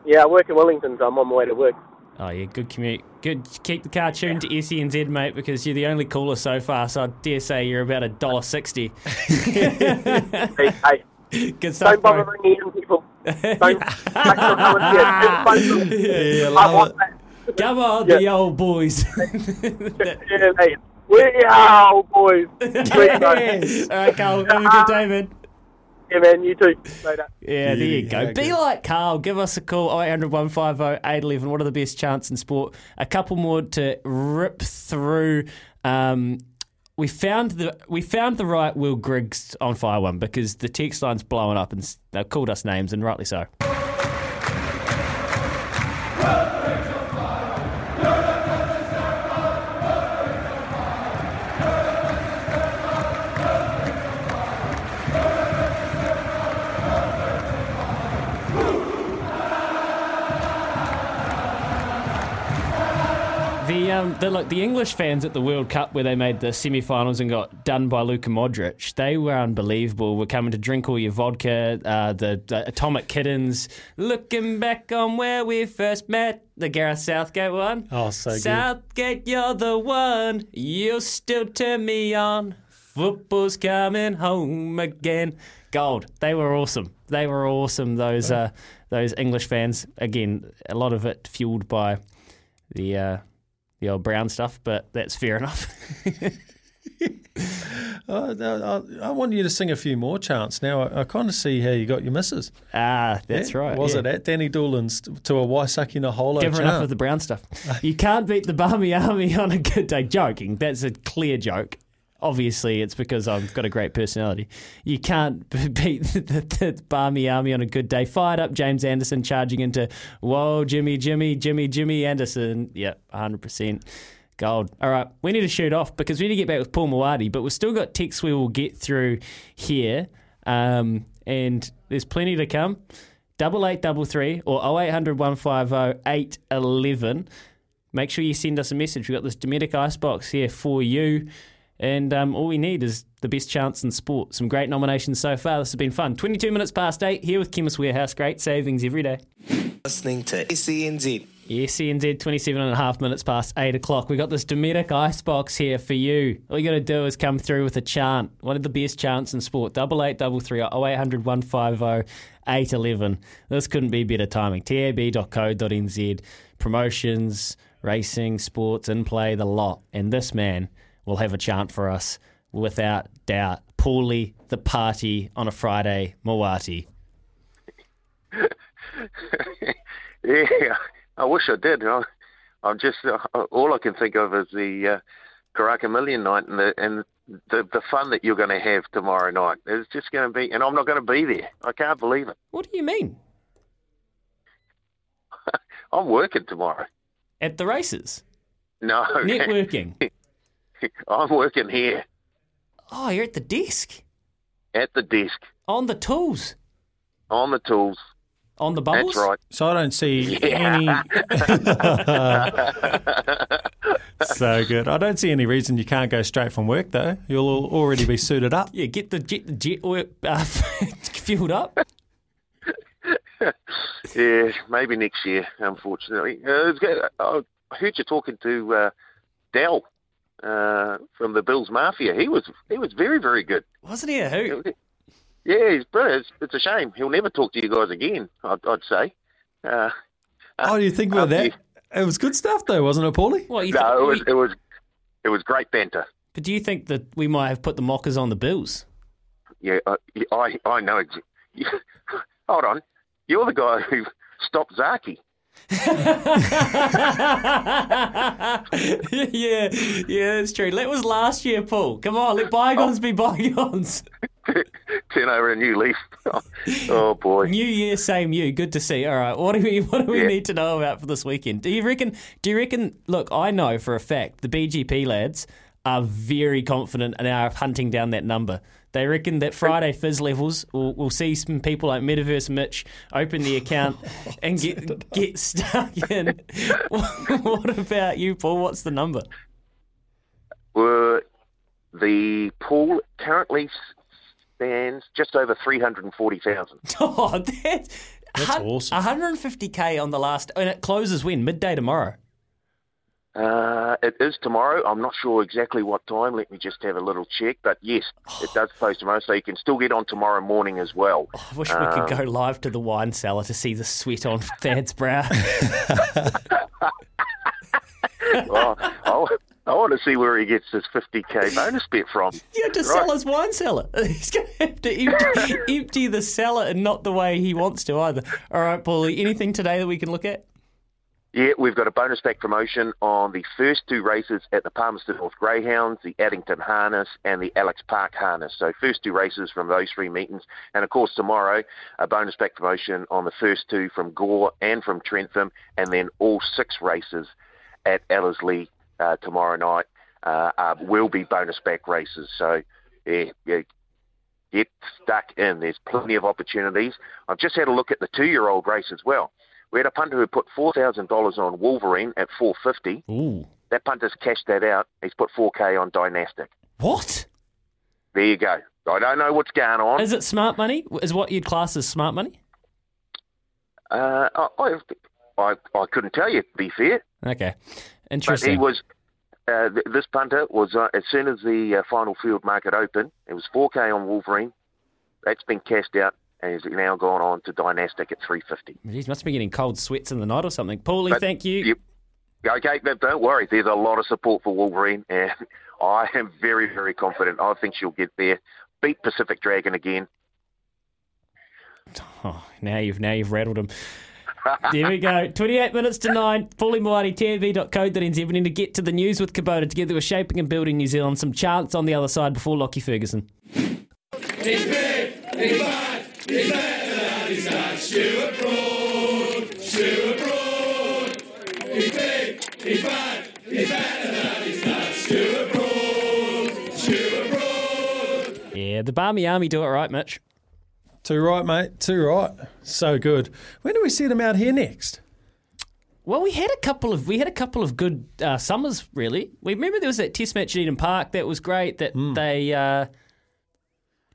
yeah, I work in Wellington, so I'm on my way to work. Oh, yeah, good commute. Good. Keep the car tuned to SENZ, mate, because you're the only caller so far, so I dare say you're about a dollar sixty. hey, hey, Good stuff, don't bother bro. ringing in, people. Don't. don't come and get it. Phone them. Yeah, I love want it. Come on, Yeah. the old boys. Yeah, hey, we are old boys. Yes. All right, Carl, have a good day, man. Yeah, man, you too. Later. Yeah, there you go. Be like Carl. Give us a call 0800 150 811. What are the best chants in sport? A couple more to rip through. Um, we found the we found the right Will Grigg's on fire one because the text line's blowing up and they've called us names and rightly so. The the look, the English fans at the World Cup where they made the semi-finals and got done by Luka Modric, they were unbelievable. We're coming to drink all your vodka. Uh, the, the Atomic Kittens, looking back on where we first met. The Gareth Southgate one. Oh, so good. Southgate, you're the one. You'll still turn me on. Football's coming home again. Gold. They were awesome. They were awesome. Those uh, those English fans. Again, a lot of it fueled by the uh, the old brown stuff, but that's fair enough. Uh, I, I want you to sing a few more chants. Now, I, I kind of see how you got your misses. Ah, that's Yeah, right. Was yeah. it at Danny Doolan's to a Waisake Naholo Give her enough of the brown stuff. You can't beat the Barmy Army on a good day. Joking. That's a clear joke. Obviously, it's because I've got a great personality. You can't beat the, the, the Barmy Army on a good day. Fired up James Anderson charging into, whoa, Jimmy, Jimmy, Jimmy, Jimmy Anderson. Yep, 100%. Gold. All right, we need to shoot off because we need to get back with Paul Mawadi, but we've still got texts we will get through here. Um, and there's plenty to come. Double eight double three or 0800 150 811. Make sure you send us a message. We've got this Dometic Icebox here for you. And um, all we need is the best chance in sport. Some great nominations so far. This has been fun. 22 minutes past 8 here with Chemist Warehouse. Great savings every day. Listening to SENZ. SENZ, 27 and a half minutes past 8 o'clock. we got this Dometic Icebox here for you. All you got to do is come through with a chant. One of the best chants in sport. Double eight, double three, 0800 150 811. This couldn't be better timing. tab.co.nz. Promotions, racing, sports, in play, the lot. And this man will have a chant for us without doubt. Paulie, the party on a Friday, Mawati. Yeah, I wish I did. I, I'm just uh, all I can think of is the uh, Karaka Million night and the and the the fun that you're going to have tomorrow night. It's just going to be, and I'm not going to be there. I can't believe it. What do you mean? I'm working tomorrow. At the races? No, Networking. I'm working here Oh, you're at the desk. at the desk On the tools. on the tools. On the bubbles? That's right. So I don't see Yeah. any. so good. I don't see any reason you can't go straight from work though. You'll already be suited up. Yeah, get the get the jet oil uh, fueled up. yeah, maybe next year. Unfortunately, uh. I heard you talking to uh, Del uh, from the Bills Mafia. He was he was very very good. Wasn't he a hoot? Yeah, he's brilliant. It's, it's a shame he'll never talk to you guys again. I'd, I'd say. Uh, Oh, do you think about that? It was good stuff though, wasn't it, Paulie? What you no, it was think, it was it was great banter. but do you think that we might have put the mockers on the bills? Yeah, I I, I know. hold on, you're the guy who stopped Zaki. yeah, yeah, that's true. That was last year, Paul. Come on, let bygones be bygones. Turn over a new leaf. oh boy. New year, same you. Good to see. All right, what do we what do we Yeah. need to know about for this weekend? Do you reckon? Do you reckon? Look, I know for a fact the BGP lads are very confident and are hunting down that number. They reckon that Friday fizz levels will will see some people like Metaverse Mitch open the account and get get stuck in. what about you, Paul? What's the number? Were the pool currently stands just over three hundred and forty thousand. Oh, that's, That's awesome. 150k on the last, and it closes when midday tomorrow. Uh, it is tomorrow. I'm not sure exactly what time. Let me just have a little check. But yes, it does close tomorrow, so you can still get on tomorrow morning as well. I wish we could go live to the wine cellar to see the sweat on Thad's brow. oh, I, I want to see where he gets his 50k bonus bet from. You have to sell his wine cellar. He's going to have to empty, empty the cellar and not the way he wants to either. All right, Paulie, anything today that we can look at? Yeah, we've got a bonus back promotion on the first two races at the Palmerston North Greyhounds, the Addington Harness, and the Alex Park Harness. So first two races from those three meetings, and of course tomorrow a bonus back promotion on the first two from Gore and from Trentham, and then all six races at Ellerslie uh, tomorrow night uh, uh, will be bonus back races. So yeah, yeah, get stuck in. There's plenty of opportunities. I've just had a look at the two-year-old race as well. We had a punter who put four thousand dollars on Wolverine at four fifty. Ooh. that punter's cashed that out. He's put 4K on Dynastic. What? There you go. I don't know what's going on. Is it smart money? Is what you'd class as smart money? Uh, I, I, I, couldn't tell you, to be fair. Okay. But Interesting. he was, uh, th- this punter was, uh, as soon as the uh, final field market opened, it was 4K on Wolverine. That's been cashed out and has now gone on to Dynastic at 350. He must be getting cold sweats in the night or something. Paulie, But thank you. Okay, but don't worry. There's a lot of support for Wolverine, and I am very, very confident. I think she'll get there. Beat Pacific Dragon again. Oh, now you've now you've rattled him. there we go. 28 minutes to 9. Paulie Moati, tnv.co.nz. We need to get to the news with Kubota together with Shaping and Building New Zealand. Some chance on the other side before Lockie Ferguson. He's big, he's bad, he's better than he's not. Stuart Broad, Stuart Broad. He's big, he's bad, he's better than he's not. Stuart Broad, Stuart Broad. Yeah, the Barmy Army do it right, Mitch. Too right, mate. Too right. So good. When do we see them out here next? Well, we had a couple of we had a couple of good uh, summers. Really, we remember there was that Test match at Eden Park that was great. That Hmm. they uh,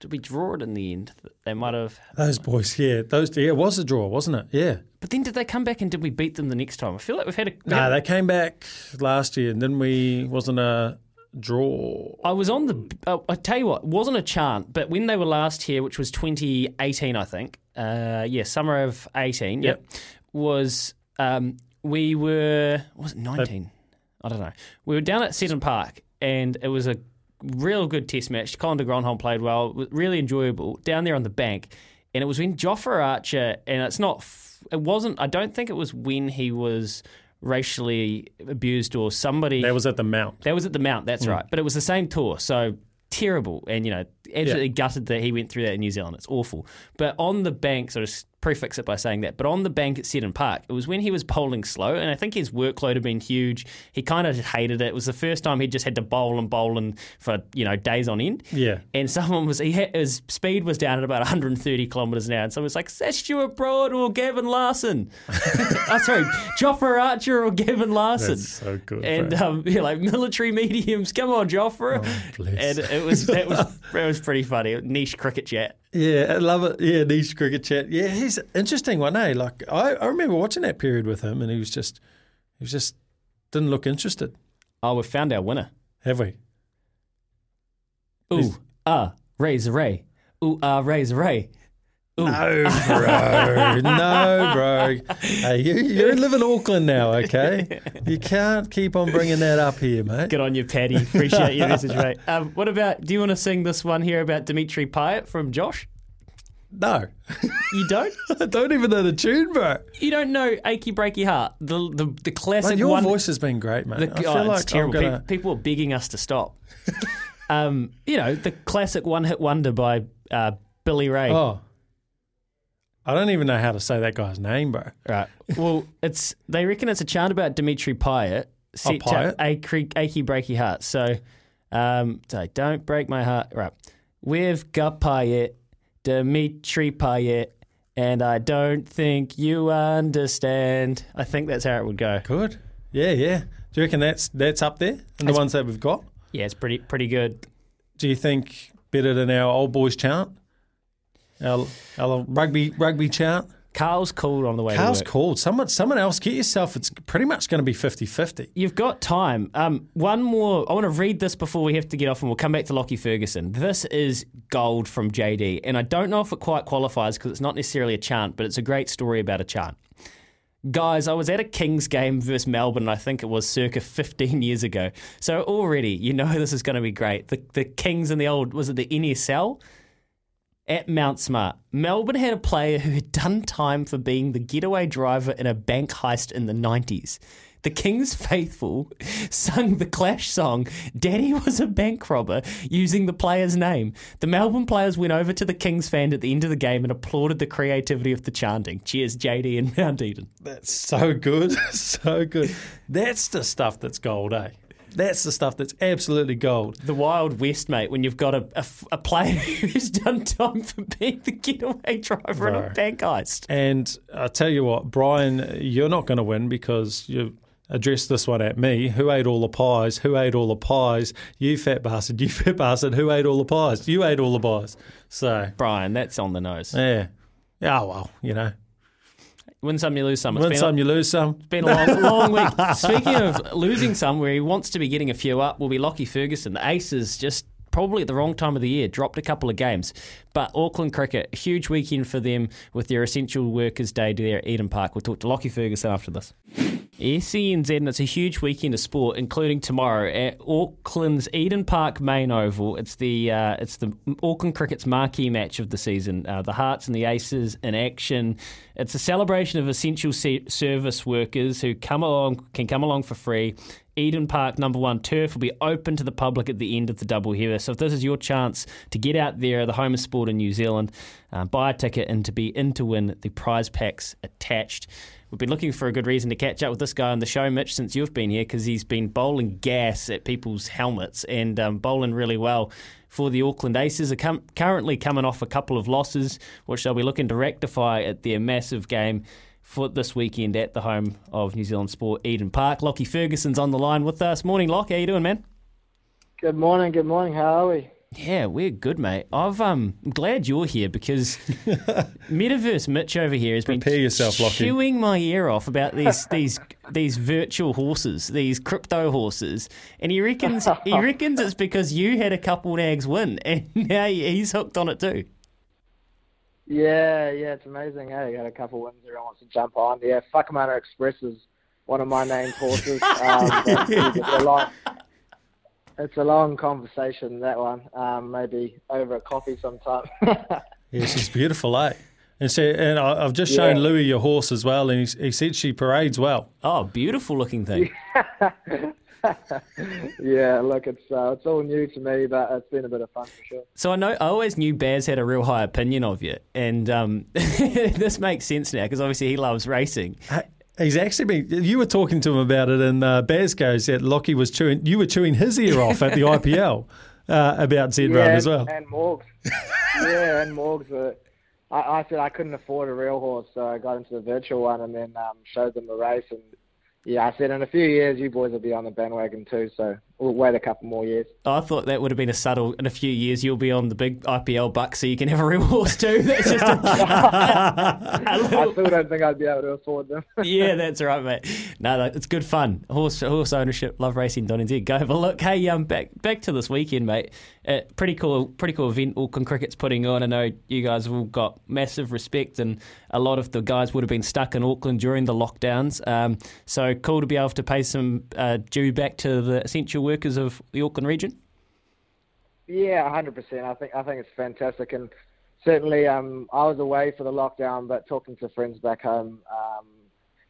did we draw it in the end? They might have. Those boys, yeah. Those, yeah, it was a draw, wasn't it? Yeah. But then did they come back and did we beat them the next time? I feel like we've had a. we Nah, they came back last year, and then we wasn't a draw. I was on the. Uh, I tell you what, it wasn't a chant, but when they were last here, which was 2018, I think. Uh, yeah, summer of 18. Yep. Was um, we were was it 19? I don't know. We were down at Seddon Park, and it was a real good test match. Colin de Grandhomme played well, really enjoyable down there on the bank, and it was when Jofra Archer, and it's not. It wasn't. I don't think it was when he was racially abused or somebody. That was at the Mount. That was at the Mount, that's Mm. right. But it was the same tour, so terrible. And, you know, absolutely gutted that he went through that in New Zealand. It's awful. But on the bank, sort of prefix it by saying that, but on the bank at Seddon Park, it was when he was bowling slow, and I think his workload had been huge. He kind of hated it. It was the first time he just had to bowl and bowl and for, you know, days on end. Yeah. And someone was, he had, his speed was down at about 130 kilometres an hour. And someone was like, is that Stuart Broad or Gavin Larsen? oh, sorry, Jofra Archer or Gavin Larsen? That's so good. and um, yeah, like military mediums. Come on, Jofra. and it was that was it was pretty funny. Niche cricket chat. Yeah, I love it. Yeah, niche cricket chat. Yeah, he's interesting one, eh? Like I, I remember watching that period with him, and he was just, he was just didn't look interested. Oh, we've found our winner. Have we? Ooh, ah, Ray's Ray. Ooh, ah, Ray's Ray. Ooh. No, bro. no, bro. Hey, you, you live in Auckland now, okay? You can't keep on bringing that up here, mate. Good on you, Paddy. Appreciate your message, mate. Um, what about? Do you want to sing this one here about Dimitri Payet from Josh? No, you don't. I don't even know the tune, bro. You don't know "Achy Breaky Heart," the the, the classic Mate, your one. voice has been great, mate. The, I feel oh, like it's terrible. I'm Pe- People are begging us to stop. um, you know, the classic one-hit wonder by uh, Billy Ray. Oh, I don't even know how to say that guy's name, bro. Right. Well, it's they reckon it's a chant about Dimitri Payet. set to Payet? achy, achy breaky heart. So, um, so don't break my heart. Right. We've got Payet, Dimitri Payet, and I don't think you understand. I think that's how it would go. Good. Yeah, yeah. Do you reckon that's that's up there in the ones that we've got? Yeah, it's pretty pretty good. Do you think better than our old boys chant? Our, our rugby rugby chant? Carl's called on the way. Carl's called. Someone someone else get yourself. It's pretty much going to be 50-50. You've got time. Um, one more. I want to read this before we have to get off, and we'll come back to Lockie Ferguson. This is gold from JD, and I don't know if it quite qualifies because it's not necessarily a chant, but it's a great story about a chant. Guys, I was at a Kings game versus Melbourne, and I think it was circa 15 years ago. So already, you know this is going to be great. The, the Kings in the old, was it the NSL? At Mount Smart, Melbourne had a player who had done time for being the getaway driver in a bank heist in the 90s. The Kings faithful sung the Clash song, Daddy was a bank robber, using the player's name. The Melbourne players went over to the Kings fan at the end of the game and applauded the creativity of the chanting. Cheers, JD and Mount Eden. That's so good, so good. That's the stuff that's gold, eh? That's the stuff that's absolutely gold. The Wild West, mate, when you've got a, a, a player who's done time for being the getaway driver in a bank heist. And I tell you what, Brian, you're not going to win because you're address this one at me. Who ate all the pies? Who ate all the pies? You fat bastard. You fat bastard. Who ate all the pies? You ate all the pies. So Brian, that's on the nose. yeah. Oh, well, you know, Win some, you lose some. It's win been a- some, you lose some. It's been a long, long week. Speaking of losing some, where he wants to be getting a few up, will be Lockie Ferguson. The Aces just probably at the wrong time of the year dropped a couple of games. But Auckland Cricket, huge weekend for them with their Essential Workers Day there at Eden Park. We'll talk to Lockie Ferguson after this. SENZ, and it's a huge weekend of sport, including tomorrow at Auckland's Eden Park main oval. It's the uh, it's the Auckland Cricket's marquee match of the season. Uh, the Hearts and the Aces in action. It's a celebration of essential se- service workers who come along can come along for free. Eden Park number one turf will be open to the public at the end of the double header. So if this is your chance to get out there, the home of sport in New Zealand, uh, buy a ticket and to be in to win the prize packs attached. We've been looking for a good reason to catch up with this guy on the show, Mitch, since you've been here, because he's been bowling gas at people's helmets and um, bowling really well for the Auckland Aces. Are com- currently coming off a couple of losses, which they'll be looking to rectify at their massive game for this weekend at the home of New Zealand Sport, Eden Park. Lockie Ferguson's on the line with us. Morning, Lock. How you doing, man? Good morning, good morning. How are we? Yeah, we're good, mate. I've um, I'm glad you're here because Metaverse Mitch over here has been yourself, Lockie. chewing my ear off about these these these virtual horses, these crypto horses, and he reckons he reckons it's because you had a couple nags win, and now he's hooked on it too. Yeah, yeah, it's amazing. Hey, got a couple of wins everyone wants to jump on. Yeah, Whakamana Express is one of my named horses. Um, it's, a long, it's a long conversation, that one. Um, maybe over a coffee sometime. Yeah, she's beautiful, eh? And so, and I- I've just shown Yeah. Louis your horse as well, and he, he said she parades well. Oh, beautiful looking thing. yeah, look, it's uh, it's all new to me, but it's been a bit of fun for sure. So I know I always knew Baz had a real high opinion of you, and um, this makes sense now because obviously he loves racing. He's actually been. You were talking to him about it, and uh, Baz goes that Lockie was chewing. You were chewing his ear off at the IPL uh, about Zed yeah, Run as well. And Morgs. yeah, and Morgs. Uh, I, I said I couldn't afford a real horse, so I got into the virtual one and then um, showed them the race. And yeah, I said in a few years you boys will be on the bandwagon too. So we'll wait a couple more years. I thought that would have been a subtle. In a few years, you'll be on the big IPL buck, so you can have a horse too. That's just a, I still don't think I'd be able to afford them. yeah, that's right, mate. No, it's good fun. Horse horse ownership, love racing. Don and go have a look. Hey, um, back back to this weekend, mate. Uh, pretty cool, pretty cool event. Auckland Cricket's putting on. I know you guys have all got massive respect, and a lot of the guys would have been stuck in Auckland during the lockdowns. Um, so cool to be able to pay some uh, due back to the essential workers of the Auckland region. Yeah, hundred percent. I think I think it's fantastic, and certainly um, I was away for the lockdown, but talking to friends back home, um,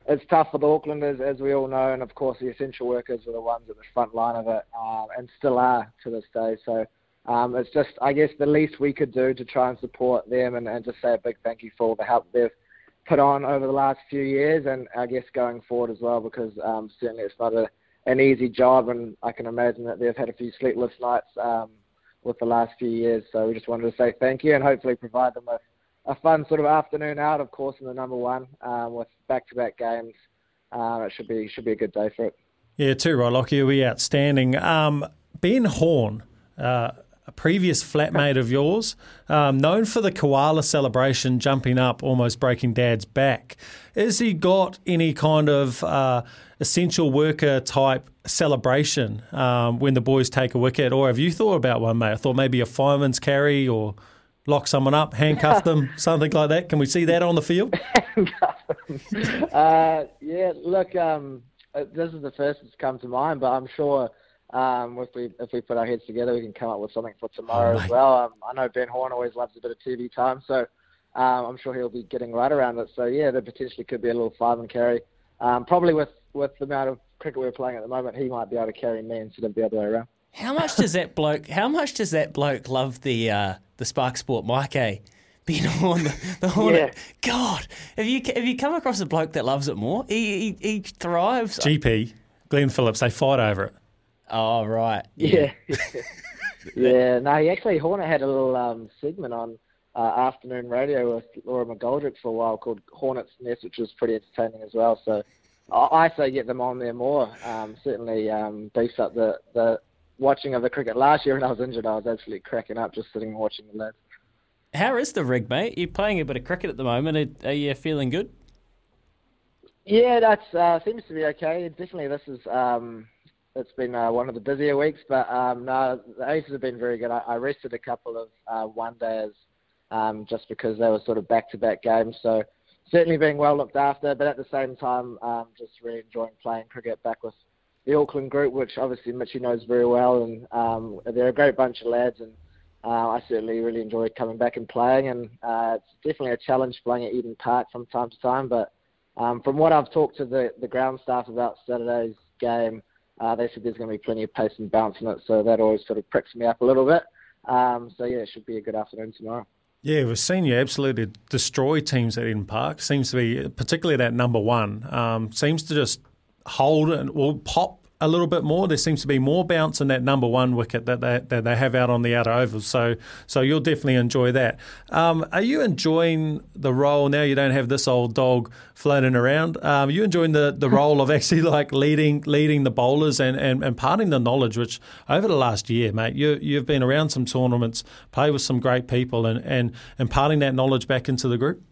it's tough for the Aucklanders, as we all know, and of course the essential workers are the ones at the front line of it, um, and still are to this day. So um, it's just, I guess, the least we could do to try and support them, and, and just say a big thank you for all the help they've put on over the last few years, and I guess going forward as well, because um, certainly it's not a, an easy job, and I can imagine that they've had a few sleepless nights. Um, with the last few years. So we just wanted to say thank you and hopefully provide them with a fun sort of afternoon out, of course, in the number one um, with back-to-back games. Uh, it should be should be a good day for it. Yeah, too right, Lockie. We outstanding. Um, ben Horne, uh, a previous flatmate of yours, um, known for the koala celebration, jumping up, almost breaking Dad's back. Has he got any kind of uh, essential worker type celebration um, when the boys take a wicket, or have you thought about one, mate? I thought maybe a fireman's carry or lock someone up, handcuff them, something like that. Can we see that on the field? uh, yeah, look, um, uh, this is the first that's come to mind, but I'm sure um, if we if we put our heads together, we can come up with something for tomorrow Oh, as well. Um, I know Ben Horne always loves a bit of TV time, so um, I'm sure he'll be getting right around it. So yeah, there potentially could be a little five and carry. Um, probably with with the amount of cricket we're playing at the moment, he might be able to carry me instead of the other way around. How much does that bloke? How much does that bloke love the uh, the Spark Sport mic? Eh? Being on the, the Hornet. God, have you have you come across a bloke that loves it more? He he, he thrives. GP, Glenn Phillips, they fight over it. Oh right. Yeah. yeah. No, he actually Hornet had a little um, segment on uh, afternoon radio with Laura McGoldrick for a while called Hornet's Nest, which was pretty entertaining as well. So I, I say get them on there more. Um, certainly um, beefs up the, the watching of the cricket. Last year when I was injured, I was absolutely cracking up just sitting and watching the lads. How is the rig, mate? You're playing a bit of cricket at the moment. Are, are you feeling good? Yeah, that uh, seems to be okay. Definitely, this is um, it's been uh, one of the busier weeks, but um, no, the Aces have been very good. I, I rested a couple of uh, one days um, just because they were sort of back to back games. So certainly being well looked after, but at the same time, um, just really enjoying playing cricket back with the Auckland group, which obviously Mitchy knows very well, and um, they're a great bunch of lads, and uh, I certainly really enjoy coming back and playing, and uh, it's definitely a challenge playing at Eden Park from time to time, but um, from what I've talked to the, the ground staff about Saturday's game, uh, they said there's going to be plenty of pace and bounce in it, so that always sort of pricks me up a little bit. Um, so yeah, it should be a good afternoon tomorrow. Yeah, we've seen you absolutely destroy teams at Eden Park. Seems to be, particularly that number one, um, seems to just hold and will pop a little bit more. There seems to be more bounce in that number one wicket that they, that they have out on the outer overs. So so you'll definitely enjoy that. Um, are you enjoying the role now? You don't have this old dog floating around. Um, are you enjoying the, the role of actually like leading leading the bowlers and, and, and parting the knowledge, which over the last year, mate, you you've been around some tournaments, played with some great people, and and imparting that knowledge back into the group.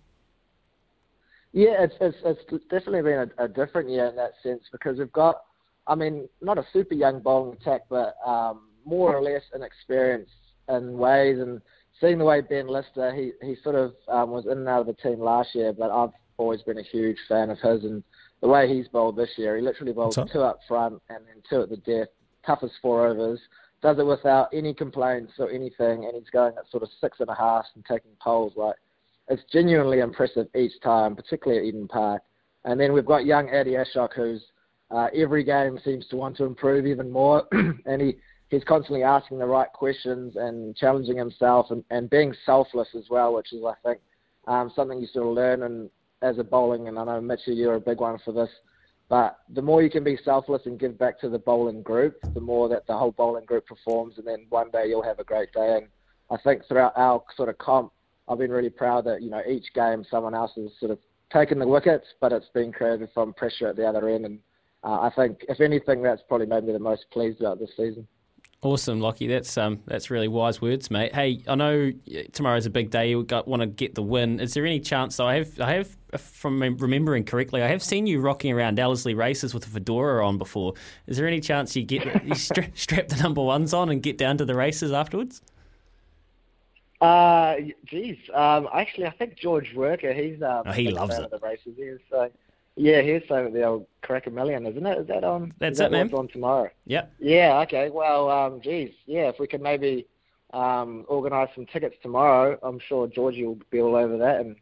Yeah, it's it's, it's definitely been a, a different year in that sense because we've got I mean, not a super young bowling attack, but um, more or less inexperienced in ways. And seeing the way Ben Lister, he he sort of um, was in and out of the team last year, but I've always been a huge fan of his and the way he's bowled this year. He literally bowls two up front and then two at the death, toughest four overs. Does it without any complaints or anything, and he's going at sort of six and a half and taking poles. Like it's genuinely impressive each time, particularly at Eden Park. And then we've got young Eddie Ashok, who's uh, every game seems to want to improve even more, and he, he's constantly asking the right questions and challenging himself and, and being selfless as well, which is I think um, something you sort of learn and as a bowling. And I know Mitchell, you're a big one for this. But the more you can be selfless and give back to the bowling group, the more that the whole bowling group performs, and then one day you'll have a great day. And I think throughout our sort of comp, I've been really proud that you know each game someone else has sort of taken the wickets, but it's been created from pressure at the other end and uh, I think, if anything, that's probably made me the most pleased about this season. Awesome, Lockie. That's um, that's really wise words, mate. Hey, I know tomorrow's a big day. You want to get the win. Is there any chance? Though I have, I have, from remembering correctly, I have seen you rocking around Ellerslie races with a fedora on before. Is there any chance you get you stra- strap the number ones on and get down to the races afterwards? Uh, geez. Um, actually, I think George Worker, he's um, oh, he loves it. the races. He is, so yeah, here's of the old Karaka Million, isn't it? Is that on? That's that it, man. on tomorrow. Yep. Yeah. Okay. Well, um, geez, yeah. If we could maybe um, organise some tickets tomorrow, I'm sure Georgie will be all over that, and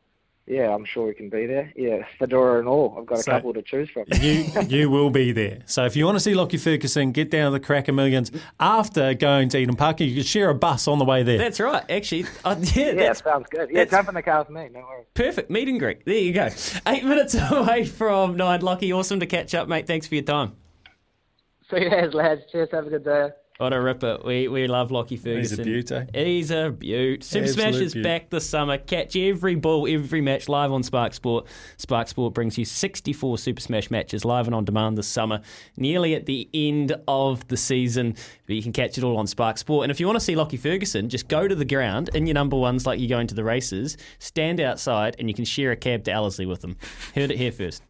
yeah, I'm sure we can be there. Yeah, fedora and all. I've got a So- couple to choose from. you you will be there. So if you want to see Lockie Ferguson, get down to the Karaka Millions after going to Eden Park. You can share a bus on the way there. That's right. Actually, uh, yeah, yeah, that's sounds good. Yeah, jump in the car with me. No worries. perfect. Meet and greet. There you go. Eight minutes away from nine. Lockie, awesome to catch up, mate. Thanks for your time. See you guys, lads. Cheers. Have a good day. What a ripper. We, we love Lockie Ferguson. He's a beaut, eh? He's a beaut. Super Absolute Smash is beaut. back this summer. Catch every ball, every match live on Spark Sport. Spark Sport brings you 64 Super Smash matches live and on demand this summer, nearly at the end of the season. But you can catch it all on Spark Sport. And if you want to see Lockie Ferguson, just go to the ground in your number ones like you're going to the races, stand outside, and you can share a cab to Ellerslie with them. Heard it here first.